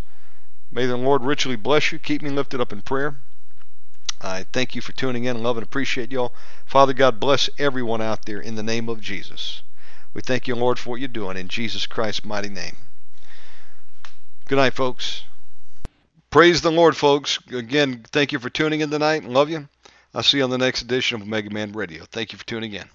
C: May the Lord richly bless you. Keep me lifted up in prayer. I thank you for tuning in. Love and appreciate y'all. Father God, bless everyone out there in the name of Jesus. We thank you, Lord, for what you're doing in Jesus Christ's mighty name. Good night, folks. Praise the Lord, folks. Again, thank you for tuning in tonight. Love you. I'll see you on the next edition of Omega Man Radio. Thank you for tuning in.